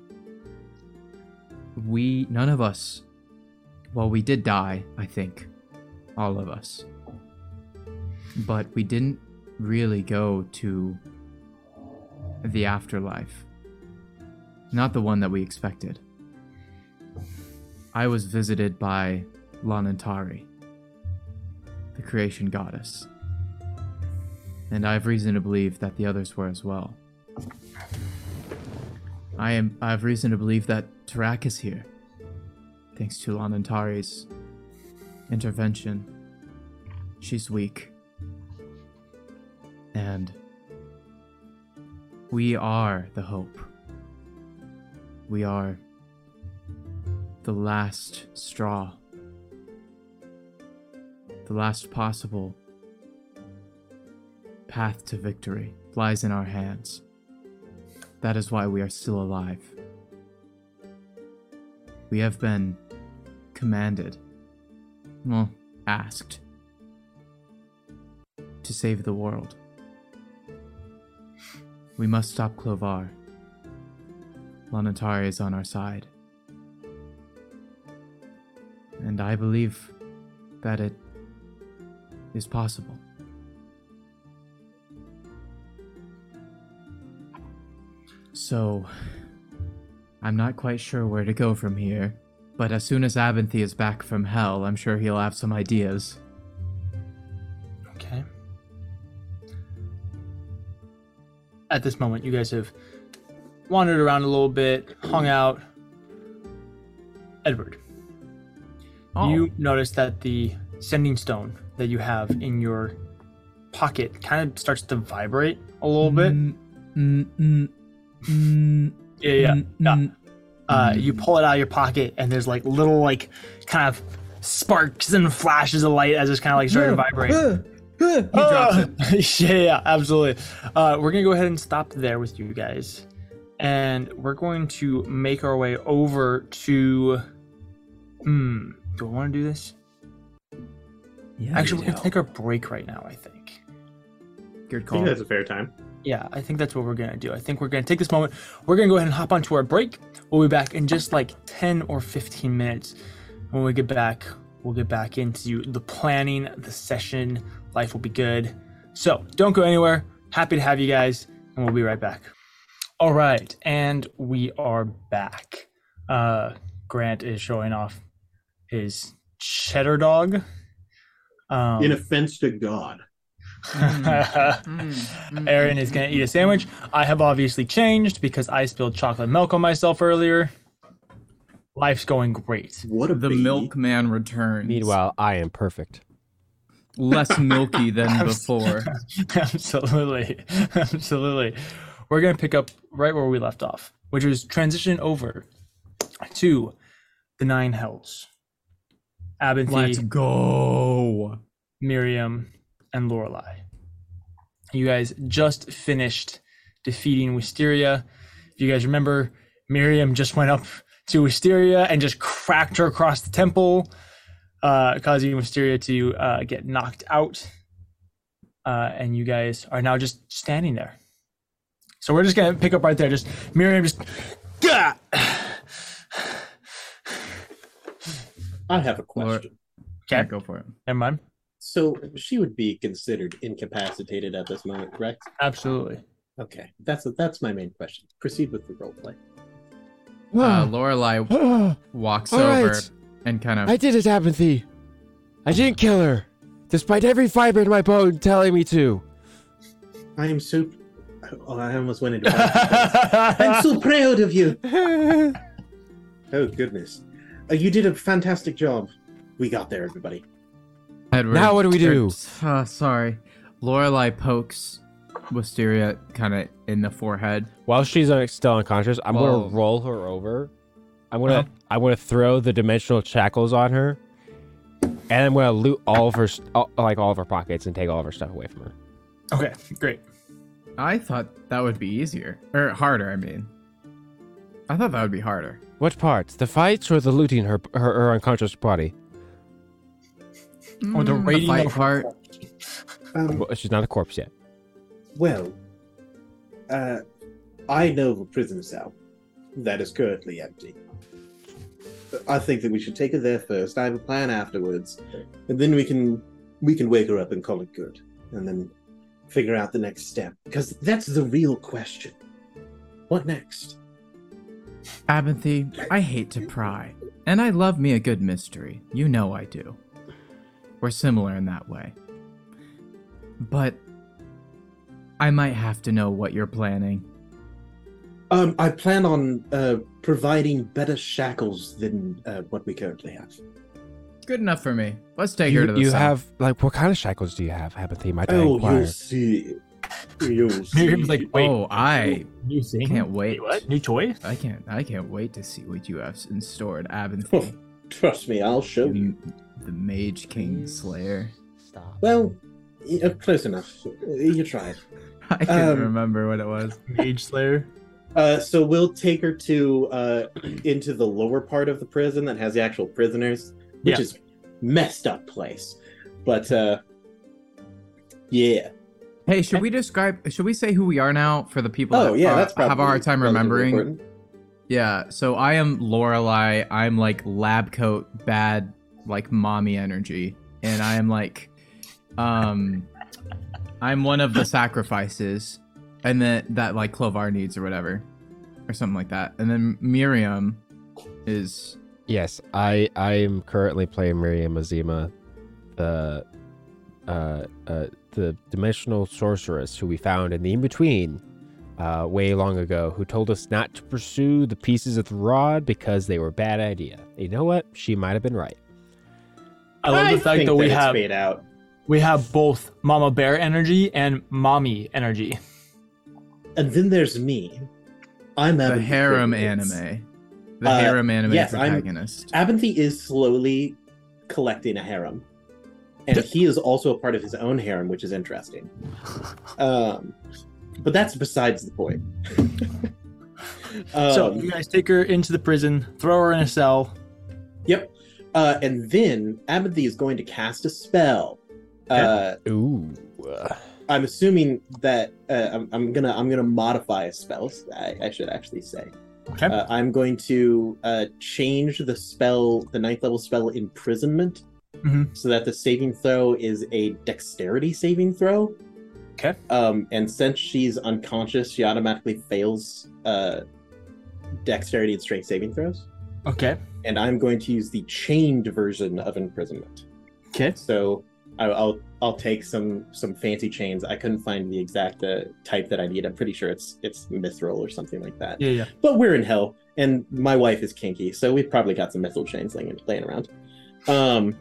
We none of us well we did die, I think. All of us. But we didn't really go to the afterlife. Not the one that we expected. I was visited by Lanantari, the creation goddess. And I have reason to believe that the others were as well. I am I have reason to believe that Tarak is here. Thanks to Lanantari's intervention. She's weak. And we are the hope. We are the last straw. The last possible path to victory lies in our hands. That is why we are still alive. We have been commanded, well, asked, to save the world. We must stop Clovar. Lanantari is on our side. And I believe that it is possible. So, I'm not quite sure where to go from here, but as soon as Abinthy is back from hell, I'm sure he'll have some ideas. Okay. at this moment, you guys have wandered around a little bit, hung out. Edward, Oh. you notice that the sending stone that you have in your pocket kind of starts to vibrate a little bit. Mm, mm, mm, mm, Yeah, yeah, mm, yeah. mm. Uh, you pull it out of your pocket, and there's like little like kind of sparks and flashes of light as it's kind of like starting to vibrate. He drops it. yeah, yeah, absolutely. Uh, we're gonna go ahead and stop there with you guys, and we're going to make our way over to. Hmm. Do I want to do this? Yeah, Actually, we're gonna take our break right now. I think. Good I call. think that's a fair time. Yeah, I think that's what we're gonna do. I think we're gonna take this moment. We're gonna go ahead and hop onto our break. We'll be back in just like ten or fifteen minutes. When we get back, we'll get back into the planning, the session. Life will be good. So don't go anywhere. Happy to have you guys, and we'll be right back. All right, and we are back. Uh, Grant is showing off his cheddar dog. Um, In offense to God. Mm. mm, Aaron mm, is going to mm, eat a sandwich. I have obviously changed because I spilled chocolate milk on myself earlier. Life's going great. What a The baby. milkman returns. Meanwhile, I am perfect. less milky than before. Absolutely. Absolutely. We're going to pick up right where we left off, which is transition over to the Nine Hells. Abinthy, Let's go. Miriam, and Lorelai. You guys just finished defeating Wisteria. If you guys remember, Miriam just went up to Wisteria and just cracked her across the temple, uh, causing Wisteria to uh, get knocked out. Uh, and you guys are now just standing there. So we're just gonna pick up right there. Just Miriam just. Gah! I have a Or- question. Okay, Go for it. never mind. So she would be considered incapacitated at this moment, correct? Absolutely. Okay, that's that's my main question. Proceed with the role play. Uh, Lorelai walks All over right. and kind of. I did it, Apathy. I didn't kill her, despite every fiber in my bone telling me to. I am so. Oh, I almost went into. I'm so proud of you. Oh goodness, uh, you did a fantastic job. We got there, everybody. Edward, Now what do we do? er, Uh, sorry. Lorelai pokes Wisteria kind of in the forehead. While she's un- still unconscious, I'm Whoa. gonna roll her over. I'm gonna Uh-huh. I'm gonna throw the dimensional shackles on her, and I'm gonna loot all of her st- all, like all of her pockets and take all of her stuff away from her. Okay, great. I thought that would be easier. Or harder, I mean. I thought that would be harder. What parts? The fights or the looting her her, her unconscious body? Or the rating fight of- part. Um, Well, she's not a corpse yet. well, uh, I know of a prison cell that is currently empty. I think that we should take her there first. I have a plan afterwards, and then we can we can wake her up and call it good, and then figure out the next step. Because that's the real question. What next? Abinthy, I hate to pry. And I love me a good mystery. You know I do. We're similar in that way. But I might have to know what you're planning. Um, I plan on uh, providing better shackles than uh, what we currently have. Good enough for me. Let's take her to You, the you south. have like what kind of shackles do you have, Apathy? Might I Oh, inquire? you'll see. You'll see. Miriam's like, wait, oh, I new thing? can't wait. What? New toy? I can't I can't wait to see what you have in store at Abinthy. Trust me, I'll show you. the, the Mage King Slayer. Stop. Well, y- close enough. You tried. I can't Um, remember what it was. Mage Slayer. Uh, so we'll take her to uh, into the lower part of the prison that has the actual prisoners, which Yeah. is messed up place. But uh, yeah. Hey, should we describe? Should we say who we are now for the people Oh that yeah, uh, that's probably have a hard time remembering? important. Yeah, so I am Lorelai. I'm like lab coat, bad, like mommy energy, and I am like, um, I'm one of the sacrifices, and then that like Clovar needs or whatever, or something like that. And then Miriam is Yes, I I am currently playing Miriam Azima, the uh uh the dimensional sorceress who we found in the in between uh, way long ago who told us not to pursue the pieces of the rod because they were a bad idea. You know what? She might have been right. I love the fact think that we it's have fade out. we have both Mama Bear energy and Mommy energy. And then there's me. I'm The Abinthy harem Crickets. anime. The Uh, harem anime yes, I'm- protagonist. Abinthy is slowly collecting a harem. And he is also a part of his own harem, which is interesting. Um, but that's besides the point. so Um, you guys take her into the prison, throw her in a cell. Yep. Uh, and then Abinthy is going to cast a spell. Uh, Ooh. I'm assuming that uh, I'm, I'm gonna I'm gonna modify a spell. I, I should actually say. Okay. Uh, I'm going to uh, change the spell, the ninth level spell, imprisonment, Mhm. so that the saving throw is a dexterity saving throw. Okay. Um, and since she's unconscious, she automatically fails uh, dexterity and strength saving throws. Okay. And I'm going to use the chained version of imprisonment. Okay. So I, I'll I'll take some some fancy chains. I couldn't find the exact uh, type that I need. I'm pretty sure it's it's mithril or something like that. Yeah, yeah. But we're in hell, and my wife is kinky, so we've probably got some mithril chains laying laying around. Um,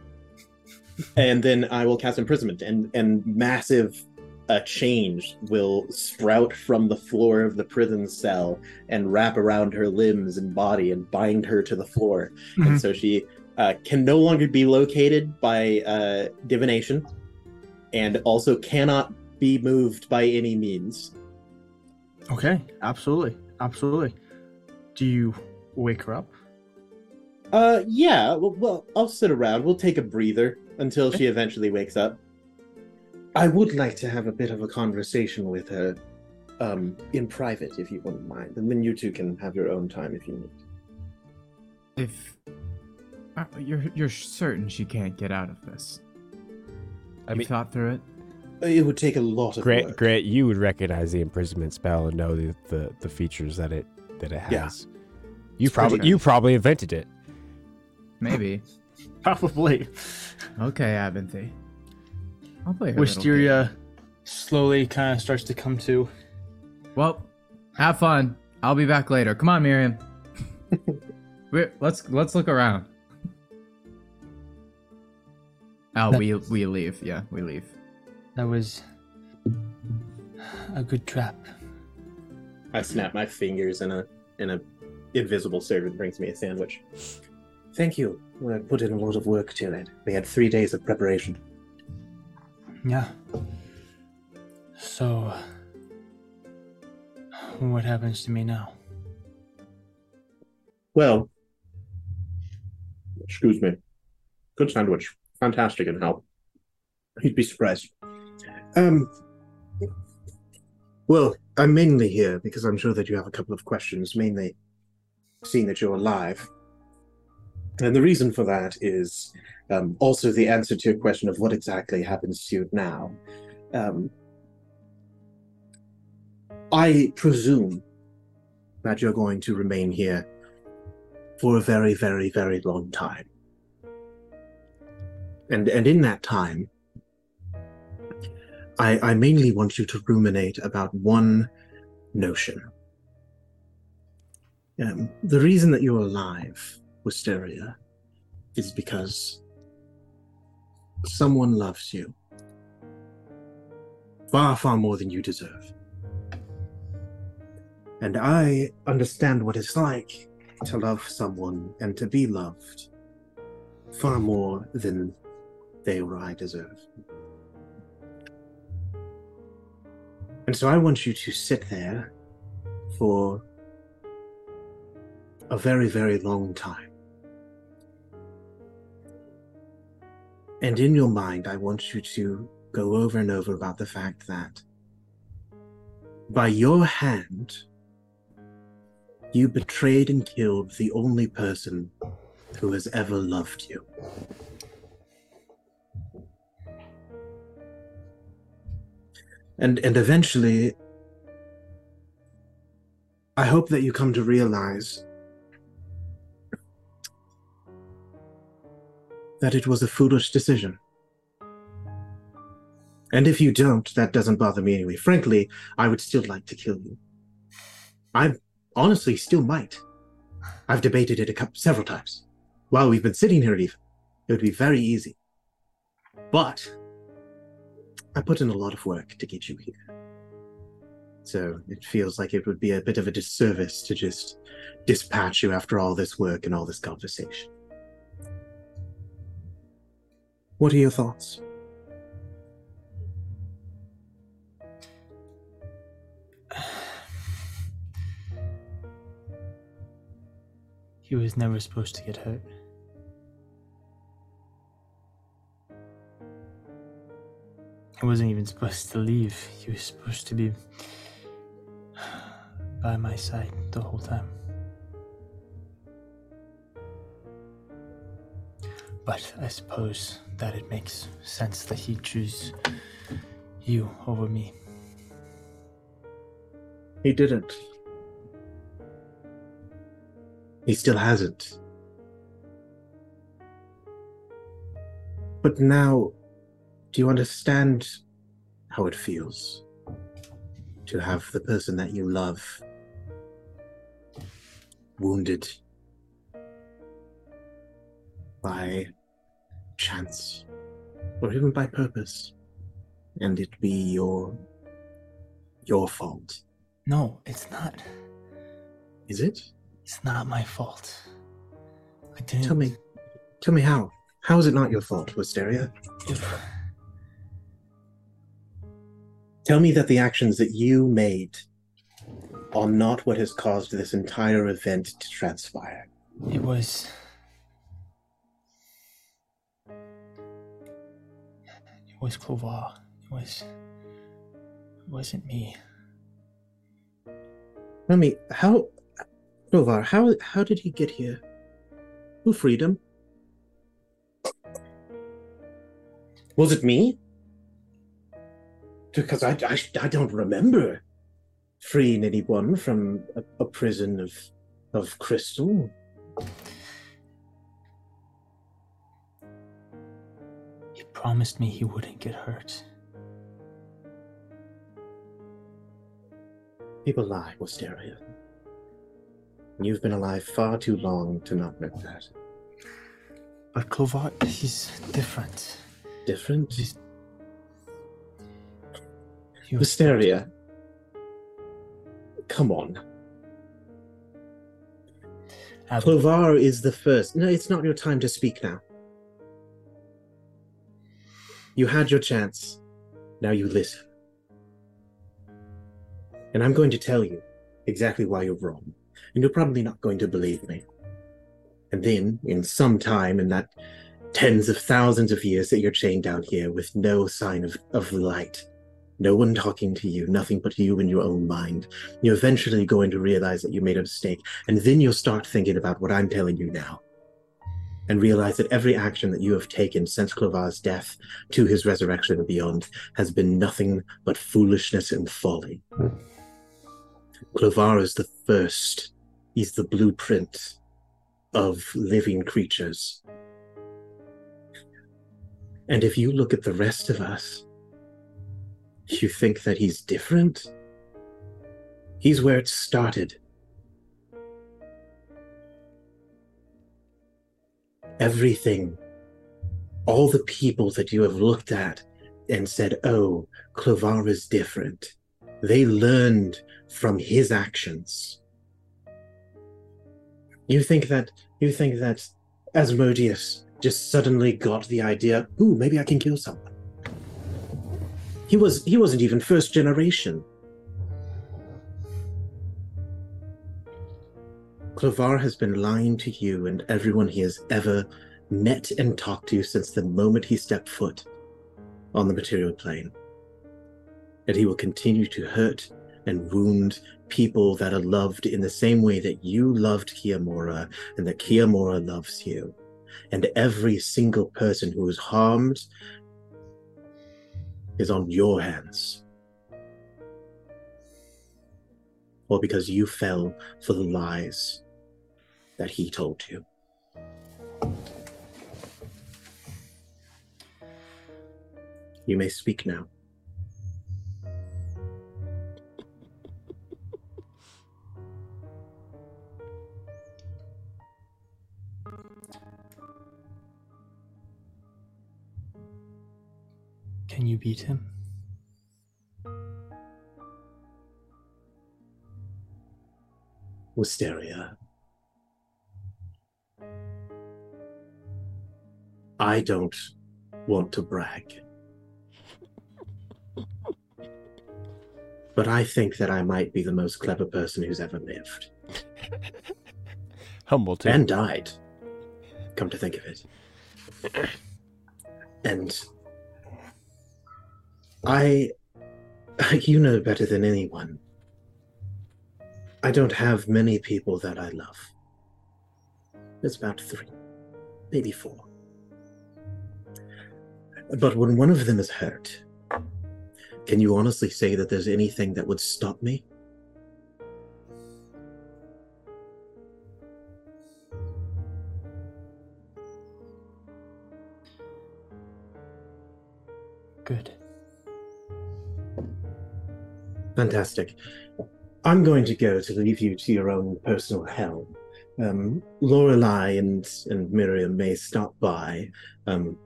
and then I will cast imprisonment, and and massive uh, change will sprout from the floor of the prison cell and wrap around her limbs and body and bind her to the floor, Mhm. and so she uh, can no longer be located by uh, divination, and also cannot be moved by any means. Okay. Absolutely. Absolutely. Do you wake her up? Uh, yeah. Well, well, I'll sit around. We'll take a breather until she eventually wakes up. I would like to have a bit of a conversation with her, um, in private, if you wouldn't mind, and then you two can have your own time if you need. If uh, you're you're certain she can't get out of this. I you mean- thought through it. It would take a lot of Grant, work. Grant, you would recognize the imprisonment spell and know the, the, the features that it that it Yeah. has. You It's probably you probably invented it. Maybe. Probably. okay, Abinthy. Wisteria slowly kind of starts to come to. Well, have fun. I'll be back later. Come on, Miriam. We're, let's let's look around. Oh, we we leave. Yeah, we leave. That was a good trap. I snap my fingers, and a and a invisible servant brings me a sandwich. Thank you. I put in a lot of work to it. We had three days of preparation. Yeah. So, what happens to me now? Well, excuse me. Good sandwich. Fantastic and help. You'd be surprised. Um, well, I'm mainly here because I'm sure that you have a couple of questions, mainly seeing that you're alive. And the reason for that is um, also the answer to your question of what exactly happens to you now. Um, I presume that you're going to remain here for a very, very, very long time. And and in that time, I I mainly want you to ruminate about one notion. Um, the reason that you're alive, Wisteria, is because someone loves you. Far, far more than you deserve. And I understand what it's like to love someone and to be loved far more than they or I deserve. And so I want you to sit there for a very, very long time. And in your mind, I want you to go over and over about the fact that by your hand, you betrayed and killed the only person who has ever loved you. And and eventually I hope that you come to realize that it was a foolish decision. And if you don't, that doesn't bother me anyway. Frankly, I would still like to kill you. I honestly still might. I've debated it a couple, several times. While we've been sitting here, even, it would be very easy. But I put in a lot of work to get you here. So it feels like it would be a bit of a disservice to just dispatch you after all this work and all this conversation. What are your thoughts? He was never supposed to get hurt. He wasn't even supposed to leave. He was supposed to be by my side the whole time. But I suppose that it makes sense that he choose you over me. He didn't. He still hasn't. But now, do you understand how it feels to have the person that you love wounded by chance or even by purpose and it be your your fault No, it's not. is it It's not my fault. I didn't. tell me tell me how how is it not your fault wisteria Tell me that the actions that you made are not what has caused this entire event to transpire. It was. It was Clovar. It was. It wasn't me. Tell me, how, Novar, how how did he get here? Who freed him? Was it me? Because I, I, I don't remember freeing anyone from a, a prison of of crystal. Promised me he wouldn't get hurt. People lie, Wisteria. You've been alive far too long to not know that. But Clovar, he's different. Different? He's. He Wisteria. Come on. Ab- Clovar is the first. No, it's not your time to speak now. You had your chance. Now you listen. And I'm going to tell you exactly why you're wrong. And you're probably not going to believe me. And then, in some time, in that tens of thousands of years that you're chained down here with no sign of, of light, no one talking to you, nothing but you and your own mind, you're eventually going to realize that you made a mistake. And then you'll start thinking about what I'm telling you now. And realize that every action that you have taken since Clovar's death to his resurrection and beyond has been nothing but foolishness and folly. Hmm. Clovar is the first, he's the blueprint of living creatures. And if you look at the rest of us, you think that he's different? He's where it started. Everything, all the people that you have looked at and said, oh, Clovar is different, they learned from his actions. You think that, you think that Asmodeus just suddenly got the idea, ooh, maybe I can kill someone. He was he wasn't even first generation. Clovar has been lying to you and everyone he has ever met and talked to since the moment he stepped foot on the material plane. And he will continue to hurt and wound people that are loved in the same way that you loved Kiyomura and that Kiyomura loves you. And every single person who is harmed is on your hands. Or because you fell for the lies that he told you. You may speak now. Can you beat him? Wisteria, I don't want to brag. But I think that I might be the most clever person who's ever lived. Humble too. And died. Come to think of it. And I. You know better than anyone. I don't have many people that I love. There's about three, maybe four. But when one of them is hurt, can you honestly say that there's anything that would stop me? Good. Fantastic. I'm going to go to leave you to your own personal hell. Um, Lorelei and, and Miriam may stop by, um,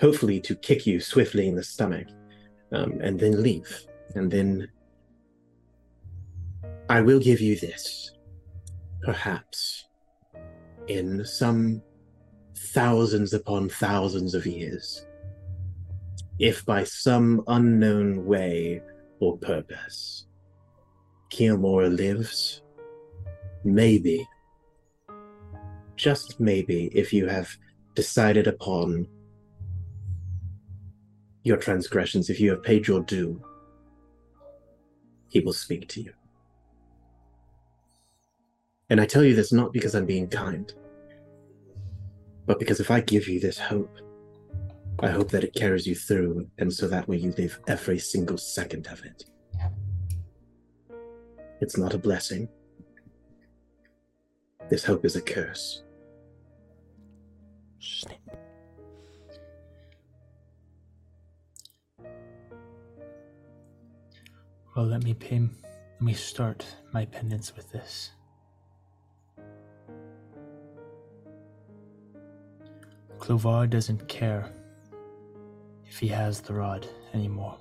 hopefully to kick you swiftly in the stomach, um, and then leave. And then I will give you this. Perhaps in some thousands upon thousands of years, if by some unknown way or purpose, Kiyomura lives, maybe, just maybe, if you have decided upon your transgressions, if you have paid your due, he will speak to you. And I tell you this not because I'm being kind, but because if I give you this hope, I hope that it carries you through, and so that way you live every single second of it. It's not a blessing. This hope is a curse. Snap. Well, let me pay. Let me start my penance with this. Clovar doesn't care if he has the rod anymore.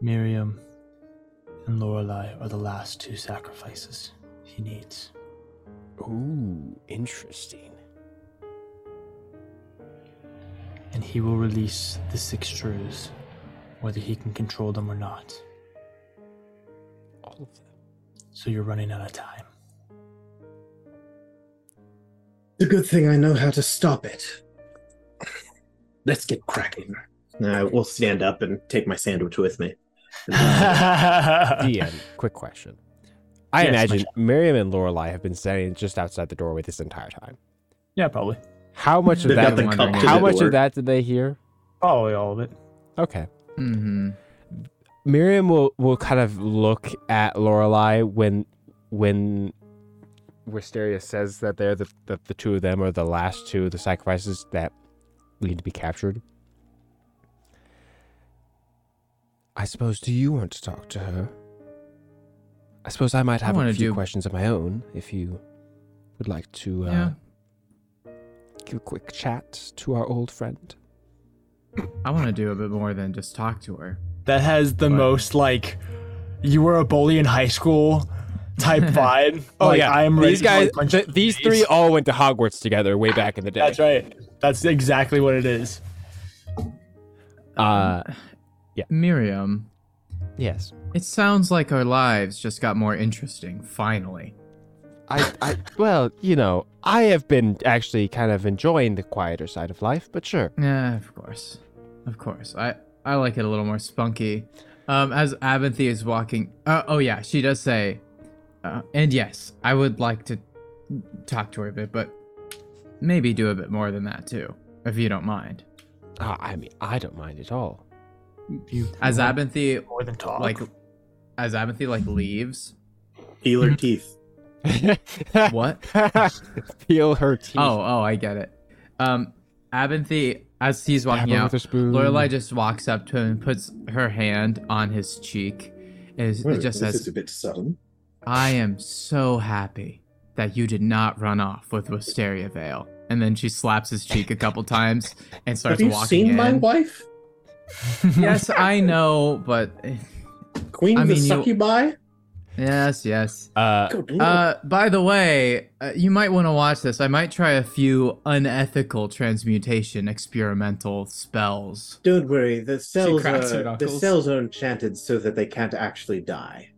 Miriam and Lorelei are the last two sacrifices he needs. Ooh, interesting. And he will release the six truths, whether he can control them or not. All of them. So you're running out of time. It's a good thing I know how to stop it. Let's get cracking. I will stand up and take my sandwich with me. DM, quick question. I Yes, imagine Miriam and Lorelei have been standing just outside the doorway this entire time. yeah, probably. How much of They've got that? the cup to How the much door. of that did they hear? Probably all of it. Okay. Mm-hmm. Miriam will will kind of look at Lorelei when when Wisteria says that they're the that the two of them are the last two of the sacrifices that need to be captured. I suppose do you want to talk to her? I suppose I might have a few do- questions of my own if you would like to uh, Yeah. Give a quick chat to our old friend. I want to do a bit more than just talk to her. That has the What? most like you were a bully in high school type vibe. Oh like, yeah, I am ready these guys, th- you these three all went to Hogwarts together way back in the day. That's right. That's exactly what it is. Uh, yeah. Miriam, yes. it sounds like our lives just got more interesting, finally. I, I, well, you know, I have been actually kind of enjoying the quieter side of life, but sure. Yeah, of course. Of course. I, I like it a little more spunky. Um, as Abinthy is walking. Uh, oh, yeah, she does say. Uh, and yes, I would like to talk to her a bit, but maybe do a bit more than that too, if you don't mind. Uh, I mean, I don't mind at all. You As want Abinthy, more than talk. like, as Abinthy, like, leaves. Peel her teeth. What? Feel her teeth. Oh, oh, I get it. Um, Abinthy, as he's walking her out, with. Lorelai just walks up to him and puts her hand on his cheek. And it Well, just this says, is a bit sudden. I am so happy that you did not run off with Wisteria Vale. and then she slaps his cheek a couple times and starts Have you walking seen in. my wife, yes, I know, but Queen I of the mean, you- Succubi? Yes, yes. Uh, Uh, by the way, uh, you might want to watch this. I might try a few unethical transmutation experimental spells. Don't worry, the cells are the cells are enchanted so that they can't actually die.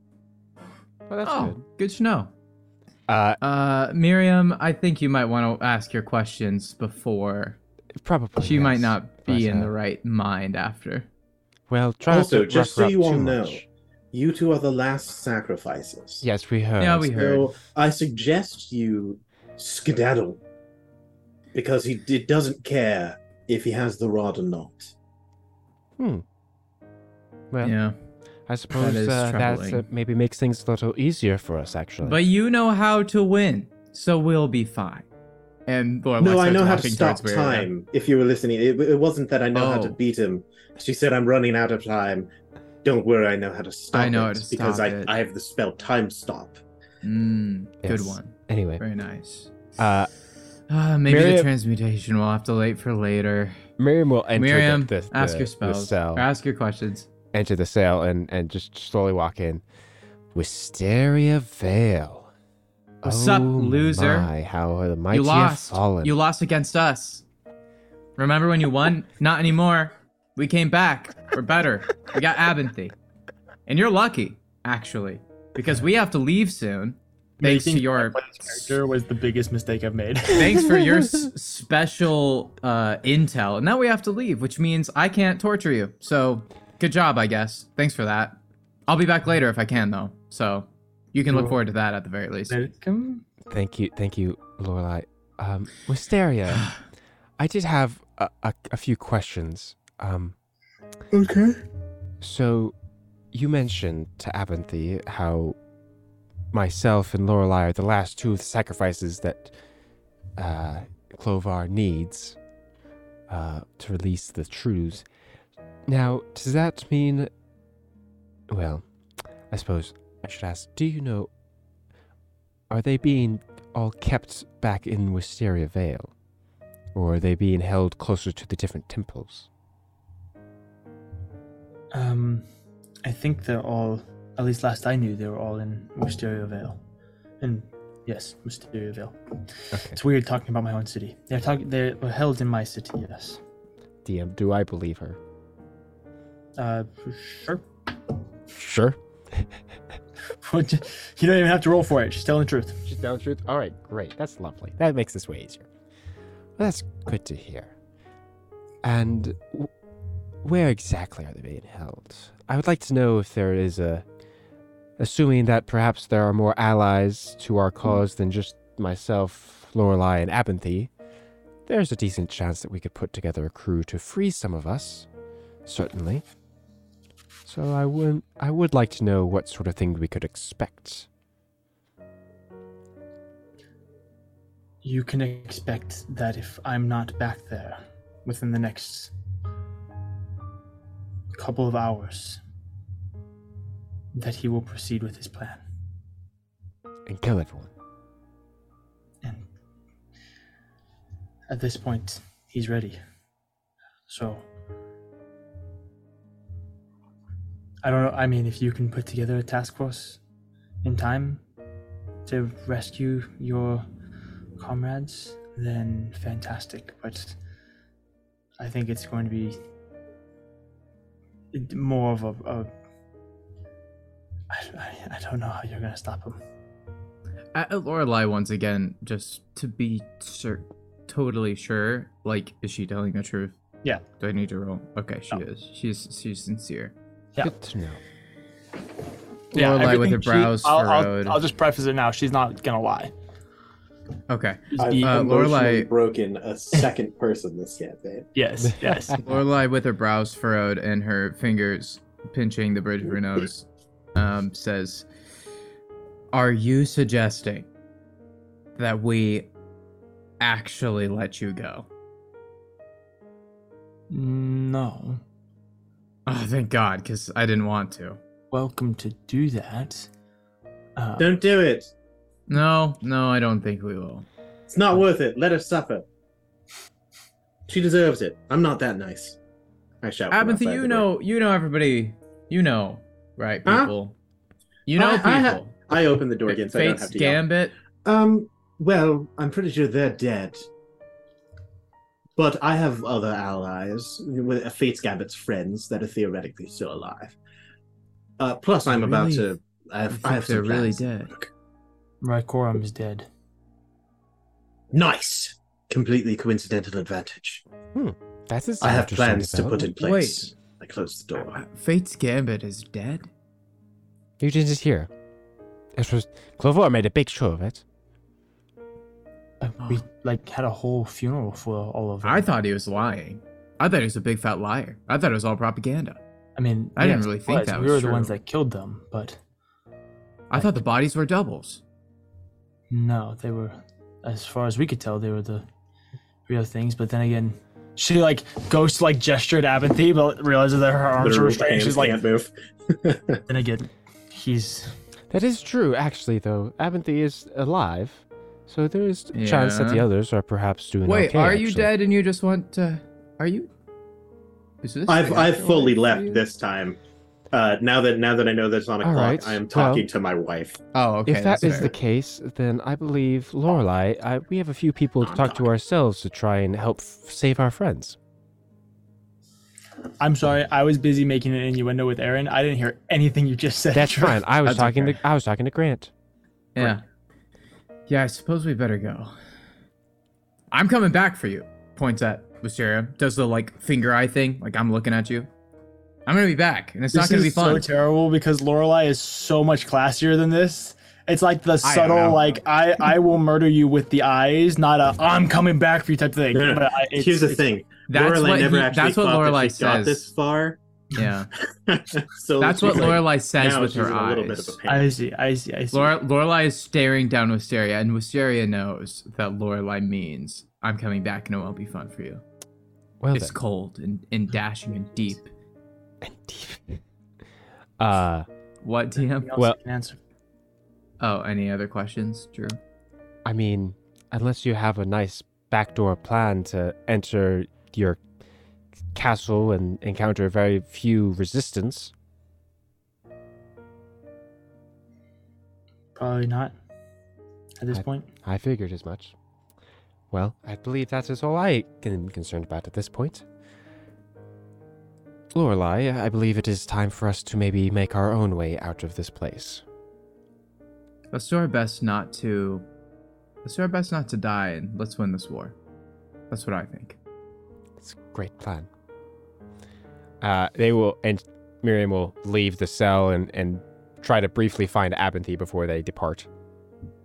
well, that's oh, good. good to know. Uh, Uh, Miriam, I think you might want to ask your questions before. probably. She might not be but, in uh, the right mind after. Well, try not also, to just rough so you all too know, much. You two are the last sacrifices. Yes, we heard. Yeah, we heard. So I suggest you skedaddle because he it doesn't care if he has the rod or not. Hmm. Well, yeah, I suppose is uh, that uh, maybe makes things a little easier for us, actually. but you know how to win, so we'll be fine. And Lorelai no, I know how to walking stop towards Miriam. time. If you were listening, it, it wasn't that I know how to Oh. beat him. She said, "I'm running out of time." Don't worry, I know how to stop. I know how it to because stop I it. I have the spell Time Stop. Mm, Good one. anyway, Very nice. uh, Uh, maybe the transmutation we'll have to wait for later. Miriam will enter Miriam, the, the, ask the- your the spells. cell, Or ask your questions. enter the cell, and and just slowly walk in. Wisteria Vale. What's up, Oh loser? My, how the mighty you lost. have fallen. You lost against us. Remember when you won? Not anymore. We came back. We're better. We got Abinthy. And you're lucky, actually, because we have to leave soon. Thanks to Making your my character was the biggest mistake I've made. thanks for your s- special uh, intel. And now we have to leave, which means I can't torture you. So, good job, I guess. Thanks for that. I'll be back later if I can, though. So, you can look Cool. forward to that at the very least. Welcome. Thank you, thank you, Lorelai. Um, Wisteria, I did have a, a, a few questions. Um, Okay. so, you mentioned to Abinthy how myself and Lorelai are the last two of the sacrifices that uh, Clovar needs uh, to release the truths. Now, does that mean? Well, I suppose I should ask. Do you know? Are they being all kept back in Wisteria Vale, or are they being held closer to the different temples? Um, I think they're all, at least last I knew, they were all in Wisteria Vale. And yes, Wisteria Vale. Okay. It's weird talking about my own city. They're talking. They're held in my city. Yes. DM, do I believe her? Uh, sure. Sure. you don't even have to roll for it. She's telling the truth. She's telling the truth. All right, great. That's lovely. That makes this way easier. Well, that's good to hear. And where exactly are they being held? I would like to know if there is a. Assuming that perhaps there are more allies to our hmm. cause than just myself, Lorelei, and Abinthy, there's a decent chance that we could put together a crew to free some of us. Certainly. So I would I would like to know what sort of thing we could expect. You can expect that if I'm not back there within the next couple of hours, that he will proceed with his plan. and kill everyone. And at this point, he's ready. So, I don't know. I mean, if you can put together a task force in time to rescue your comrades, then fantastic. But I think it's going to be more of a. a I, I, I don't know how you're going to stop him. Uh, Lorelai, once again, just to be cer- totally sure, like, is she telling the truth? Yeah. Do I need to roll? Okay, she No. is. She's she's sincere. Yeah. Good to know. Lorelai with her everything she- brows I'll, furrowed. I'll, I'll just preface it now. She's not gonna lie. Okay. I've Uh, emotionally Lorelai- broken a second person this campaign. Yes, yes. Lorelai with her brows furrowed and her fingers pinching the bridge of her nose, um, says, "Are you suggesting that we actually let you go?" no. Oh, thank God, because I didn't want to. Welcome to do that. Uh, Don't do it. No, no, I don't think we will. It's not worth it. Let her suffer. She deserves it. I'm not that nice. I shout. Abinthy, you know, you know everybody. You know, right, Huh? people. You know I- people. I ha- I open the door again so I don't Fate's have to yell. Gambit. Um, well, I'm pretty sure they're dead. But I have other allies, with Fate's Gambit's friends that are theoretically still alive. Uh, plus, I'm about to. I I have, think I have they're really dead. Rykorum is dead. Nice, completely coincidental advantage. That's a I have plans to put in development. place. I close the door. Uh, Fate's Gambit is dead. You didn't just hear. It was Clovar made a big show of it. Uh, We like had a whole funeral for all of them. I thought he was lying. I thought he was a big fat liar. I thought it was all propaganda. I mean, I didn't really think was. that we was were the ones that killed them, but I thought the bodies were doubles. No, they were, as far as we could tell, they were the real things. But then again, she like goes to like gesture at Abinthy, but realizes that her arms are restrained. hands She's like, can't move. then again, he's That is true, actually, though. Abinthy is alive, so there is a chance that the others are perhaps doing Wait, okay. are you actually. dead and you just want to? Are you? Is this I've I've fully left this time. Uh, now that now that I know that's on a All clock, right, I am well- talking to my wife. Oh, okay. if that's fair. the case, then I believe Lorelai, I, we have a few people to I'm talk to ourselves to try and help f- save our friends. I'm sorry, I was busy making an innuendo with Aaron. I didn't hear anything you just said. That's fine. I was That's talking okay. to I was talking to Grant. Yeah. Yeah, I suppose we better go. I'm coming back for you. Points at Wisteria. Does the like finger eye thing. Like I'm looking at you. I'm gonna be back, and it's This not gonna be fun. so terrible because Lorelai is so much classier than this. It's like the know. subtle, like I I will murder you with the eyes, not a I'm coming back for you type thing. No, no, But I, it's, Here's the it's- thing. That's Lorelai what never he- actually that's what thought that Lorelai got says. this far. yeah, so that's what she's like, Lorelai says with her a little bit eyes. of a pain. I see, I see, I see. Lore- Lorelai is staring down Wisteria, and Wisteria knows that Lorelai means I'm coming back, and it won't be fun for you. Well it's then. cold and, and dashing and deep. Uh, What, DM? Anything else well- can answer. Oh, any other questions, Drew? I mean, unless you have a nice backdoor plan to enter your castle and encounter very few resistance. Probably not at this I- point. I figured as much. Well, I believe that is all I can be concerned about at this point. Lorelai, I believe it is time for us to maybe make our own way out of this place. Let's do our best not to. Let's do our best not to die, and let's win this war. That's what I think. It's a great plan. Uh, they will, and Miriam will leave the cell and, and try to briefly find Abinthy before they depart.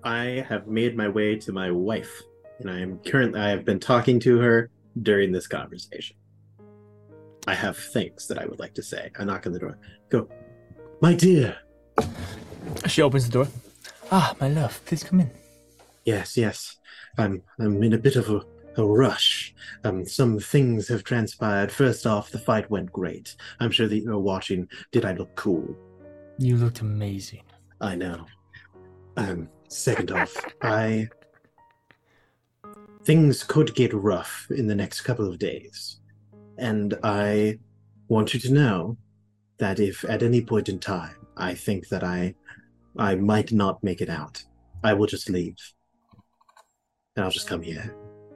I have made my way to my wife, and I am currently I have been talking to her during this conversation. I have things that I would like to say. I knock on the door. Go, my dear. She opens the door. Ah, my love, please come in. Yes, yes. I'm I'm in a bit of a, a rush. Um, some things have transpired. First off, the fight went great. I'm sure that you're watching. Did I look cool? You looked amazing. I know. Um, second off, I things could get rough in the next couple of days. And I want you to know that if at any point in time I think that I I might not make it out, I will just leave. And I'll just come here.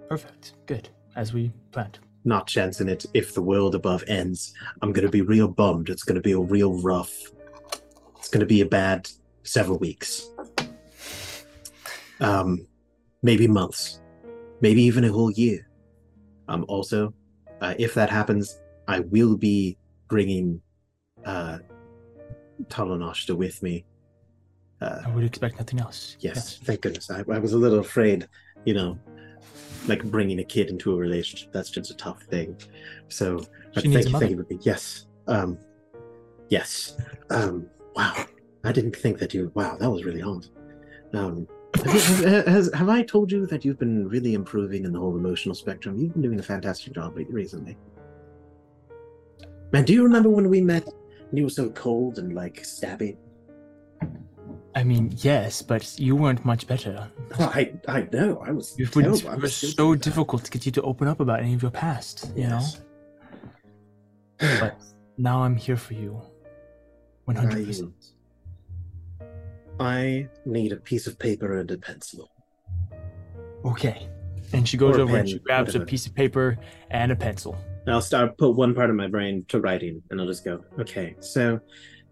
Perfect. Good. As we planned. Not chancing it if the world above ends. I'm gonna be real bummed. It's gonna be a real rough. It's gonna be a bad several weeks. Um, maybe months, maybe even a whole year. Um, also, uh, if that happens, I will be bringing uh, Talanoshta with me. Uh, I would expect nothing else. yes, thank goodness. I, I was a little afraid, you know, like bringing a kid into a relationship. That's just a tough thing. So, but She thank you, thank you. Yes. Um, yes. Um, wow. I didn't think that you. Wow, that was really hard. Um, have, you- has, have I told you that you've been really improving in the whole emotional spectrum? You've been doing a fantastic job recently. Man, do you remember when we met and you were so cold and like stabby? I mean, yes, but you weren't much better. I I know. I was It terrible. It was so difficult to get you to open up about any of your past, you Yes. know? But now I'm here for you. 100%. I need a piece of paper and a pencil. Okay. And she goes over and she grabs whatever. a piece of paper and a pencil. I'll start put one part of my brain to writing, and I'll just go. Okay, so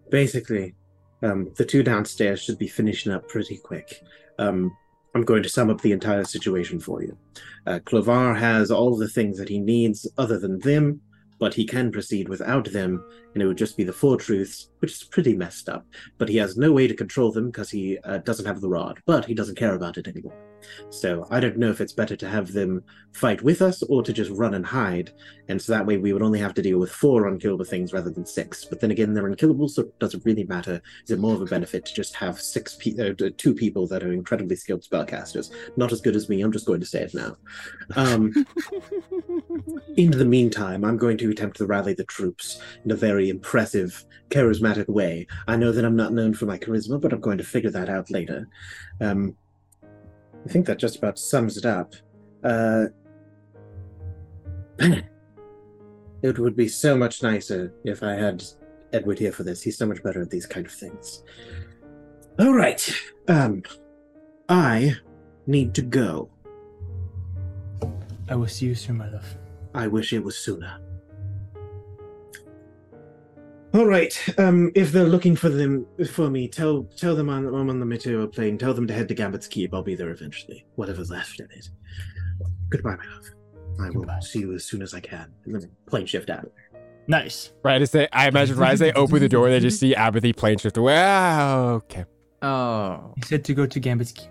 basically, um, the two downstairs should be finishing up pretty quick. Um, I'm going to sum up the entire situation for you. Uh, Clovar has all the things that he needs other than them, but he can proceed without them, and it would just be the four truths, which is pretty messed up. But he has no way to control them because he uh, doesn't have the rod, but he doesn't care about it anymore. So I don't know if it's better to have them fight with us or to just run and hide, and so that way we would only have to deal with four unkillable things rather than six. But then again, they're unkillable, so it doesn't really matter. Is it more of a benefit to just have six, pe- uh, two people that are incredibly skilled spellcasters? Not as good as me. I'm just going to say it now. Um, in the meantime, I'm going to attempt to rally the troops in a very impressive, charismatic way. I know that I'm not known for my charisma, but I'm going to figure that out later. Um, I think that just about sums it up. Uh, it would be so much nicer if I had Edward here for this. He's so much better at these kind of things. All right. Um, I need to go. I will see you soon, my love. I wish it was sooner. All right. Um, if they're looking for them for me, tell tell them I'm, I'm on the material plane. Tell them to head to Gambit's Keep. I'll be there eventually. Whatever's left in it. Goodbye, my love. I will Goodbye. see you as soon as I can. And then plane shift out of there. Nice. Right as they, I imagine right as they open the door, they just see Apathy plane shift away. Ah, okay. Oh. He said to go to Gambit's Keep.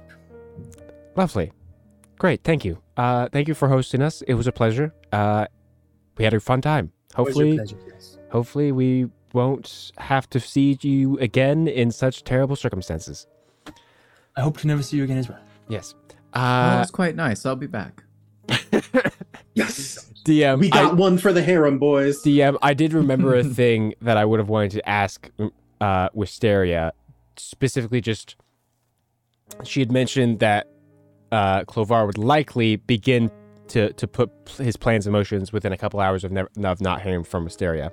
Lovely. Great. Thank you. Uh, thank you for hosting us. It was a pleasure. Uh, we had a fun time. Always your Hopefully, pleasure, yes. hopefully we won't have to see you again in such terrible circumstances. I hope to never see you again as well. Yes. Oh, Uh, it's quite nice. I'll be back. Yes. DM. We I- got one for the harem, boys. DM, I did remember a thing that I would have wanted to ask uh, Wisteria, specifically just she had mentioned that uh, Clovar would likely begin to to put his plans and motions within a couple hours of, never, of not hearing from Wisteria.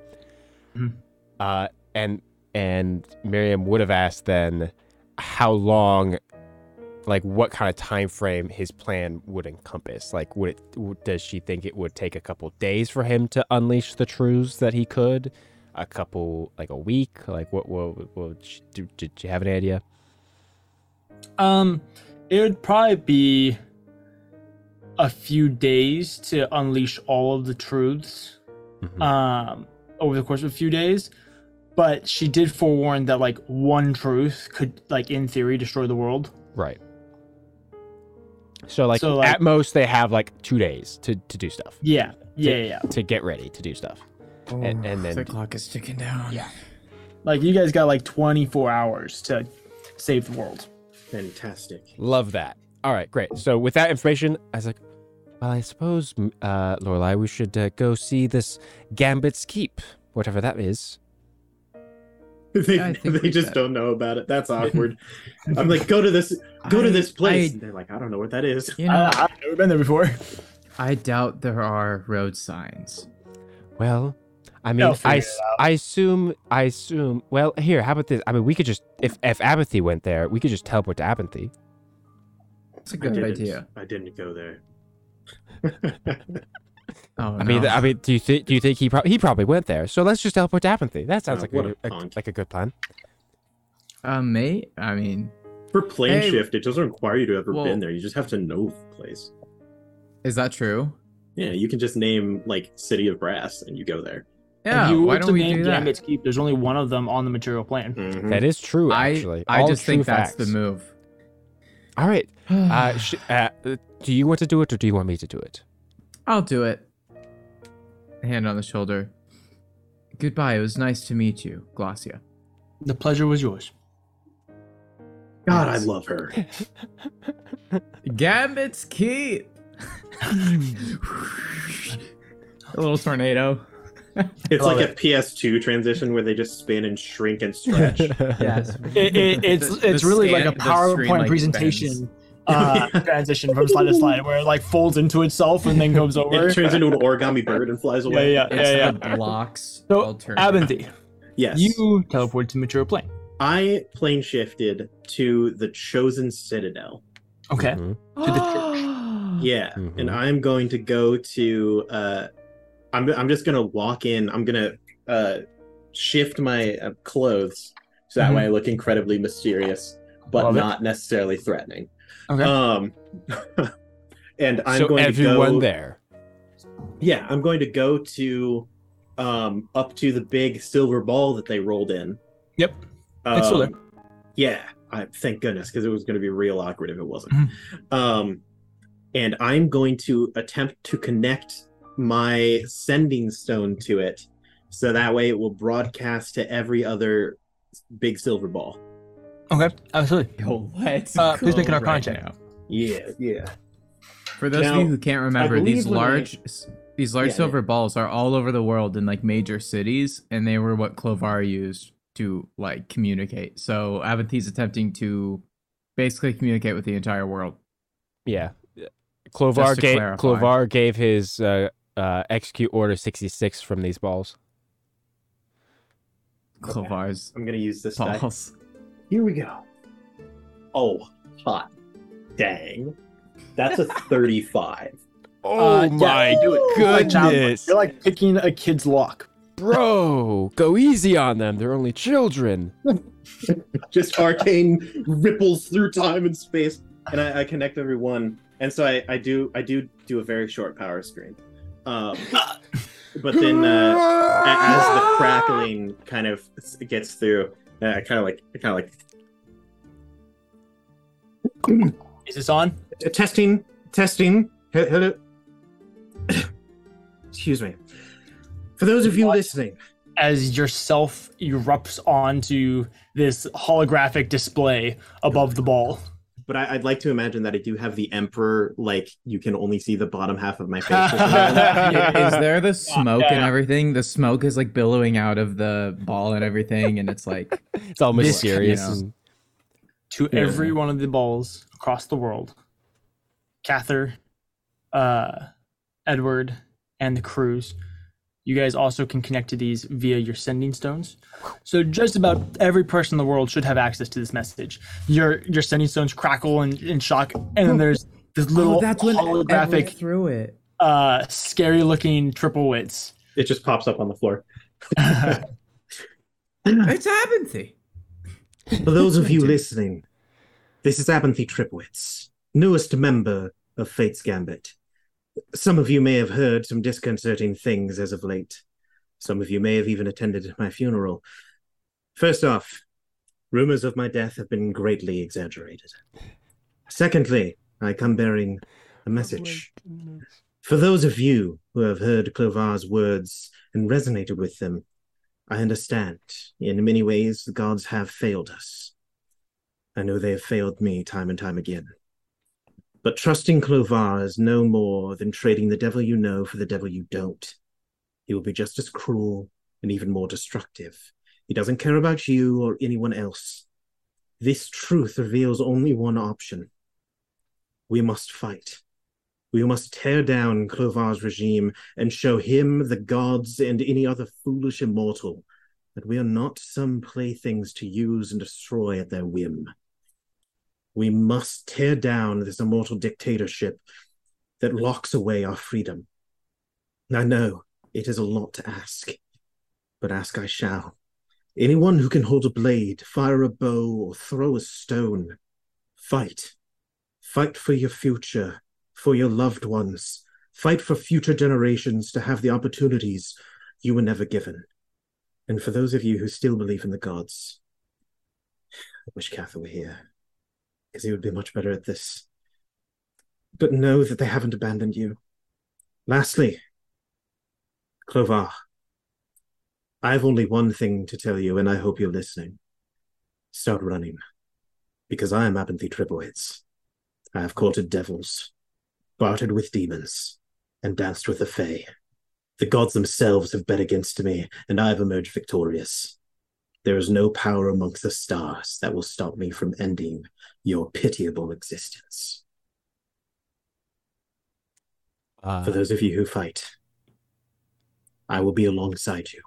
Mhm. Uh, and and Miriam would have asked then how long like what kind of time frame his plan would encompass like would it does she think it would take a couple days for him to unleash the truths that he could a couple like a week like what what, what she, do, did you have an idea Um, it would probably be a few days to unleash all of the truths. Mhm. Um, over the course of a few days. But she did forewarn that like one truth could, like in theory, destroy the world. right so like, So, like- at most they have like two days to, to do stuff Yeah, yeah, yeah. yeah. to get ready to do stuff and, and then the clock is ticking down. Yeah. Like you guys got like 24 hours to save the world. Fantastic. Love that. All right, great. So with that information, I was like, well, I suppose, uh, Lorelai, we should uh, go see this Gambit's Keep, whatever that is. They, I they just should. don't know about it. That's awkward. I'm like, go to this, go to this place. I- and they're like, I don't know what that is. You know, I, I've never been there before. I doubt there are road signs. Well, I mean, I, figure s- I assume, I assume. Well, here, how about this? I mean, we could just, if if Apathy went there, we could just teleport to Apathy. That's a good didn't. idea. I didn't go there. Oh, I mean, no. I mean, do you think do you think he pro- he probably went there? So let's just teleport to Apathy. That sounds Oh, like a, a a- like a good plan. uh, mate. I mean, For plane Hey. shift, it doesn't require you to have ever Well- been there. You just have to know the place. is that true? Yeah, you can just name like City of Brass and you go there. Yeah. if you why were don't to we name do that? Gambit's Keep, there's only one of them on the material plane. Mhm. That is true, actually. I All just true think that's the move. All right. Uh, sh- uh, do you want to do it, or do you want me to do it? I'll do it. Hand on the shoulder. Goodbye. It was nice to meet you, Glacia. The pleasure was yours. God, I love her. Gambit's Keep. a little tornado. It's Love like a PS2 transition where they just spin and shrink and stretch. Yes. It, it, it's The- the it's really like a scan- the screen, PowerPoint like, presentation uh, transition from slide to slide where it like folds into itself and then goes over. it turns into an origami bird and flies away. yeah, It's yeah, yeah. the blocks. So, alternative. Abinthy, Yes. you teleport to Mature plane. I plane shifted to the chosen citadel. Okay. Mhm. To the church. Yeah, Mhm. and I'm going to go to. Uh, I'm I'm just gonna walk in. I'm gonna uh, shift my uh, clothes so that Mhm. way I look incredibly mysterious, but Love it. not necessarily threatening. Okay. Um, and I'm so going everyone to go. there. Yeah, I'm going to go to um up to the big silver ball that they rolled in. Yep. It's still there. Um, Yeah, I thank goodness because it was going to be real awkward if it wasn't. Mhm. Um, and I'm going to attempt to connect my sending stone to it, so that way it will broadcast to every other big silver ball. Okay. Absolutely. Yo, let's Uh, please make an arcana right check. now. Yeah, yeah. For those Now, of you who can't remember, these believe when I- large these large Yeah, silver balls are all over the world in like major cities, and they were what Clovar used to like communicate. So Aventhy's attempting to basically communicate with the entire world. Yeah. Clovar gave clarify. Clovar gave his uh, uh, execute order 66 from these balls. Okay. Clovar's I'm gonna use this die. balls. Here we go. Oh, hot dang! That's a 35. Oh Uh, my do it. Like child- goodness. You're like picking a kid's lock. Bro, go easy on them. They're only children. just arcane ripples through time and space and I, I connect every one and so I, I do i do do a very short power screen um but then uh, as the crackling kind of gets through uh, i kind of like i kind of like Is this on? Uh, testing testing. He- hello excuse me. For those of you listening. As yourself erupts onto this holographic display above the ball. But I, i'd like to imagine that i do have the emperor like you can only see the bottom half of my face Is there the smoke yeah, and everything? The smoke is like billowing out of the ball and everything, and it's like It's all This- mysterious. you know. and- to Yeah. every one of the balls across the world. Cather, uh, Edward, and the crews. You guys also can connect to these via your sending stones. So just about every person in the world should have access to this message. Your your sending stones crackle and, and shock, and then there's this little holographic, through it. uh, scary looking triple wits. it just pops up on the floor It's Aventhy. For those of you listening, this is Abinthy Tripwitz, newest member of Fate's Gambit. Some of you may have heard some disconcerting things as of late. Some of you may have even attended my funeral. First off, rumors of my death have been greatly exaggerated. Secondly, I come bearing a oh message. For those of you who have heard Clovar's words and resonated with them, I understand. In many ways, the gods have failed us. I know they have failed me time and time again. But trusting Clovar is no more than trading the devil you know for the devil you don't. He will be just as cruel and even more destructive. He doesn't care about you or anyone else. This truth reveals only one option. We must fight. We must tear down Clovar's regime and show him, the gods, and any other foolish immortal that we are not some playthings to use and destroy at their whim. We must tear down this immortal dictatorship that locks away our freedom. I know it is a lot to ask, but ask I shall. Anyone who can hold a blade, fire a bow, or throw a stone, fight. Fight for your future, for your loved ones. Fight for future generations to have the opportunities you were never given. And for those of you who still believe in the gods, I wish Cather were here, because he would be much better at this. But know that they haven't abandoned you. Lastly, Clovar, I have only one thing to tell you, and I hope you're listening. Start running, because I am Abinthy Tripowitz. I have courted devils, bartered with demons, and danced with the Fae. The gods themselves have bet against me, and I have emerged victorious. There is no power amongst the stars that will stop me from ending your pitiable existence. Uh, For those of you who fight, I will be alongside you.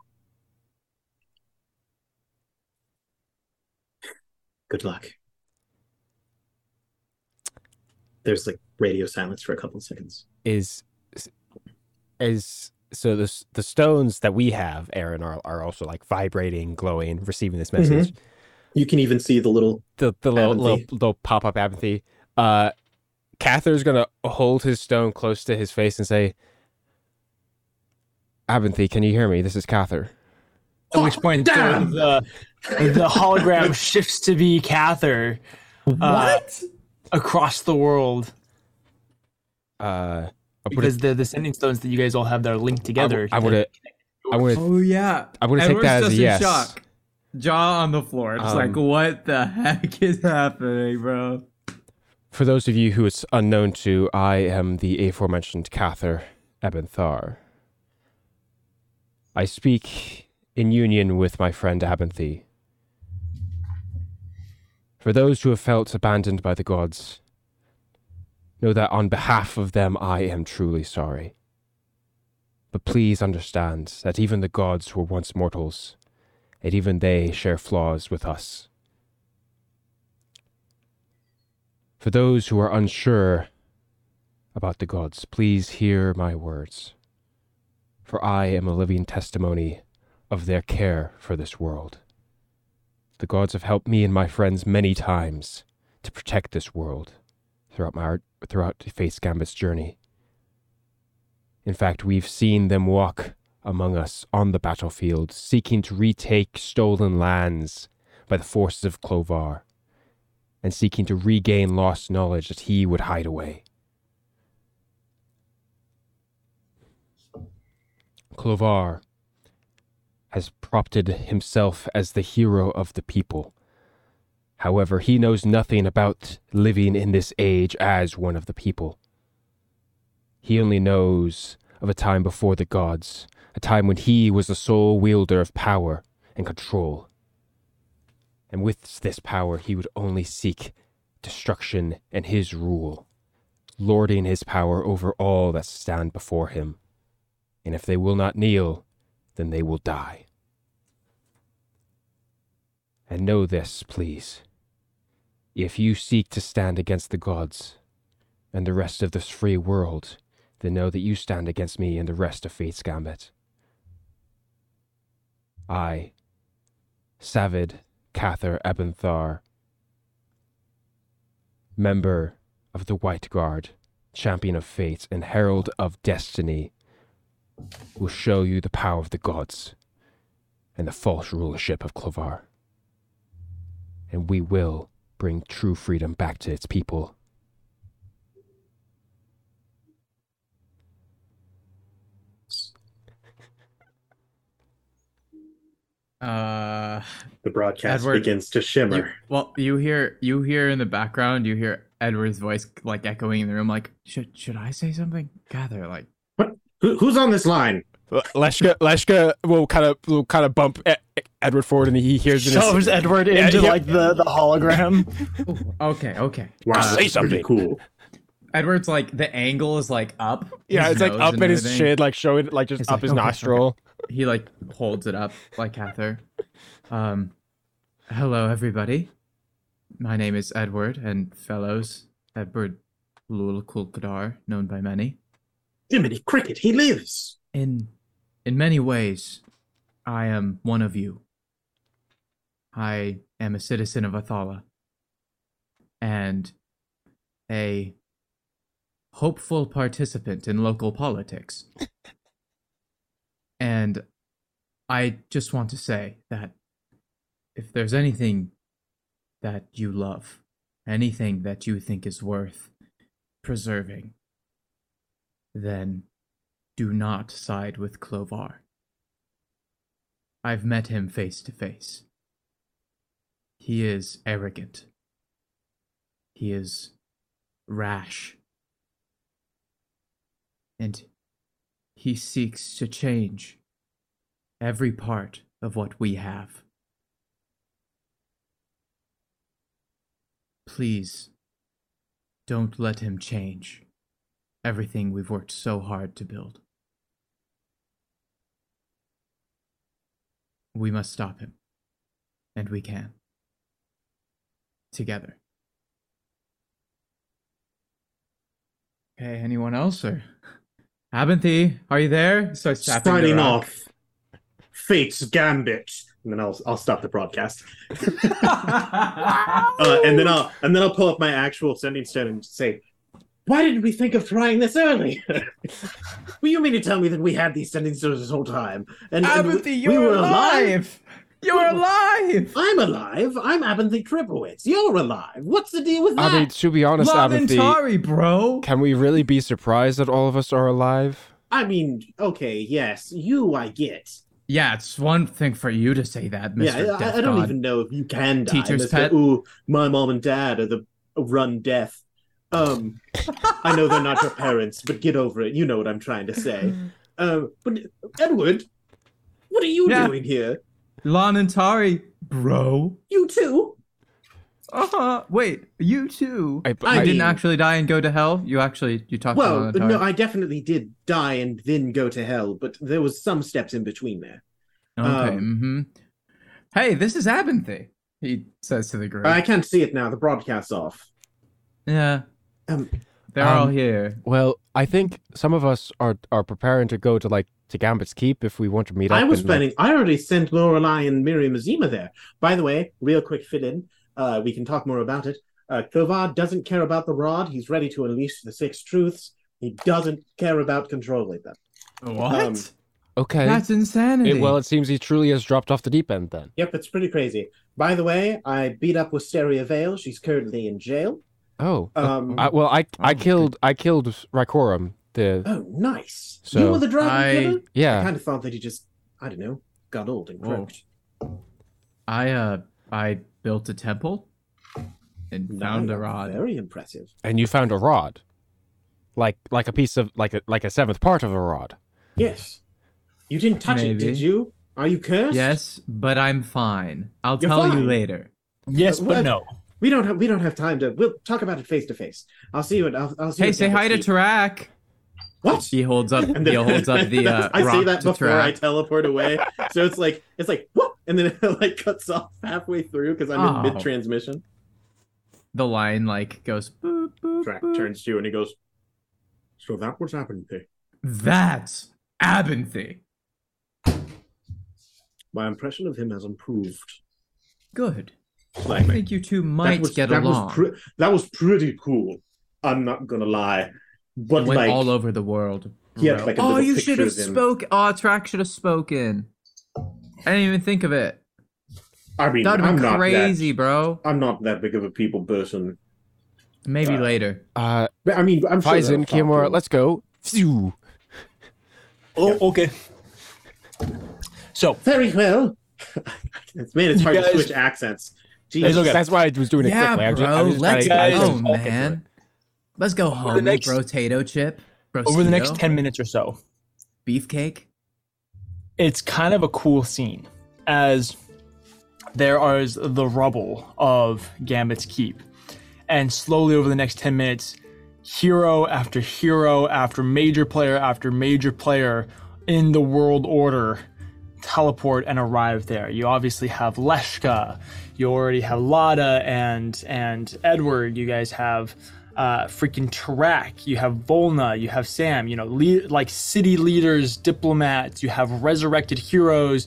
Good luck. There's like radio silence for a couple of seconds. is is so the the stones that we have, Aaron, are are also like vibrating, glowing, receiving this message. You can even see the little The the little little, little pop up apathy. Uh, Cather's gonna hold his stone close to his face and say, "Abinthy, can you hear me? This is Cather." At which point damn! the, the the hologram shifts to be Cather uh, across the world Uh, I would because the the sending stones that you guys all have that are linked together. I would I would Oh yeah. I would gonna take that as a yes. shock. Jaw on the floor. Just Um, like, what the heck is happening, bro? For those of you who it's unknown to, I am the aforementioned Cather Ebenthar. I speak in union with my friend Abinthy. For those who have felt abandoned by the gods, know that on behalf of them I am truly sorry. But please understand that even the gods were once mortals, and even they share flaws with us. For those who are unsure about the gods, please hear my words. For I am a living testimony of their care for this world. The gods have helped me and my friends many times to protect this world throughout my throughout Fate's Gambit's journey. In fact, we've seen them walk among us on the battlefield, seeking to retake stolen lands by the forces of Clovar and seeking to regain lost knowledge that he would hide away. Clovar has propped himself as the hero of the people. However, he knows nothing about living in this age as one of the people. He only knows of a time before the gods, a time when he was the sole wielder of power and control. And with this power, he would only seek destruction and his rule, lording his power over all that stand before him. And if they will not kneel, then they will die. And know this, please. If you seek to stand against the gods and the rest of this free world, then know that you stand against me and the rest of Fate's Gambit. I, Savid Cather Ebenthar, member of the White Guard, champion of fate, and herald of destiny, will show you the power of the gods and the false rulership of Clovar. And we will bring true freedom back to its people. Uh, The broadcast Edward, begins to you, shimmer. well, you hear you hear in the background, you hear Edward's voice like echoing in the room. Like, should should I say something? Gather, like, Who, who's on this line? Leshka, Leshka will kind of will kind of bump Edward forward, and he hears in his- shoves Edward into yeah. like the, the hologram. Ooh, okay, okay. Wow, Uh, Say that's pretty something. Cool. Edward's like the angle is like up. yeah, it's like up and in his everything. chin, like showing like just It's up like, his okay, okay. nostril. He like holds it up like Cather. Um, hello everybody. My name is Edward, and fellows, Edward Lul Kulkadar, known by many. Jiminy Cricket, he lives. In in many ways, I am one of you. I am a citizen of Athala. And a hopeful participant in local politics. and I just want to say that if there's anything that you love, anything that you think is worth preserving, then do not side with Clovar. I've met him face to face. He is arrogant. He is rash. And he seeks to change every part of what we have. Please, don't let him change everything we've worked so hard to build. We must stop him. And we can. Together. Okay, anyone else or Abinthy, are you there? Starts tapping the rock. off. Fate's Gambit. And then I'll I'll stop the broadcast. Uh, and then I'll and then I'll pull up my actual sending stone and say, "Why didn't we think of trying this earlier? well, you mean to tell me that we had these sending stones this whole time? And, and we- Abinthy, we you're were alive! You're alive! I'm alive. I'm Abinthy Triplewitz. You're alive. What's the deal with that? I mean, to be honest, Abinthy, Lanantari, bro! can we really be surprised that all of us are alive? I mean, okay, yes, you I get. Yeah, it's one thing for you to say that, Mr. Yeah, Death I, I don't God. even know if you can die. Teacher's Mr. pet? Ooh, my mom and dad are the run death. Um, I know they're not your parents, but get over it. You know what I'm trying to say. Um, but Edward, what are you Yeah. doing here? Lanantari, bro. You too? Uh-huh. Wait, you too. I, you I didn't mean- actually die and go to hell? You actually you talked Well, to Lanantari? no, I definitely did die and then go to hell, but there was some steps in between there. Okay. um, mm-hmm. Hey, this is Abinthy. He says to the group. I can't see it now. The broadcast's off. Yeah, Um, they're Um, all here. well, I think some of us are are preparing to go to like to Gambit's Keep if we want to meet up. I was and, like- planning. I already sent Lorelei and Miriam Azima there. By the way, real quick fit in. Uh, we can talk more about it. Uh, Clovar doesn't care about the rod. He's ready to unleash the six truths. He doesn't care about controlling them. What? um, okay. That's insanity. It- well, it seems he truly has dropped off the deep end then. Yep, it's pretty crazy. By the way, I beat up Wisteria Vale. She's currently in jail. Oh, Um, I, well, I I Oh, killed I killed Rycorum. The oh, nice. So, you were the dragon I- killer? I kind of thought that he just, I don't know, got old and Whoa. croaked. I uh I built a temple and found a rod. Very impressive. and you found a rod, like like a piece of like a like a seventh part of a rod. Yes. You didn't touch it, did you? Are you cursed? Yes, but I'm fine. I'll You're tell you later. Yes, Uh, but no. We don't have we don't have time to. We'll talk about it face to face. I'll see you. At, I'll, I'll see Hey, at say hi to Tarak. What? He holds up. And he holds up the uh, I say that before I teleport away. So it's like it's like what, and then it like cuts off halfway through because I'm Oh. in mid transmission. the line like goes. Boop, boop, Tarak boop. turns to you and he goes. So that what's happening here? That's Abinthy. My impression of him has improved. Good. I think you two might was, get that along. Was pre- that was pretty cool. I'm not gonna lie, but It went like all over the world. Yeah, like, a oh, you should have of him. spoken. Oh, Tarak should have spoken. I didn't even think of it. I mean, That would I'm have been not crazy, That, bro. I'm not that big of a people person. Maybe Uh, later. Uh, But I mean, I'm sure. Faison, they'll talk to Kiyomura, him. let's go. Phew. Oh, okay. So, Very well. it's man, it's hard guys- to switch accents. It's Jesus. okay. That's why I was doing it Yeah, quickly. I just, I bro. just Let's trying to- I guys- was go, just- man. Let's go home, the next-. Potato chip. over the next 10 minutes or so, beefcake. it's kind of a cool scene as there is the rubble of Gambit's Keep. And slowly over the next 10 minutes, hero after hero after major player after major player in the world order teleport and arrive there. You obviously have Leshka, you already have Lada and and Edward, you guys have uh, freaking Tarak, you have Volna, you have Sam, you know, like city leaders, diplomats, you have resurrected heroes,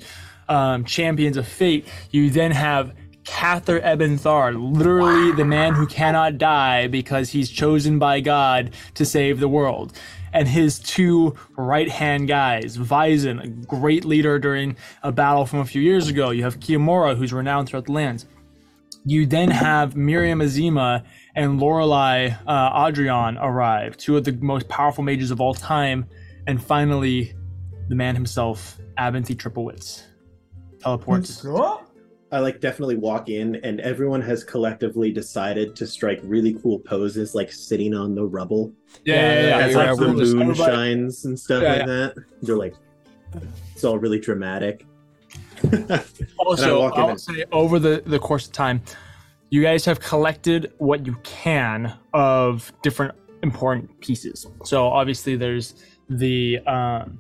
um, champions of fate. You then have Cather Ebenthar, literally the man who cannot die because he's chosen by God to save the world. And his two right hand guys, Vizon, a great leader during a battle from a few years ago. You have Kiyomura, who's renowned throughout the lands. You then have Miriam Azima and Lorelei uh, Adrian arrive, two of the most powerful mages of all time. And finally, the man himself, Abinthy Triplewitz, teleports I like definitely walk in, and everyone has collectively decided to strike really cool poses, like sitting on the rubble Yeah, yeah, yeah. yeah, as yeah, like the moon Everybody- shines and stuff Yeah, like yeah. that. They're like, it's all really dramatic. Also, I'll say over the, the course of time, you guys have collected what you can of different important pieces. So obviously, there's the, um,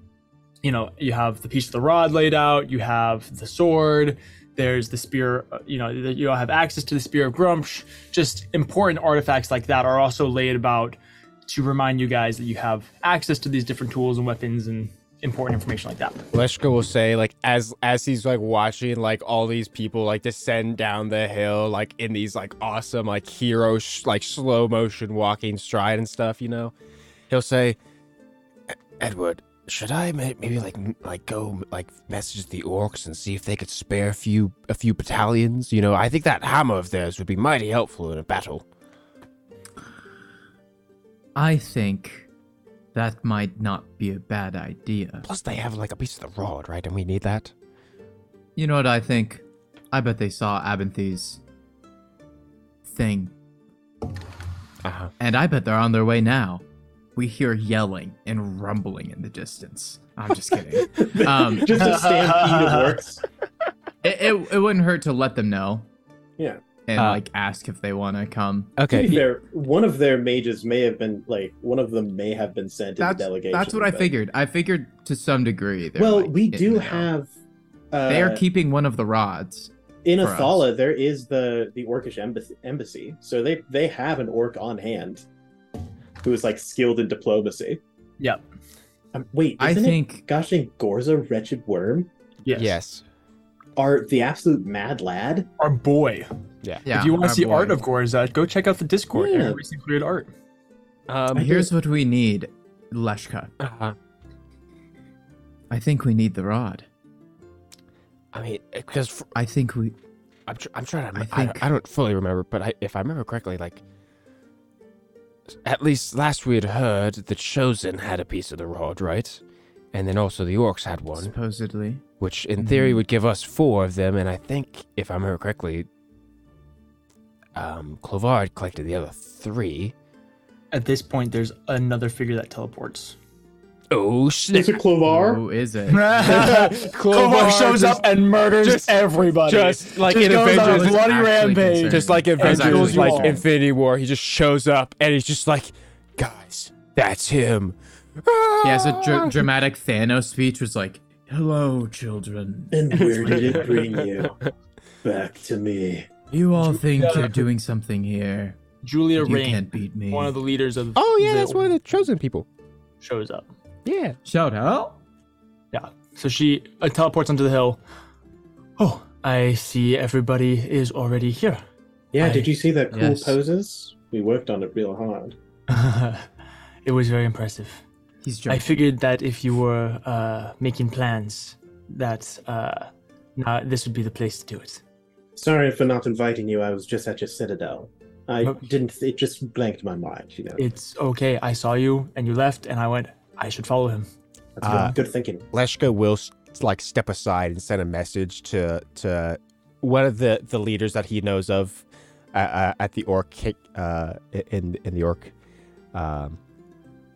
you know, you have the piece of the rod laid out. You have the sword. There's the spear. uh, You know, you have access to the spear of Gruumsh. Just important artifacts like that are also laid about to remind you guys that you have access to these different tools and weapons and important information like that. Leshka will say, like, as as he's like watching like all these people like descend down the hill, like in these like awesome like hero sh- like slow motion walking stride and stuff, you know, he'll say, "E- "Edward, should I maybe like like go like message the orcs and see if they could spare a few a few battalions? You know, I think that hammer of theirs would be mighty helpful in a battle." I think that might not be a bad idea. Plus, they have like a piece of the rod, right? And we need that. You know what I think? I bet they saw Abinthy's thing, Uh huh. and I bet they're on their way now. We hear yelling and rumbling in the distance. I'm just kidding. Um, Just a stampede of orcs. It, it, it wouldn't hurt to let them know Yeah. And Uh, like ask if they want to come. Okay. be fair, one of their mages may have been like one of them may have been sent in That's the delegation. that's what I figured. I figured to some degree. Well, like, we do the have. Uh, They are keeping one of the rods. in for us. Athala. There is the the orcish embassy, embassy, so they they have an orc on hand who is like skilled in diplomacy. Yep. Um, wait, I isn't think it gosh dang Gorza, wretched worm, Yes. Yes. are the absolute mad lad? Our boy. Yeah. if you want to see boy. art of Gorza, go check out the Discord. Yeah. Yeah. recently created art. Um. Here's what we need, Leshka. uh I think we need the rod. I mean, because I think we. I'm, tr- I'm trying to. I I, think- I, don't fully remember, but I, if I remember correctly, like at least last we had heard, the chosen had a piece of the rod, right? And then also the orcs had one, Supposedly. which in theory Mhm. would give us four of them. And I think, if I remember correctly, um, Clovar had collected the other three. At this point, there's another figure that teleports. Oh snap! Is it Clovar? Who is it? Clovar shows up and murders just- everybody. just like Just in goes on a Avengers, bloody rampage. concerned. just like Avengers, like concerned. Infinity War, he just shows up and he's just like, guys, that's him. He has a dr- dramatic Thanos speech. Was like, "Hello, children. And where did it bring you? Back to me. You all think you're doing something here. Julia but You Rain, can't beat me." one of the leaders of Oh yeah, that's one of the chosen people. shows up. Yeah. Shout out. Yeah. So she uh, teleports onto the hill. Oh, I see everybody is already here. Yeah, I- did you see the cool Yes. poses? We worked on it real hard. it was very impressive. He's I figured that if you were uh, making plans, that uh, now this would be the place to do it. Sorry for not inviting you. I was just at your citadel. I didn't. It just blanked my mind. You know. It's okay. I saw you and you left, and I went. I should follow him. That's Uh, good, good thinking. Leshka will s- like step aside and send a message to to one of the the leaders that he knows of uh, uh, at the orc uh, in in the orc um,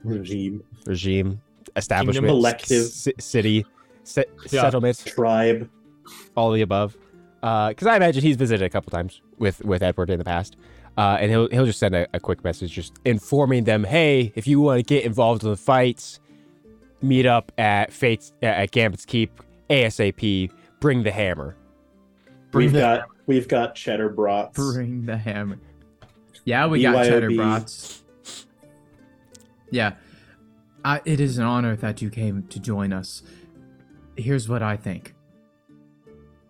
Regime, regime establishment, Collective. c- city, se- Yeah. settlement, tribe. all of the above. Because I imagine he's visited a couple times with with Edward in the past, uh, and he'll he'll just send a, a quick message, just informing them, hey, if you want to get involved in the fights, meet up at Fate's uh, at Gambit's Keep ASAP. Bring the hammer. We've the- got we've got cheddar brats. Bring the hammer. Yeah, we got cheddar BYOB. brats. Yeah, I, it is an honor that you came to join us. Here's what I think.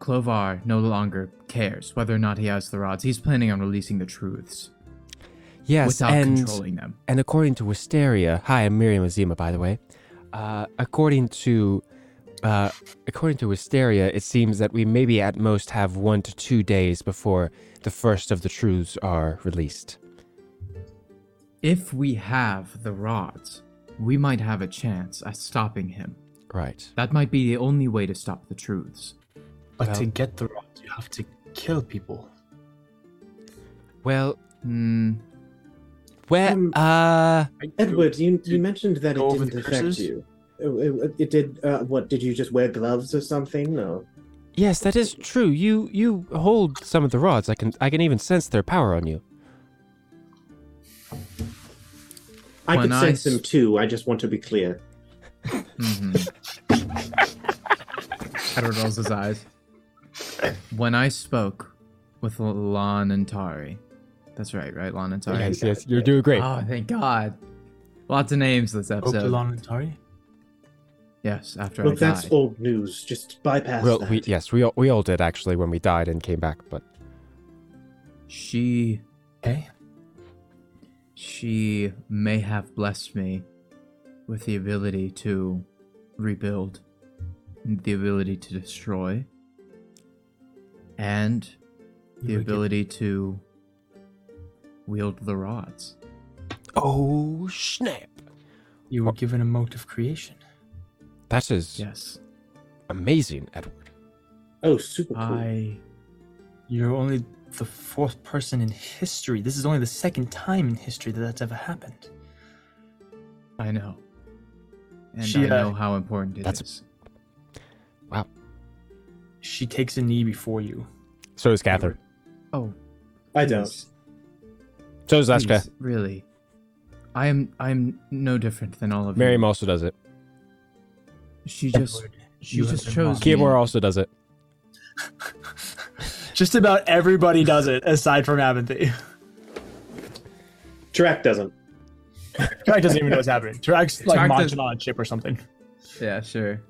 Clovar no longer cares whether or not he has the rods. He's planning on releasing the truths Yes, without and controlling them. and according to Wisteria, hi, I'm Miriam Azima, by the way. Uh, according to uh, according to Wisteria, it seems that we maybe at most have one to two days before the first of the truths are released. If we have the rods, we might have a chance at stopping him. Right. That might be the only way to stop the truths. But to get the rods, you have to kill people. Well, Hmm. where? Um, uh, Edward, you you mentioned that it didn't affect curses? you. It, it- it did. Uh, what did you just wear gloves or something? No. yes, that is true. You you hold some of the rods. I can I can even sense their power on you. I When could I sense s- them too. I just want to be clear. Mm-hmm. Edward rolls his eyes. When I spoke with Lon and Tari, that's right, right, Lon and Tari. Yes, yes, you're doing great. Oh, thank God! Lots of names this episode. Opalon and Tari? Yes, after Look, I that's died. old news. Just bypass well, that. we yes, we all, we all did actually when we died and came back, but She, Okay. she may have blessed me with the ability to rebuild, the ability to destroy, and the You were ability to wield the rods. oh snap! You were given a mote of creation. That is Yes, amazing, Edward. oh, super cool. I. You're only the fourth person in history. This is only the second time in history that that's ever happened. I know. And She, I know uh, how important it is. that's- She takes a knee before you. So does Catherine. Oh, I don't. please, So is Leshka. really. I am. I'm no different than all of you. Miriam also does it. She just. She you just chose wrong. me. Kiyomura also does it. Just about everybody does it, aside from Aventhy. Tarak doesn't. Tarak doesn't even know what's happening. Tarak's like Tarak marching does- on a ship or something. Yeah, sure.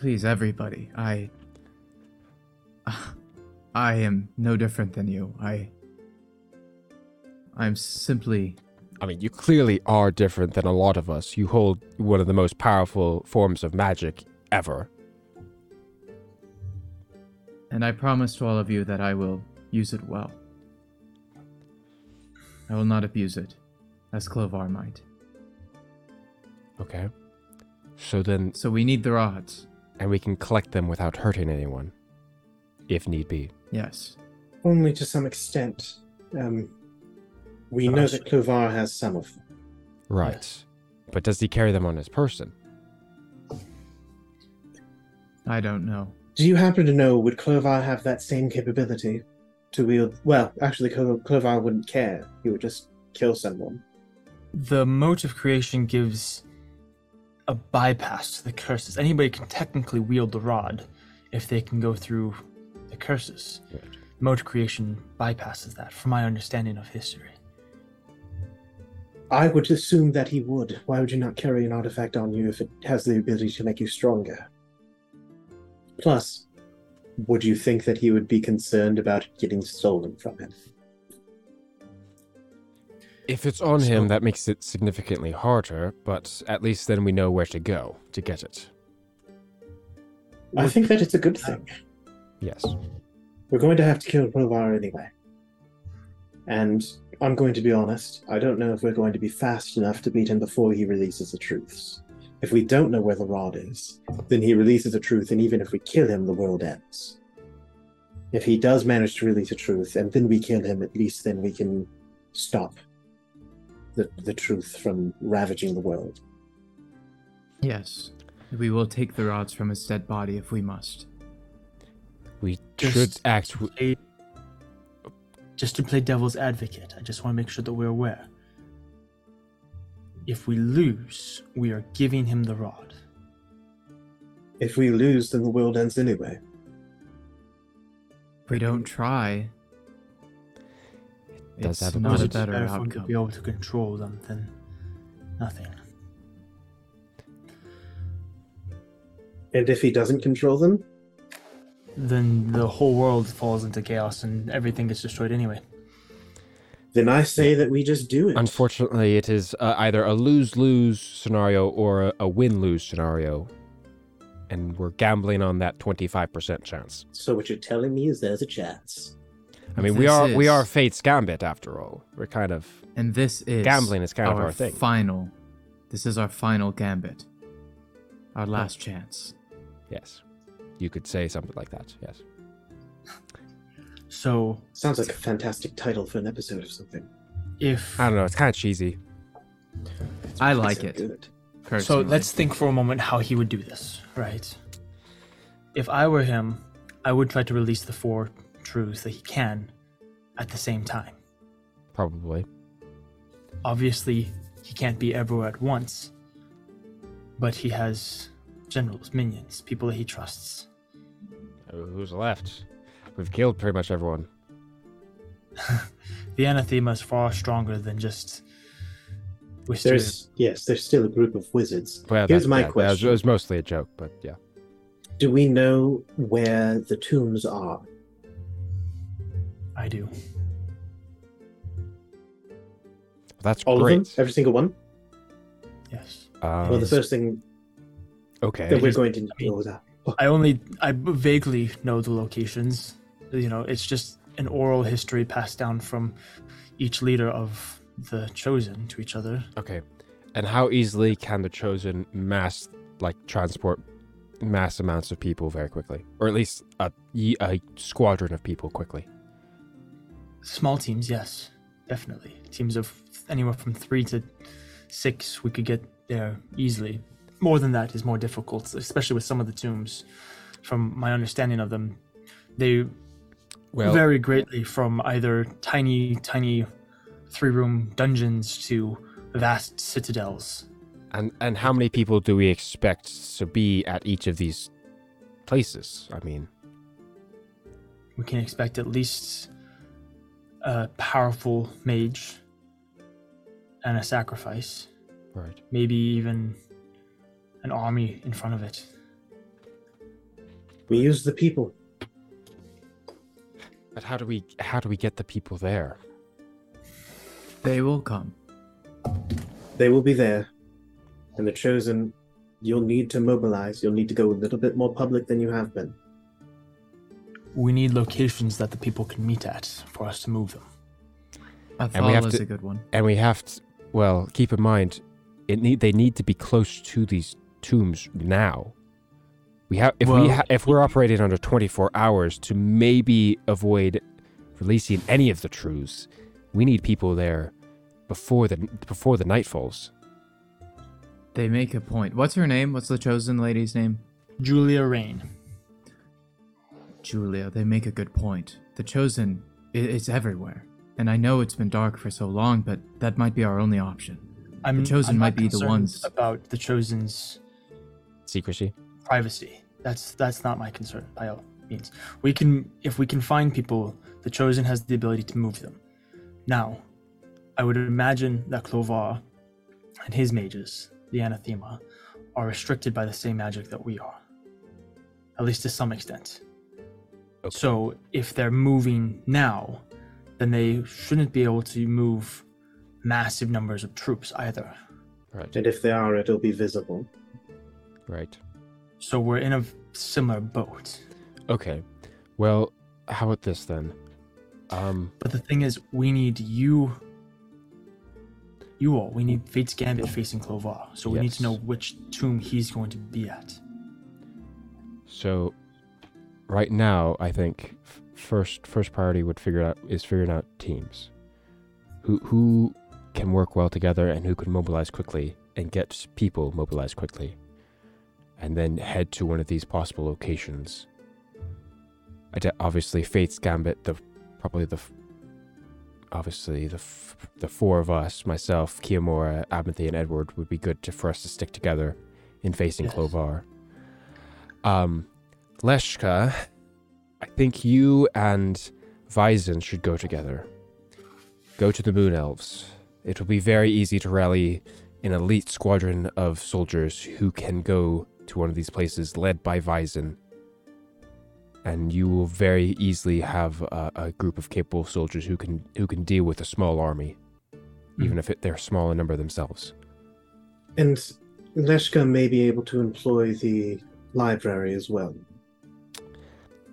Please, everybody. I. I am no different than you. I. I'm simply. I mean, you clearly are different than a lot of us. You hold one of the most powerful forms of magic ever. And I promise to all of you that I will use it well. I will not abuse it, as Clovar might. Okay. So then, So we need the rods. And we can collect them without hurting anyone, if need be. Yes. Only to some extent. Um, we know Gosh. that Clovar has some of them. Right. But does he carry them on his person? I don't know. Do you happen to know would Clovar have that same capability to wield? Well, actually, Clo- Clovar wouldn't care. He would just kill someone. The mote of creation gives a bypass to the curses. Anybody can technically wield the rod if they can go through the curses. Mote of creation bypasses that, from my understanding of history. I would assume that he would. Why would you not carry an artifact on you if it has the ability to make you stronger? Plus, would you think that he would be concerned about it getting stolen from him? If it's on So- him, that makes it significantly harder, but at least then we know where to go to get it. I think that it's a good thing. Yes. We're going to have to kill Clovar anyway. And I'm going to be honest, I don't know if we're going to be fast enough to beat him before he releases the truths. If we don't know where the rod is, then he releases the truth, and even if we kill him, the world ends. If he does manage to release the truth, and then we kill him, at least then we can stop the, the truth from ravaging the world. Yes. We will take the rods from his dead body if we must. We Just- should act. w- Play- Just to play devil's advocate, I just want to make sure that we're aware. If we lose, we are giving him the rod. If we lose, then the world ends anyway. If we don't try, does it's have a not a better if we could be able to control them than nothing. And if he doesn't control them, Then the whole world falls into chaos and everything gets destroyed anyway. then I say that we just do it. Unfortunately, it is uh, either a lose lose scenario or a, a win lose scenario. And we're gambling on that 25% chance. So what you're telling me is there's a chance. I mean, we This are we are Fate's Gambit after all. We're kind of And this is Gambling is kind of our our thing. Final. This is our final gambit. Our last chance. yes. you could say something like that. Yes. So Sounds like a fantastic title for an episode or something. if I don't know. It's kind of cheesy. I like it. Good. so, let's think for a moment how he would do this, right? If I were him, I would try to release the four truths that he can at the same time. Probably. Obviously, he can't be everywhere at once, but he has generals, minions, people that he trusts. Uh, Who's left? We've killed pretty much everyone. The anathema is far stronger than just Wisteria. There's yes, there's still a group of wizards. Well, Here's that- my yeah, that was- question. It was mostly a joke, but yeah. Do we know where the tombs are? I do. That's All great. of them? Every single one? Yes. Um, well, the first thing okay. that we're going to know that. I only I vaguely know the locations. You know, it's just an oral history passed down from each leader of the chosen to each other. Okay. And how easily can the chosen mass like transport mass amounts of people very quickly, or at least a a squadron of people quickly? Small teams, yes, definitely. Teams of anywhere from three to six, we could get there easily. More than that is more difficult, especially with some of the tombs. From my understanding of them, they Well, vary greatly from either tiny, tiny three-room dungeons to vast citadels. and and how many people do we expect to be at each of these places? I mean, We can expect at least a powerful mage and a sacrifice, right. maybe even an army in front of it. We use the people. But how do we how do we get the people there? they will come. They will be there. And the chosen, you'll need to mobilize. You'll need to go a little bit more public than you have been. We need locations that the people can meet at for us to move them. And we have Athal is to- a good one. And we have to well keep in mind, it need they need to be close to these tombs now. We have if we ha- if we're operating under twenty four hours to maybe avoid releasing any of the truths, we need people there before the before the night falls. They make a point. What's her name? What's the chosen lady's name? Julia Rain. Julia. They make a good point. The chosen i- is everywhere. And I know it's been dark for so long, but that might be our only option. I'm, Chosen I'm might be the ones- about the chosen's Secrecy. privacy. That's that's not my concern by all means. We can if we can find people, the chosen has the ability to move them. Now, I would imagine that Clovar and his mages, the anathema, are restricted by the same magic that we are. At least to some extent. Okay. So if they're moving now, then they shouldn't be able to move massive numbers of troops either. Right. And if they are, it'll be visible. Right. So we're in a similar boat. Okay. Well, how about this then? Um, But the thing is, we need you. You all. We need Fate's Gambit facing Clovar. So we need to know which tomb he's going to be at. so right now, I think first first priority would figure out is figuring out teams. Who who can work well together and who can mobilize quickly and get people mobilized quickly, and then head to one of these possible locations. Obviously, Fate's Gambit, the probably the obviously the f- the four of us, myself, Kiyomura, Abinthy, and Edward, would be good to, for us to stick together in facing Yes. Clovar. Um, Leshka, I think you and Vyzen should go together. Go to the Moon Elves. It will be very easy to rally an elite squadron of soldiers who can go to one of these places led by Vyzen. And you will very easily have a, a group of capable soldiers who can who can deal with a small army, hmm. even if it, they're small in number themselves. And Leshka may be able to employ the library as well.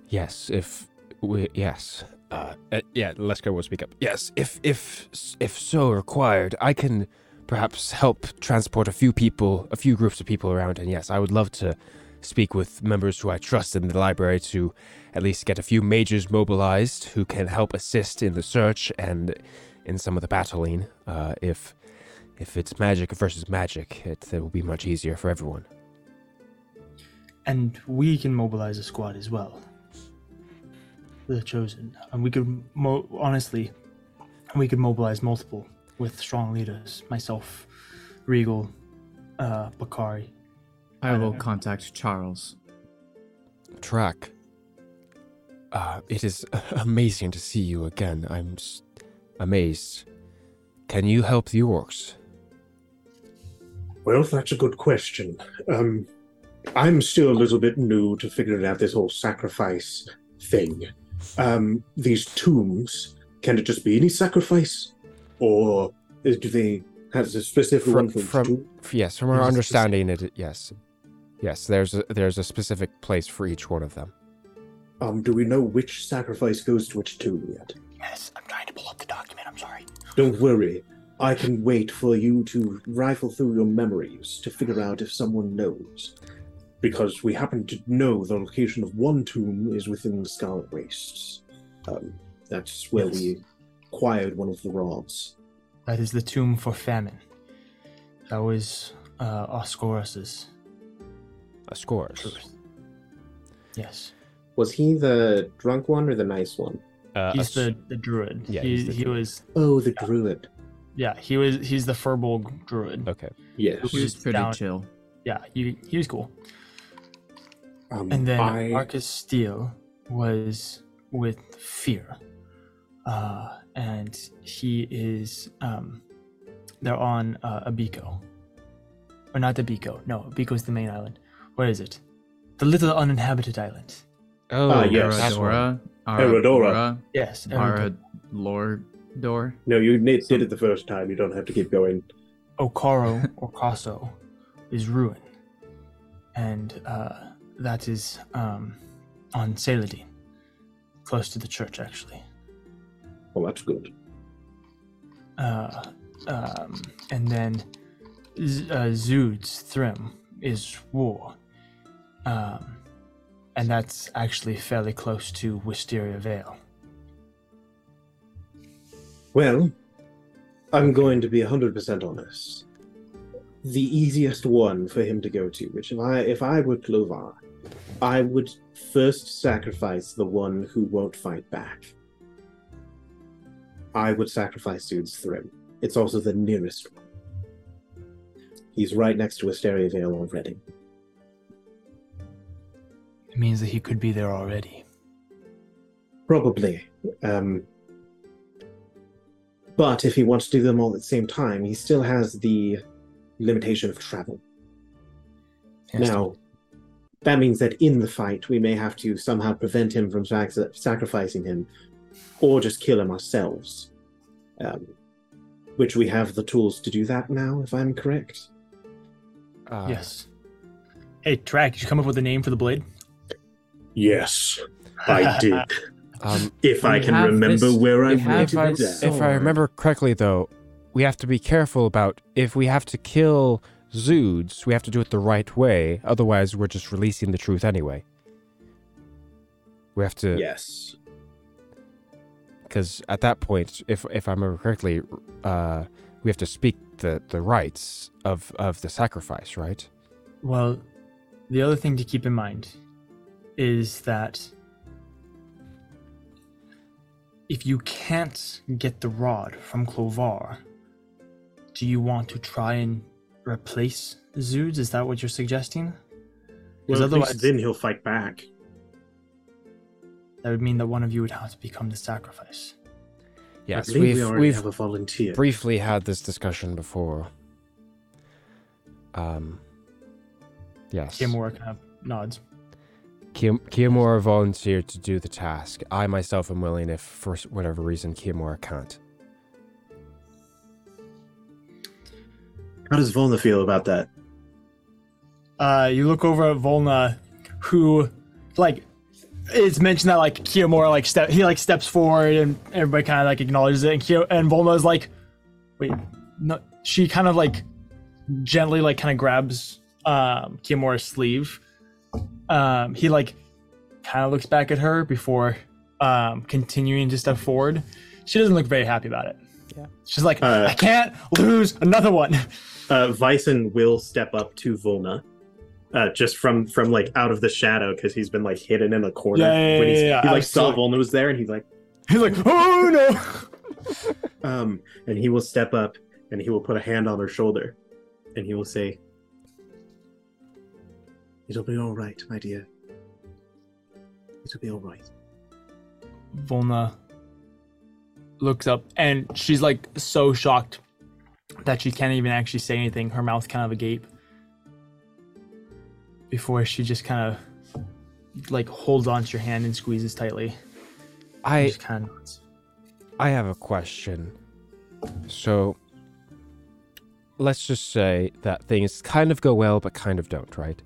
Yes, if we, yes, uh, uh, yeah, Leshka will speak up. Yes, if if if so required, I can perhaps help transport a few people, a few groups of people around. And yes, I would love to speak with members who I trust in the library to at least get a few mages mobilized who can help assist in the search and in some of the battling. Uh, if if it's magic versus magic, it, it will be much easier for everyone. And we can mobilize a squad as well. The chosen, and we could mo- honestly, we could mobilize multiple with strong leaders. Myself, Regal, uh, Bakari. I will don't contact Charles. Tarak. Uh, it is amazing to see you again. I'm amazed. Can you help the orcs? Well, that's a good question. Um, I'm still a little bit new to figuring out this whole sacrifice thing. Um, these tombs, can it just be any sacrifice? Or is- do they have a specific From- one for each from- tomb? Yes, from our There's a understanding, it yes, yes. There's a, there's a specific place for each one of them. Um, do we know which sacrifice goes to which tomb yet? Yes, I'm trying to pull up the document. I'm sorry. Don't worry. I can wait for you to rifle through your memories to figure out if someone knows. Because we happen to know the location of one tomb is within the Scarlet Wastes. Um, that's where Yes. we acquired one of the rods. That is the tomb for famine. That was uh, Oscorus's A scores. truth. Yes, Was he the drunk one or the nice one? Uh, he's s- the, the druid. Yeah, he, he's the he druid. was Oh, the druid. yeah he was he's the Furbolg druid. Okay. Yes. He was pretty down- chill. Yeah, he he was cool. Um, And then I, Marcus Steele was with Fear. Uh, and he is, um, they're on uh, Abiko. Or not Abiko. No, Abiko is the main island. Where is it? The little uninhabited island. Oh, Ah, yes. that's one. Aradora. Aradora. Yes. Ara Lordor. no, you did it the first time. You don't have to keep going. Okaro or Kaso is ruin. And uh, that is um, on Saladin. Close to the church, actually. Well, that's good. uh, um, and then Z- uh, Thrym is war, um, and that's actually fairly close to Wisteria Vale. Well, I'm going to be 100% honest. The easiest one for him to go to, which if I if I were Clovar, I would first sacrifice the one who won't fight back. I would sacrifice Dude's Thrym. It's also the nearest one. He's right next to Wisteria Vale already. It means that he could be there already. Probably. Um, but if he wants to do them all at the same time, he still has the limitation of travel. Yes, Now, that means that in the fight, we may have to somehow prevent him from sac- sacrificing him, or just kill him ourselves. Um, which we have the tools to do that now, if I'm correct. Uh, yes. Hey, Tarak, did you come up with a name for the blade? Yes, I did. Um, if I can remember this- where I we have wrote it down. if I remember correctly, though, we have to be careful about if we have to kill Zoods, we have to do it the right way. Otherwise, we're just releasing the truth anyway. We have to, Yes. because at that point, if if I remember correctly, uh, we have to speak the the rights of of the sacrifice, right? Well, the other thing to keep in mind is that if you can't get the rod from Clovar, do you want to try and replace Zoods? Is that what you're suggesting? Because Well, otherwise, then he'll fight back. that would mean that one of you would have to become the sacrifice. Yes, we've we already we've have a volunteer. briefly had this discussion before. Um. Yes. Kiyomura kind of nods. Ki- Kiyomura volunteered to do the task. I myself am willing if, for whatever reason, Kiyomura can't. How does Volna feel about that? Uh, you look over at Volna, who, like, it's mentioned that like Kiyomura like step he like steps forward and everybody kind of like acknowledges it, and Kiyo and Volna's like, wait, no, she kind of like gently like kind of grabs um Kiyomura's sleeve, Um, he like kind of looks back at her before um, continuing to step forward. She doesn't look very happy about it. Yeah. She's like, Uh, I can't lose another one. Uh, Vyson will step up to Volna, uh, just from from like out of the shadow because he's been like hidden in a corner. Yeah, yeah, when he's, yeah, yeah, he like saw. Volna was there, and he's like, He's like, oh no. um, and he will step up and he will put a hand on her shoulder, and he will say, "It'll be all right, my dear. It'll be all right." Volna looks up and she's like so shocked that she can't even actually say anything. Her mouth kind of agape. Before she just kind of like holds onto your hand and squeezes tightly. I Just kind of. I have a question. So, let's just say that things kind of go well, but kind of don't, right?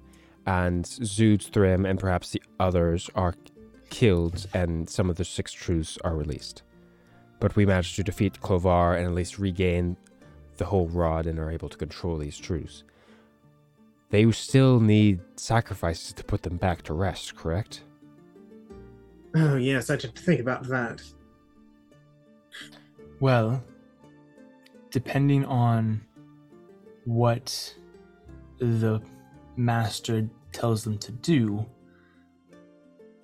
And Zood's Thrym and perhaps the others are killed, and some of the six truths are released. But we managed to defeat Clovar and at least regain the whole rod and are able to control these truths. They still need sacrifices to put them back to rest, correct? Oh yes, I should think about that. Well, depending on what the master tells them to do,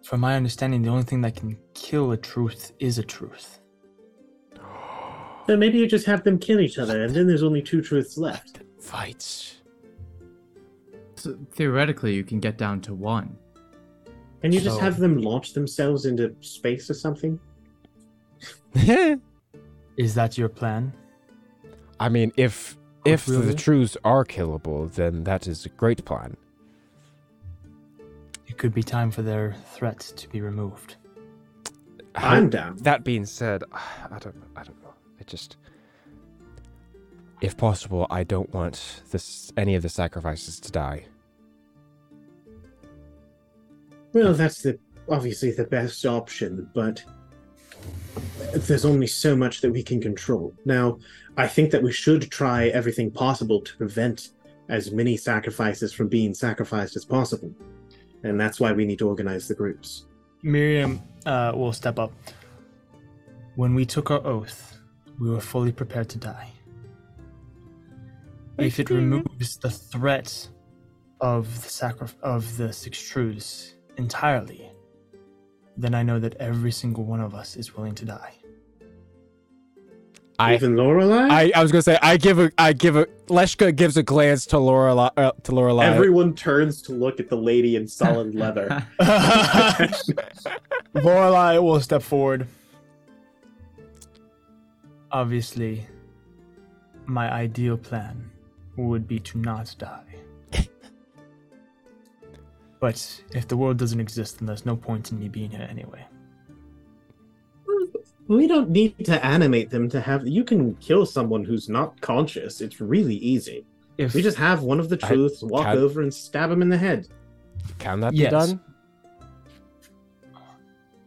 from my understanding, the only thing that can kill a truth is a truth. Then maybe you just have them kill each other, and then there's only two truths left. Fights. So theoretically, you can get down to one. And you just have them launch themselves into space or something. Is that your plan? I mean, if oh, if really? the truths are killable, then that is a great plan. It could be time for their threat to be removed. I'm down. That being said, I don't I don't know. It just if possible, I don't want this any of the sacrifices to die. Well, that's the obviously the best option, but there's only so much that we can control. Now, I think that we should try everything possible to prevent as many sacrifices from being sacrificed as possible. And that's why we need to organize the groups. Miriam uh, will step up. When we took our oath, we were fully prepared to die. If it removes the threat of the sacri- of the six truths entirely, then I know that every single one of us is willing to die. I Even Lorelai? I, I was gonna say I give a I give a Leshka gives a glance to Lorelai uh, to Lorelai. Everyone turns to look at the lady in solid leather. Lorelai will step forward. Obviously, my ideal plan would be to not die. but if the world doesn't exist, then there's no point in me being here anyway. We don't need to animate them to have. You can kill someone who's not conscious. It's really easy. If We just have one of the I truths walk can't- over and stab him in the head. Can that Yes. be done?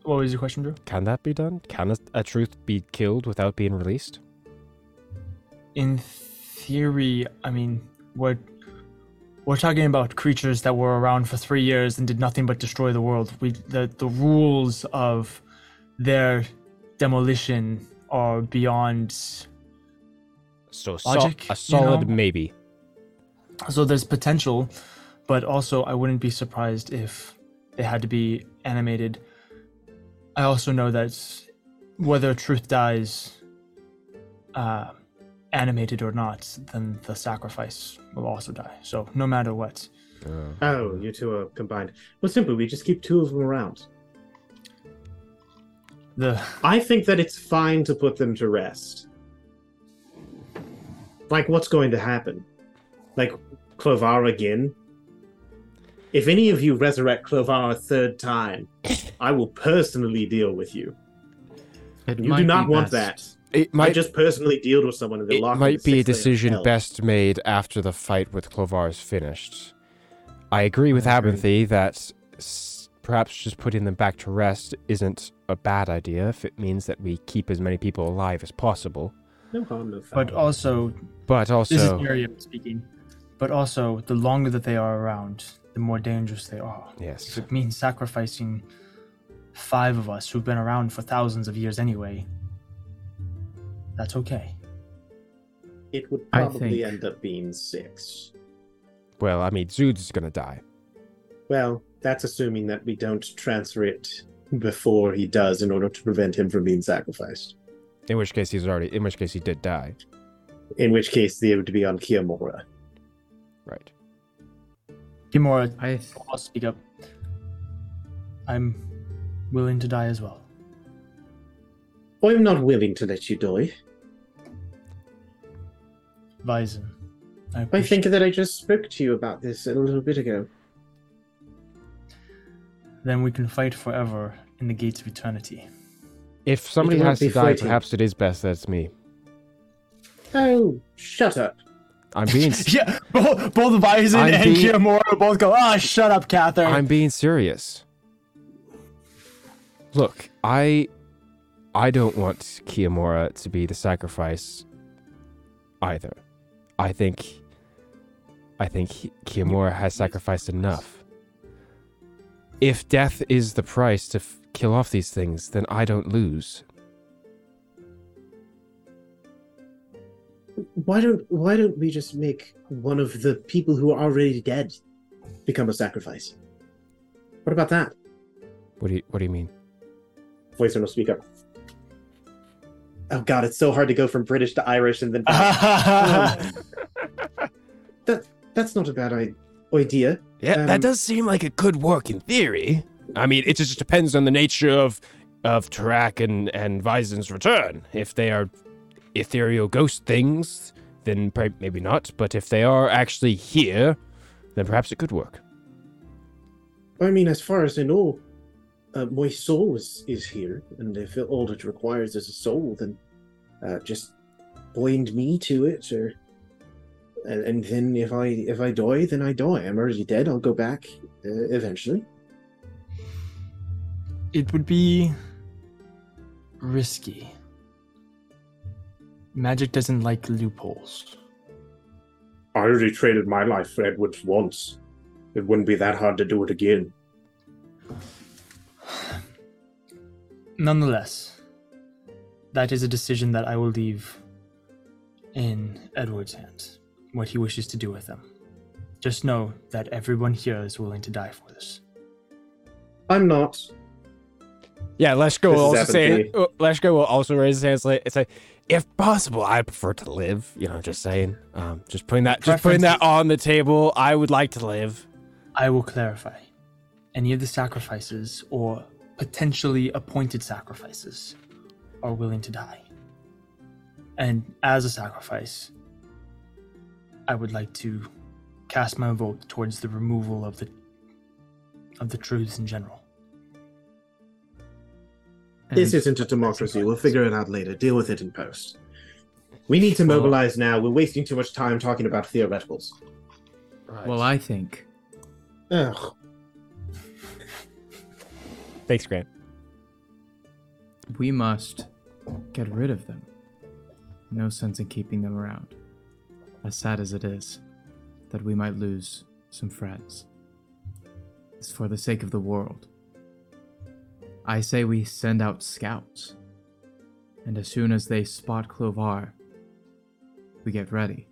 What was your question, Drew? Can that be done? Can a, a truth be killed without being released? In theory, I mean, we're we're talking about creatures that were around for three years and did nothing but destroy the world. We the the rules of their demolition are beyond. So so- Logic, a you solid know? maybe. So there's potential, but also I wouldn't be surprised if they had to be animated. I also know that whether truth dies, uh, animated or not, then the sacrifice will also die. So no matter what, Uh, Oh, you two are combined. Well, simply, we just keep two of them around. the I think that it's fine to put them to rest. Like, what's going to happen? Like, Clovar again? If any of you resurrect Clovar a third time, I will personally deal with you. It You might do not be want best. that. it I might just personally deal with someone and they it might be a decision best. best made after the fight with Clovar is finished. I agree with I agree. Abinthy that s- perhaps just putting them back to rest isn't a bad idea if it means that we keep as many people alive as possible. No harm, no foul. but also But this is also, Miriam speaking. But also, the longer that they are around, the more dangerous they are. If Yes. it means sacrificing five of us who've been around for thousands of years anyway, that's okay. It would probably think- end up being six. Well, I mean, Zood's gonna die. Well, that's assuming that we don't transfer it before he does in order to prevent him from being sacrificed. In which case, he's already. In which case, he did die. In which case, they would be on Kiyomura. Right. Kiyomura, I I'll speak up. I'm willing to die as well. I'm not willing to let you die. Vison. I, I appreciate- think that I just spoke to you about this a little bit ago. then we can fight forever in the gates of eternity. If somebody won't has to die, fighting. perhaps it is best that it's me. Oh, shut up. I'm being. Yeah, both, both Vison I'm and being- Kiyomura both go, ah, shut up, Catherine. I'm being serious. Look, I I don't want Kiyomura to be the sacrifice either. I think I think Ki- Kiyomura has sacrificed enough. If death is the price to f- kill off these things, then I don't lose. Why don't why don't we just make one of the people who are already dead become a sacrifice? What about that? What do you What do you mean? Voicer will speak up. Oh god, it's so hard to go from British to Irish and then Ah. that's not a bad I- idea. Yeah, Um, that does seem like it could work in theory. I mean, it just depends on the nature of of Tarak and and Vison's return. If they are ethereal ghost things, then maybe not. But if they are actually here, then perhaps it could work. I mean, as far as I know, uh, my soul is, is here, and if all it requires is a soul, then uh, just bind me to it, or and, and then if I if I die, then I die. I'm already dead. I'll go back uh, eventually. it would be risky. Magic doesn't like loopholes. I already traded my life for Edward's once. It wouldn't be that hard to do it again. Nonetheless, that is a decision that I will leave in Edward's hands, what he wishes to do with them. Just know that everyone here is willing to die for this. I'm not. Yeah, Leshka This will is also happened say. to Leshka will also raise his hands. Like, it's like, if possible, I prefer to live. You know, just saying. Um, just putting that, just putting that on the table. I would like to live. I will clarify. Any of the sacrifices or potentially appointed sacrifices are willing to die. And as a sacrifice, I would like to cast my vote towards the removal of the of the truths in general. This isn't a democracy. We'll figure it out later. Deal with it in post. We need to Well- mobilize now. We're wasting too much time talking about theoreticals. Well, I think Ugh. Thanks, Grant. we must get rid of them. No sense in keeping them around. As sad as it is, that we might lose some friends. It's for the sake of the world. I say we send out scouts. And as soon as they spot Clovar, we get ready.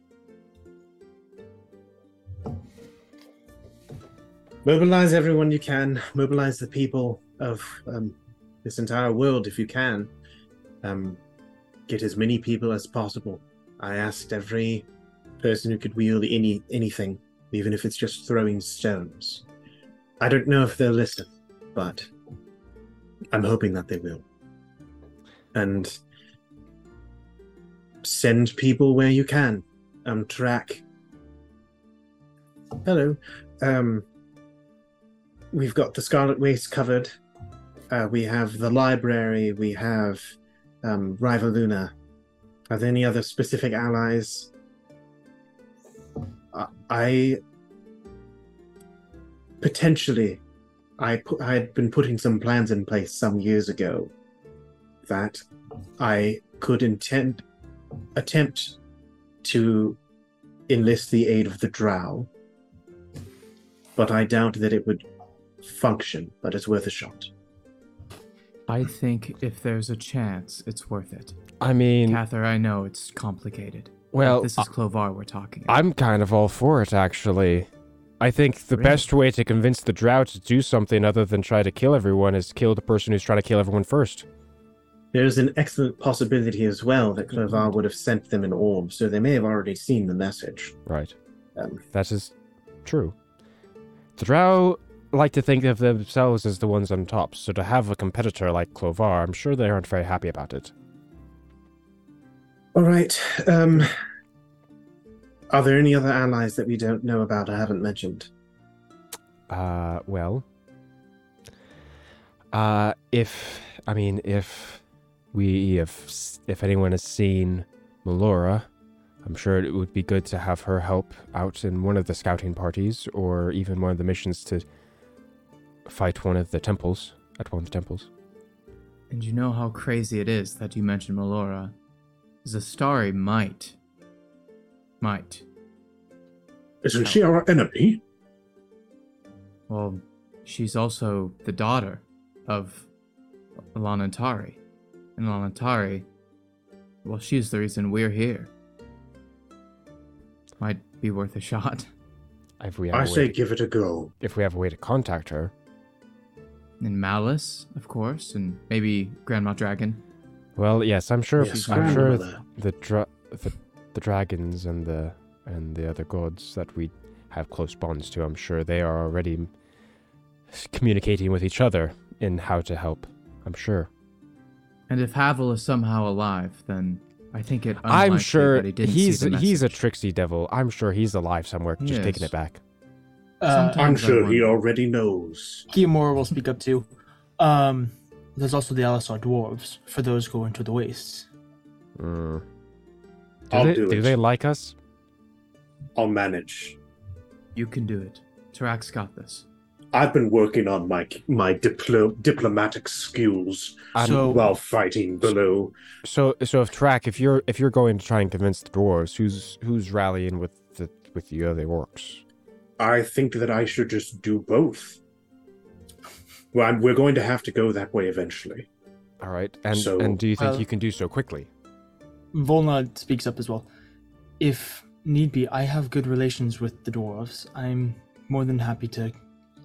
Mobilize everyone you can. Mobilize the people of um, this entire world if you can. Um, get as many people as possible. I asked every person who could wield any anything, even if it's just throwing stones. I don't know if they'll listen, but I'm hoping that they will. And send people where you can. Um, track. Hello. Um, we've got the Scarlet Waste covered. Uh, we have the library. We have um, Rival Luna. Are there any other specific allies? I potentially, I pu- I had been putting some plans in place some years ago that I could intend attempt to enlist the aid of the Drow but I doubt that it would function, but it's worth a shot. I think if there's a chance, it's worth it. I mean, Cather, I know it's complicated. but well, this is Clovar we're talking. I'm kind of all for it, actually. I think the Really? best way to convince the drow to do something other than try to kill everyone is kill the person who's trying to kill everyone first. There's an excellent possibility as well that Clovar would have sent them an orb, so they may have already seen the message. Right. Um, That is true. The drow like to think of themselves as the ones on top, so to have a competitor like Clovar, I'm sure they aren't very happy about it. all right. Um, are there any other allies that we don't know about or haven't mentioned? Uh, well, uh, if I mean, if we, if if anyone has seen Melora, I'm sure it would be good to have her help out in one of the scouting parties, or even one of the missions to fight one of the temples at one of the temples. And you know how crazy it is that you mentioned Melora. Zastari might. Might. Isn't she our enemy? Well, she's also the daughter of Lanantari. And Lanantari, well, she's the reason we're here. Might be worth a shot. If we have I a say way to, give it a go. if we have a way to contact her, And Malice, of course, and maybe Grandma Dragon. well, yes, I'm sure. Yes, I'm sure grandmother. the dra- the the dragons and the and the other gods that we have close bonds to, I'm sure they are already communicating with each other in how to help. I'm sure. And if Havel is somehow alive, then I think it. I'm sure that he didn't he's see the he's a message. tricksy devil. I'm sure he's alive somewhere, He just taking it back. Uh, I'm sure he already knows. Kiyomura will speak up too. Um, there's also the Alisar dwarves for those going to the wastes. Mm. Do I'll they, do it. they like us? I'll manage. You can do it. Tarak's got this. I've been working on my my diplo- diplomatic skills So- while fighting below. So so if track if you're if you're going to try and convince the dwarves, who's who's rallying with the with the other orcs? I think that I should just do both. Well, I'm- we're going to have to go that way eventually. All right, and So- and do you think Well- you can do so quickly? Volna speaks up as well. If need be, I have good relations with the dwarves. I'm more than happy to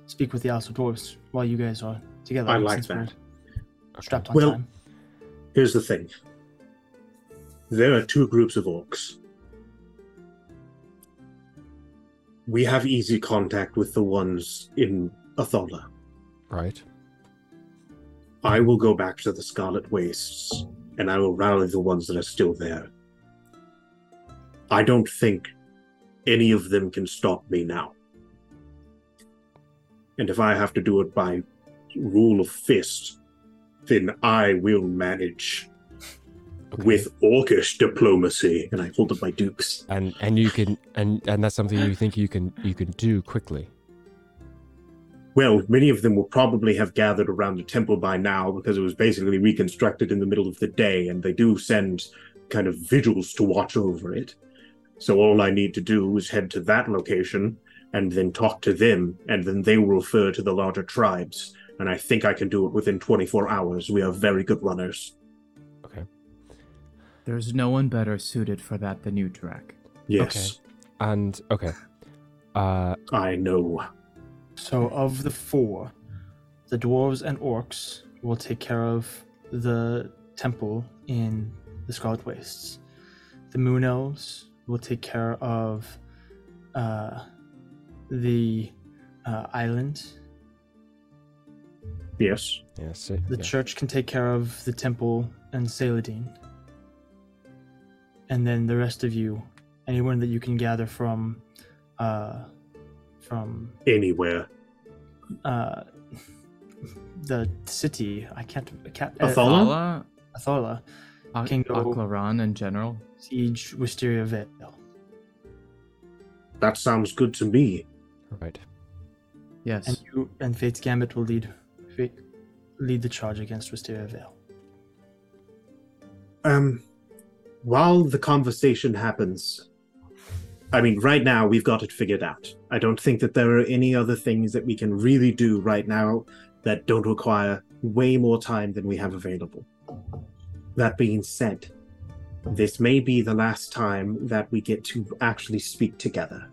speak with the Alisar dwarves while you guys are together. I like that. Strapped on Well- time. Here's the thing. There are two groups of orcs. We have easy contact with the ones in Athola. Right. I will go back to the Scarlet Wastes, and I will rally the ones that are still there. I don't think any of them can stop me now. And if I have to do it by rule of fist, then I will manage Okay. with orcish diplomacy. And I hold up my dukes. and and you can and and that's something you think you can you can do quickly. Well, many of them will probably have gathered around the temple by now because it was basically reconstructed in the middle of the day, and they do send kind of vigils to watch over it. So all I need to do is head to that location and then talk to them, and then they will refer to the larger tribes. And I think I can do it within 24 hours. We are very good runners. Okay. There's no one better suited for that than you, Tarak. Yes, And okay. Uh I know. So, of the four, the dwarves and orcs will take care of the temple in the Scarlet Wastes. The moon elves will take care of uh, the uh, island. Yes. yes. The yeah. church can take care of the temple and Saladin. And then the rest of you, anyone that you can gather from, uh, from Anywhere. uh, the city. I can't. I can't. uh, Athola? Thala, Athola. Ak- Can go- Aklaran in general. Siege Wisteria Vale. That sounds good to me. Right. Yes. And you and Fate's Gambit will lead Fate, lead the charge against Wisteria Vale. Um, while the conversation happens, I mean, right now we've got it figured out. I don't think that there are any other things that we can really do right now that don't require way more time than we have available. That being said, this may be the last time that we get to actually speak together.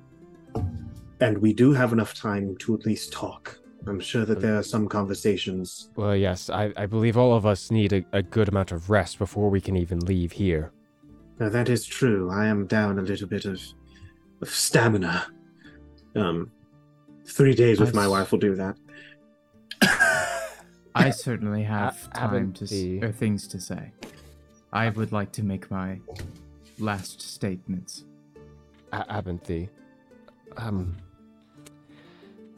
And we do have enough time to at least talk. I'm sure that there are some conversations. Well, yes, I, I believe all of us need a, a good amount of rest before we can even leave here. Now, that is true. I am down a little bit of, of stamina. Um, three days with I my s- wife will do that. I certainly have A- time to s- or things to say. I would like to make my last statements. A- Abinthy, um,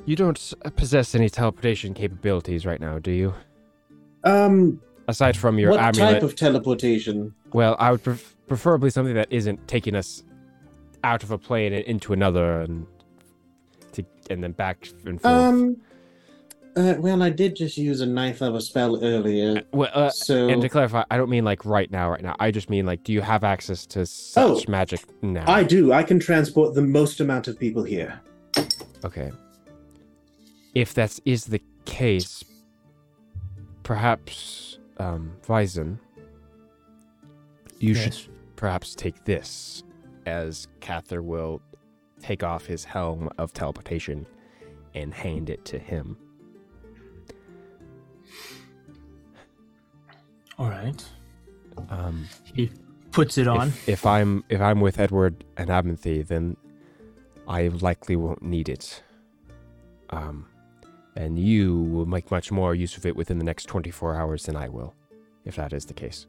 you don't possess any teleportation capabilities right now, do you? Um, Aside from your what amulet. type of teleportation? Well, I would pref- preferably something that isn't taking us out of a plane and into another, and to and then back and forth. Um, uh, well, I did just use a ninth level spell earlier, well, uh, so and to clarify, I don't mean like right now, right now. I just mean like, do you have access to such Oh, magic now? I do. I can transport the most amount of people here. Okay. If that is the case, perhaps, um, Vizen, you should perhaps take this, as Cather will take off his helm of teleportation and hand it to him. All right. Um, He puts it on. If, if I'm if I'm with Edward and Abinthy, then I likely won't need it. Um, and you will make much more use of it within the next 24 hours than I will, if that is the case.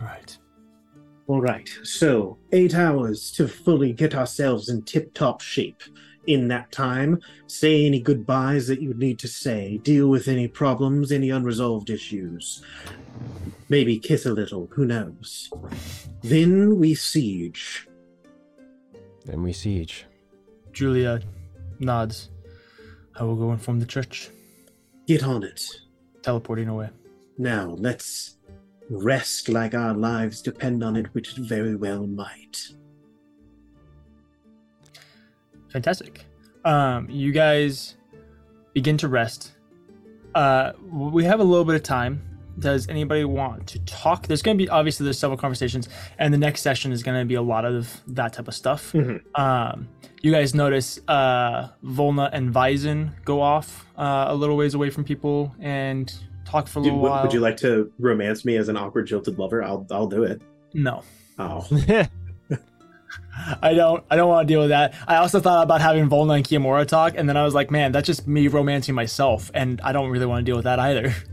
Right. All right. So eight hours to fully get ourselves in tip-top shape. In that time, say any goodbyes that you need to say. Deal with any problems, any unresolved issues. Maybe kiss a little. Who knows? Then we siege. Then we siege. Julia nods. I will go inform the church. Get on it. Teleporting away. Now let's rest like our lives depend on it, which it very well might. Fantastic. Um, you guys begin to rest. Uh, we have a little bit of time. Does anybody want to talk? There's going to be obviously there's several conversations, and the next session is going to be a lot of that type of stuff. Mhm. Um, you guys notice uh, Volna and Vizen go off uh, a little ways away from people and talk for a Do- little would, while. would you like to romance me as an awkward jilted lover? I'll I'll do it. No, Oh. I don't. I don't want to deal with that. I also thought about having Volna and Kiyomura talk, and then I was like, man, that's just me romancing myself, and I don't really want to deal with that either.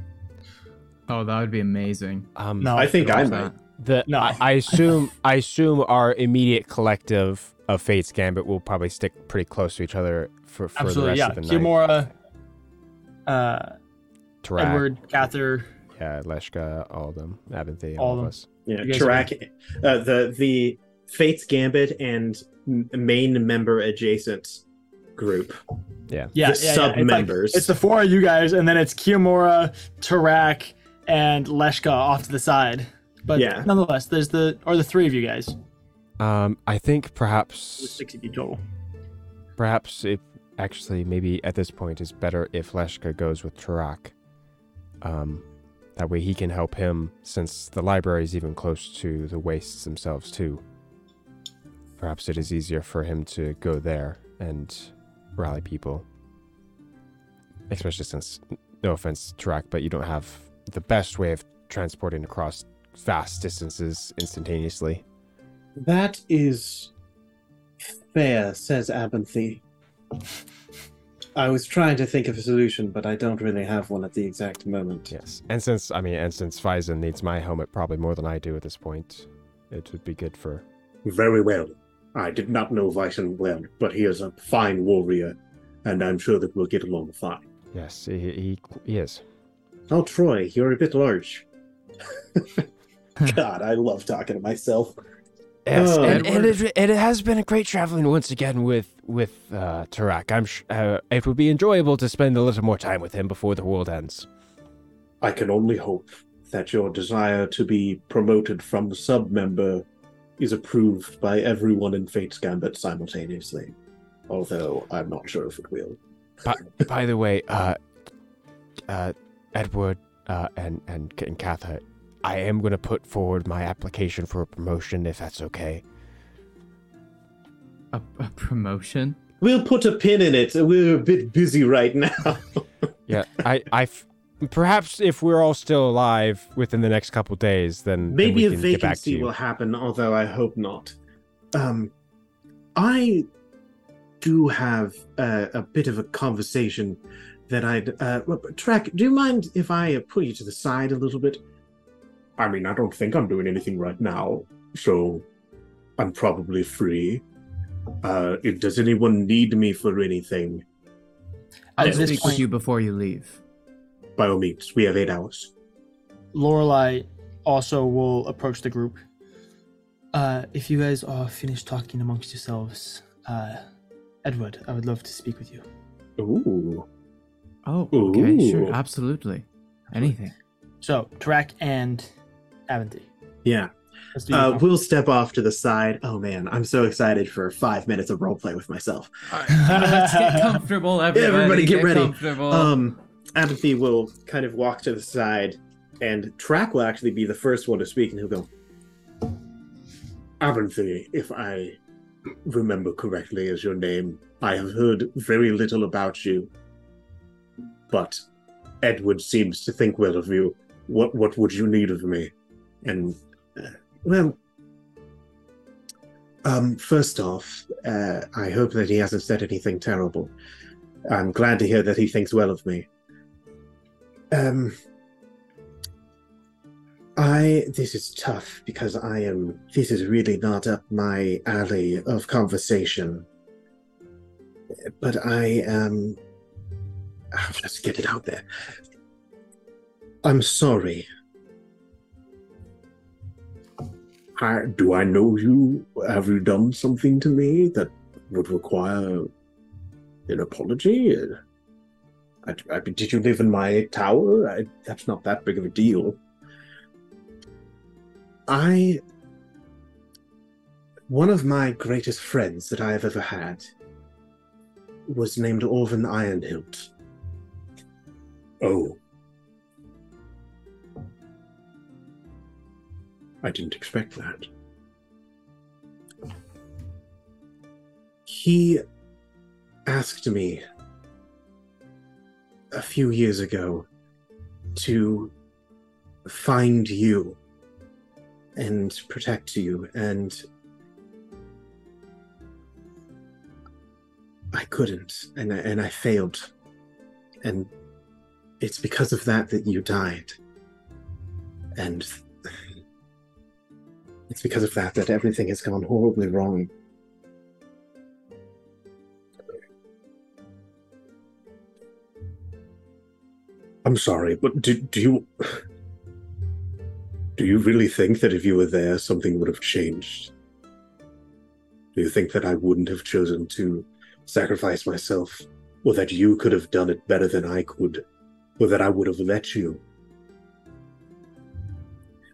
Oh, that would be amazing. Um, No. I think I Watch might. the, No. I, I assume I assume our immediate collective of Fate's Gambit will probably stick pretty close to each other for, for the rest yeah. of the night. Kiyomura, uh, Tarak, Edward, Cather. yeah, Leshka, all of them, Abinthy, All all, of of them. us. Yeah, You guys Tarak, uh, the the Fates Gambit and m- main member adjacent group. Yeah. Yeah, the yeah, yeah. sub It's like- members. It's the four of you guys, and then it's Kiyomura, Tarak, and Leshka off to the side. But Yeah. nonetheless, there's the or the three of you guys. Um, I think There's perhaps six of you total. perhaps if actually maybe at this point is better if Leshka goes with Tarak. Um, that way he can help him since the library is even close to the wastes themselves too. Perhaps it is easier for him to go there and rally people. Especially since, no offense, Tarak, but you don't have the best way of transporting across vast distances instantaneously. That is fair, says Abinthy. I was trying to think of a solution, but I don't really have one at the exact moment. Yes, and since I mean, and since Phison needs my helmet probably more than I do at this point, it would be good for. Very well. I did not know Vyson well, but he is a fine warrior, and I'm sure that we'll get along fine. Yes, he he, he is. Oh, Troy, you're a bit large. God, I love talking to myself. Yes, Oh. and, and it, and it has been a great traveling once again with with uh, Tarak. I'm sh- uh, it would be enjoyable to spend a little more time with him before the world ends. I can only hope that your desire to be promoted from sub member is approved by everyone in Fate's Gambit simultaneously. Although I'm not sure if it will. By, by the way, uh, uh, Edward uh, and and and Katha, I am going to put forward my application for a promotion if that's okay. A, a promotion? We'll put a pin in it. We're a bit busy right now. Yeah, I, I, f- perhaps if we're all still alive within the next couple days, then then Maybe we a can get back to vacancy you. will happen, although I hope not. Um, I do have uh, a bit of a conversation that I'd. Uh, well, Trek, do you mind if I uh, pull you to the side a little bit? I mean, I don't think I'm doing anything right now, so I'm probably free. Uh, if, does anyone need me for anything? I'll this speak with you before you leave. By all means, we have eight hours. Lorelai also will approach the group. Uh, if you guys are finished talking amongst yourselves, uh, Edward, I would love to speak with you. Ooh. Oh, okay, sure, absolutely. Anything. So, Tarak and Avanti. Yeah. Let's Uh, we'll step off to the side. Oh man, I'm so excited for five minutes of roleplay with myself. Let's get comfortable, everybody. everybody get ready. comfortable. Um, Abinthy will kind of walk to the side, and Tarak will actually be the first one to speak, and he'll go, Abinthy, if I remember correctly is your name, I have heard very little about you, but Edward seems to think well of you. What what would you need of me? And well, um, first off, uh, I hope that he hasn't said anything terrible. I'm glad to hear that he thinks well of me. Um, I this is tough because I am. This is really not up my alley of conversation. But I um, I'll just get it out there. I'm sorry. I, do I know you? Have you done something to me that would require an apology? I, I, did you live in my tower? That's not that big of a deal. I. One of my greatest friends that I have ever had was named Orvin Ironhilt. Oh. I didn't expect that. He asked me a few years ago to find you and protect you, and I couldn't, and I, and I failed, and it's because of that that you died, and it's because of that that everything has gone horribly wrong. I'm sorry, but do, do you do you really think that if you were there, something would have changed? Do you think that I wouldn't have chosen to sacrifice myself, or that you could have done it better than I could, or that I would have let you?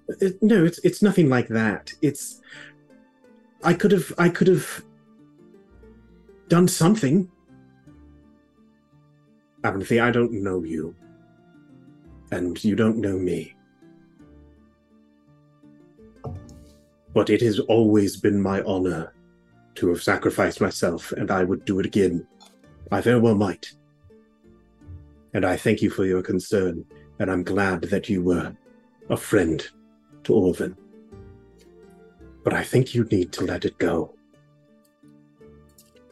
It, no, it's it's nothing like that. It's I could have I could have done something. Abinthy, I don't know you. And you don't know me. But it has always been my honor to have sacrificed myself, and I would do it again. I very well might. And I thank you for your concern, and I'm glad that you were a friend to Orvin. But I think you need to let it go.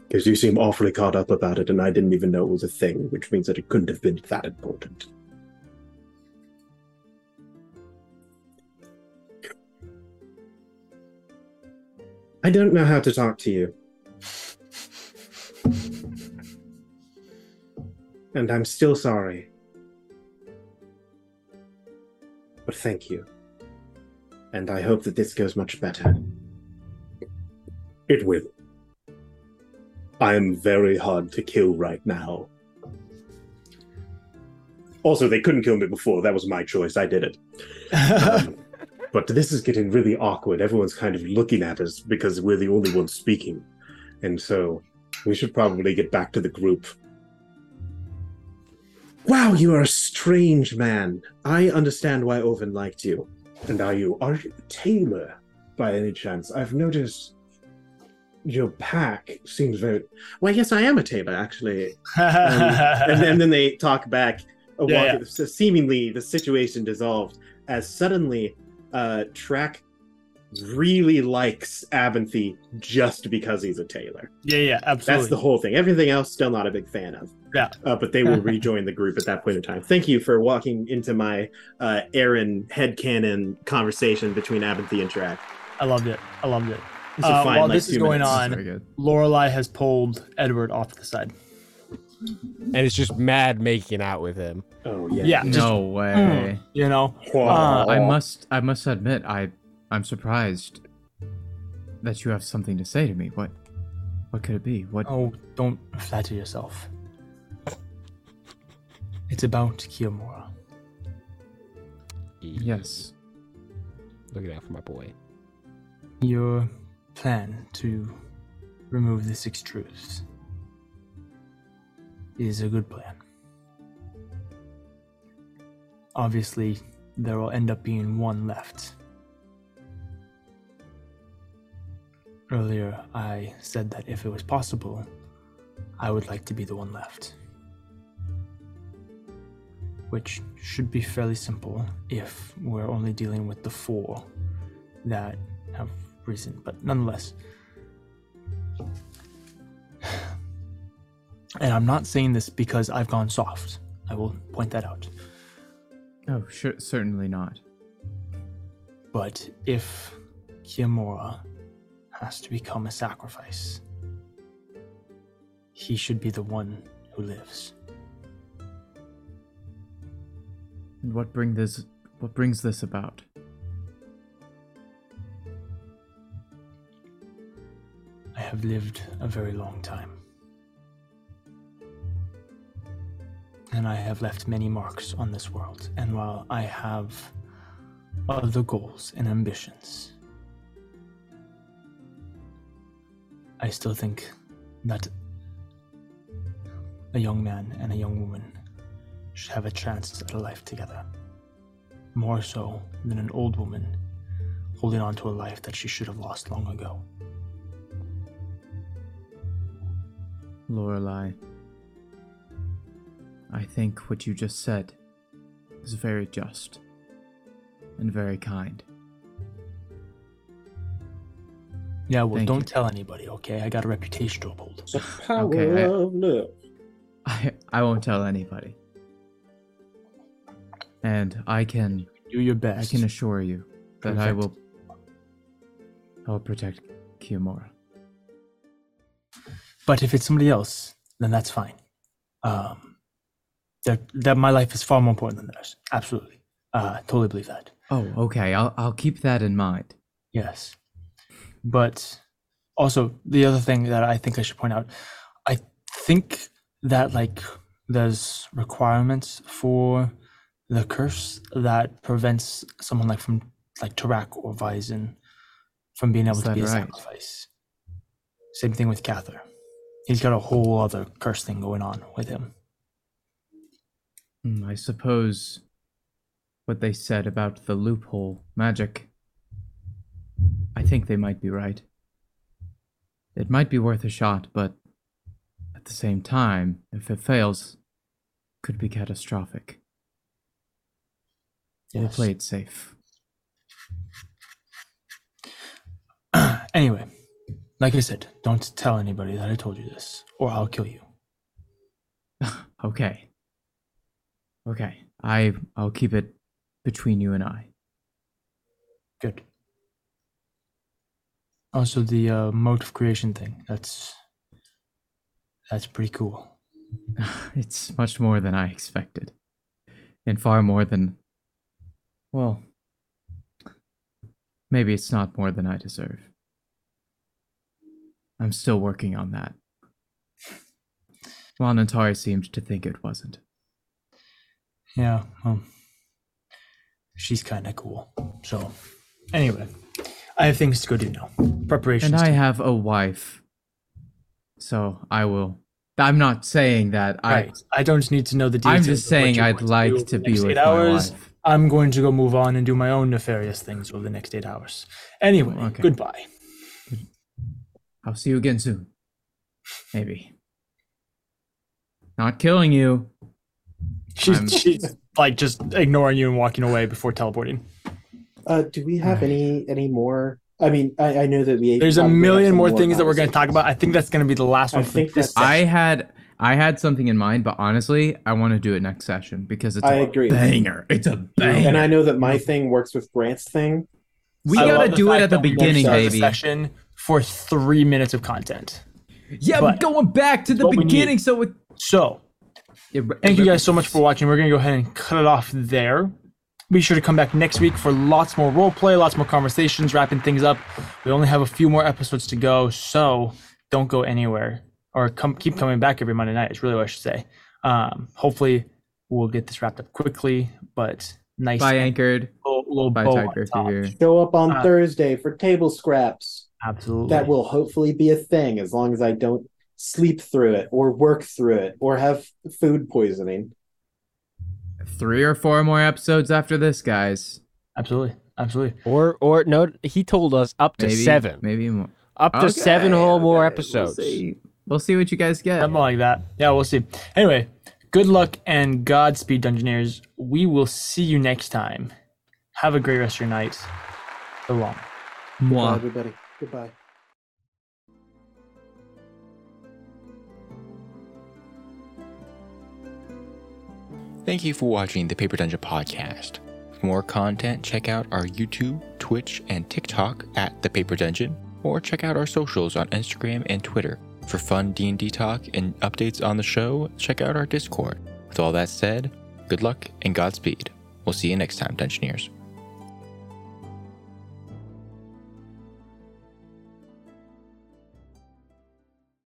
Because you seem awfully caught up about it, and I didn't even know it was a thing, which means that it couldn't have been that important. I don't know how to talk to you. And I'm still sorry. But thank you. And I hope that this goes much better. It will. I am very hard to kill right now. Also, they couldn't kill me before. That was my choice. I did it. Um, But this is getting really awkward. Everyone's kind of looking at us because we're the only ones speaking. And so we should probably get back to the group. Wow, you are a strange man. I understand why Orvin liked you. And are you are you a tailor by any chance? I've noticed your pack seems very well, yes, I am a tailor, actually. Um, and, then, and then they talk back. A Yeah, walk, So seemingly, the situation dissolved as suddenly, uh, Tarak really likes Abinthy just because he's a tailor. yeah, yeah, absolutely. That's the whole thing. Everything else, still not a big fan of. Yeah. Uh, but they will rejoin the group at that point in time. Thank you for walking into my uh, Aaron headcanon conversation between Abinthy and Tarak. I loved it. I loved it. Uh, find, while like, this is going minutes. on, Very good. Lorelai has pulled Edward off to the side. and it's just mad making out with him. Oh, yeah. Yeah, just, No way. you know, Uh, I must I must admit I I'm surprised that you have something to say to me. What what could it be? What oh, don't flatter yourself. It's about Kiyomura. yes. Looking out for my boy. Your plan to remove the six truths is a good plan. Obviously, there will end up being one left. Earlier, I said that if it was possible, I would like to be the one left. Which should be fairly simple if we're only dealing with the four that have risen, but nonetheless. And I'm not saying this because I've gone soft. I will point that out. Oh, sure certainly not. But if Kiyomura has to become a sacrifice, he should be the one who lives. And what bring this what brings this about? I have lived a very long time. And I have left many marks on this world. And while I have other goals and ambitions, I still think that a young man and a young woman should have a chance at a life together. More so than an old woman holding on to a life that she should have lost long ago. Lorelai. I think what you just said is very just and very kind. Yeah, well, Thank don't you. tell anybody, okay? I got a reputation to uphold. The power Okay, I- of love. I I won't tell anybody. And I can Do your best. I can assure you that I will I will protect Kiyomura. But if it's somebody else, then that's fine. Um, that that my life is far more important than theirs. Absolutely, uh, totally believe that. Oh, okay. I'll I'll keep that in mind. Yes, but also the other thing that I think I should point out, I think that like there's requirements for the curse that prevents someone like from like Tarak or Vizon from being able Is to be a sacrifice. Same thing with Cather. He's got a whole other curse thing going on with him. Hmm, I suppose what they said about the loophole magic. I think they might be right. It might be worth a shot, but at the same time, if it fails, could be catastrophic. We'll play it safe. anyway, like I said, don't tell anybody that I told you this, or I'll kill you. Okay. Okay. I I'll keep it between you and I. Good. Also, the uh, of creation thing. That's that's pretty cool. It's much more than I expected. And far more than. Well. Maybe it's not more than I deserve. I'm still working on that. Lanantari seemed to think it wasn't. Yeah. Well, she's kind of cool. So Anyway, I have things to go do now. Preparations. And I have a wife. So I will. I'm not saying that. right. I don't need to know the details. I'm just saying I'd like to be with my hours. wife. I'm going to go move on and do my own nefarious things over the next eight hours. Anyway, Okay. goodbye. I'll see you again soon. Maybe. Not killing you. She's I'm- she's like just ignoring you and walking away before teleporting. Uh, do we have any any more? I mean, I, I know that we. There's a million more things that we're going to talk about. I think that's going to be the last I one for think this. that's- I had I had something in mind, but honestly, I want to do it next session because it's I a agree. banger. It's a banger. And I know that my thing works with Grant's thing. we I gotta do it at the beginning, baby. Session for three minutes of content. Yeah, but going back to the beginning, so it, So Thank you guys so much for watching. We're gonna go ahead and cut it off there. Be sure to come back next week for lots more roleplay, lots more conversations, wrapping things up. We only have a few more episodes to go, so don't go anywhere or come keep coming back every Monday night. Is really what I should say. Um, hopefully, we'll get this wrapped up quickly, but nice Bye, anchored. little, little Bye, bow on Tiger top. figure. Show up on Uh, Thursday for table scraps. Absolutely. That will hopefully be a thing as long as I don't sleep through it or work through it or have food poisoning. Three or four more episodes after this, guys. absolutely, absolutely. Or or no, he told us up to Maybe seven. Maybe more. Up to Okay, seven whole more episodes. We'll see. We'll see what you guys get. Something like that. Yeah, we'll see. Anyway, good luck and Godspeed, Dungeoneers. We will see you next time. Have a great rest of your night. So long. Bye, Mwah. everybody. Goodbye. Thank you for watching the Paper Dungeon podcast. For more content, check out our YouTube, Twitch, and TikTok at the Paper Dungeon, or check out our socials on Instagram and Twitter. For fun D&D talk and updates on the show, check out our Discord. With all that said, good luck and Godspeed. We'll see you next time, Dungeoneers.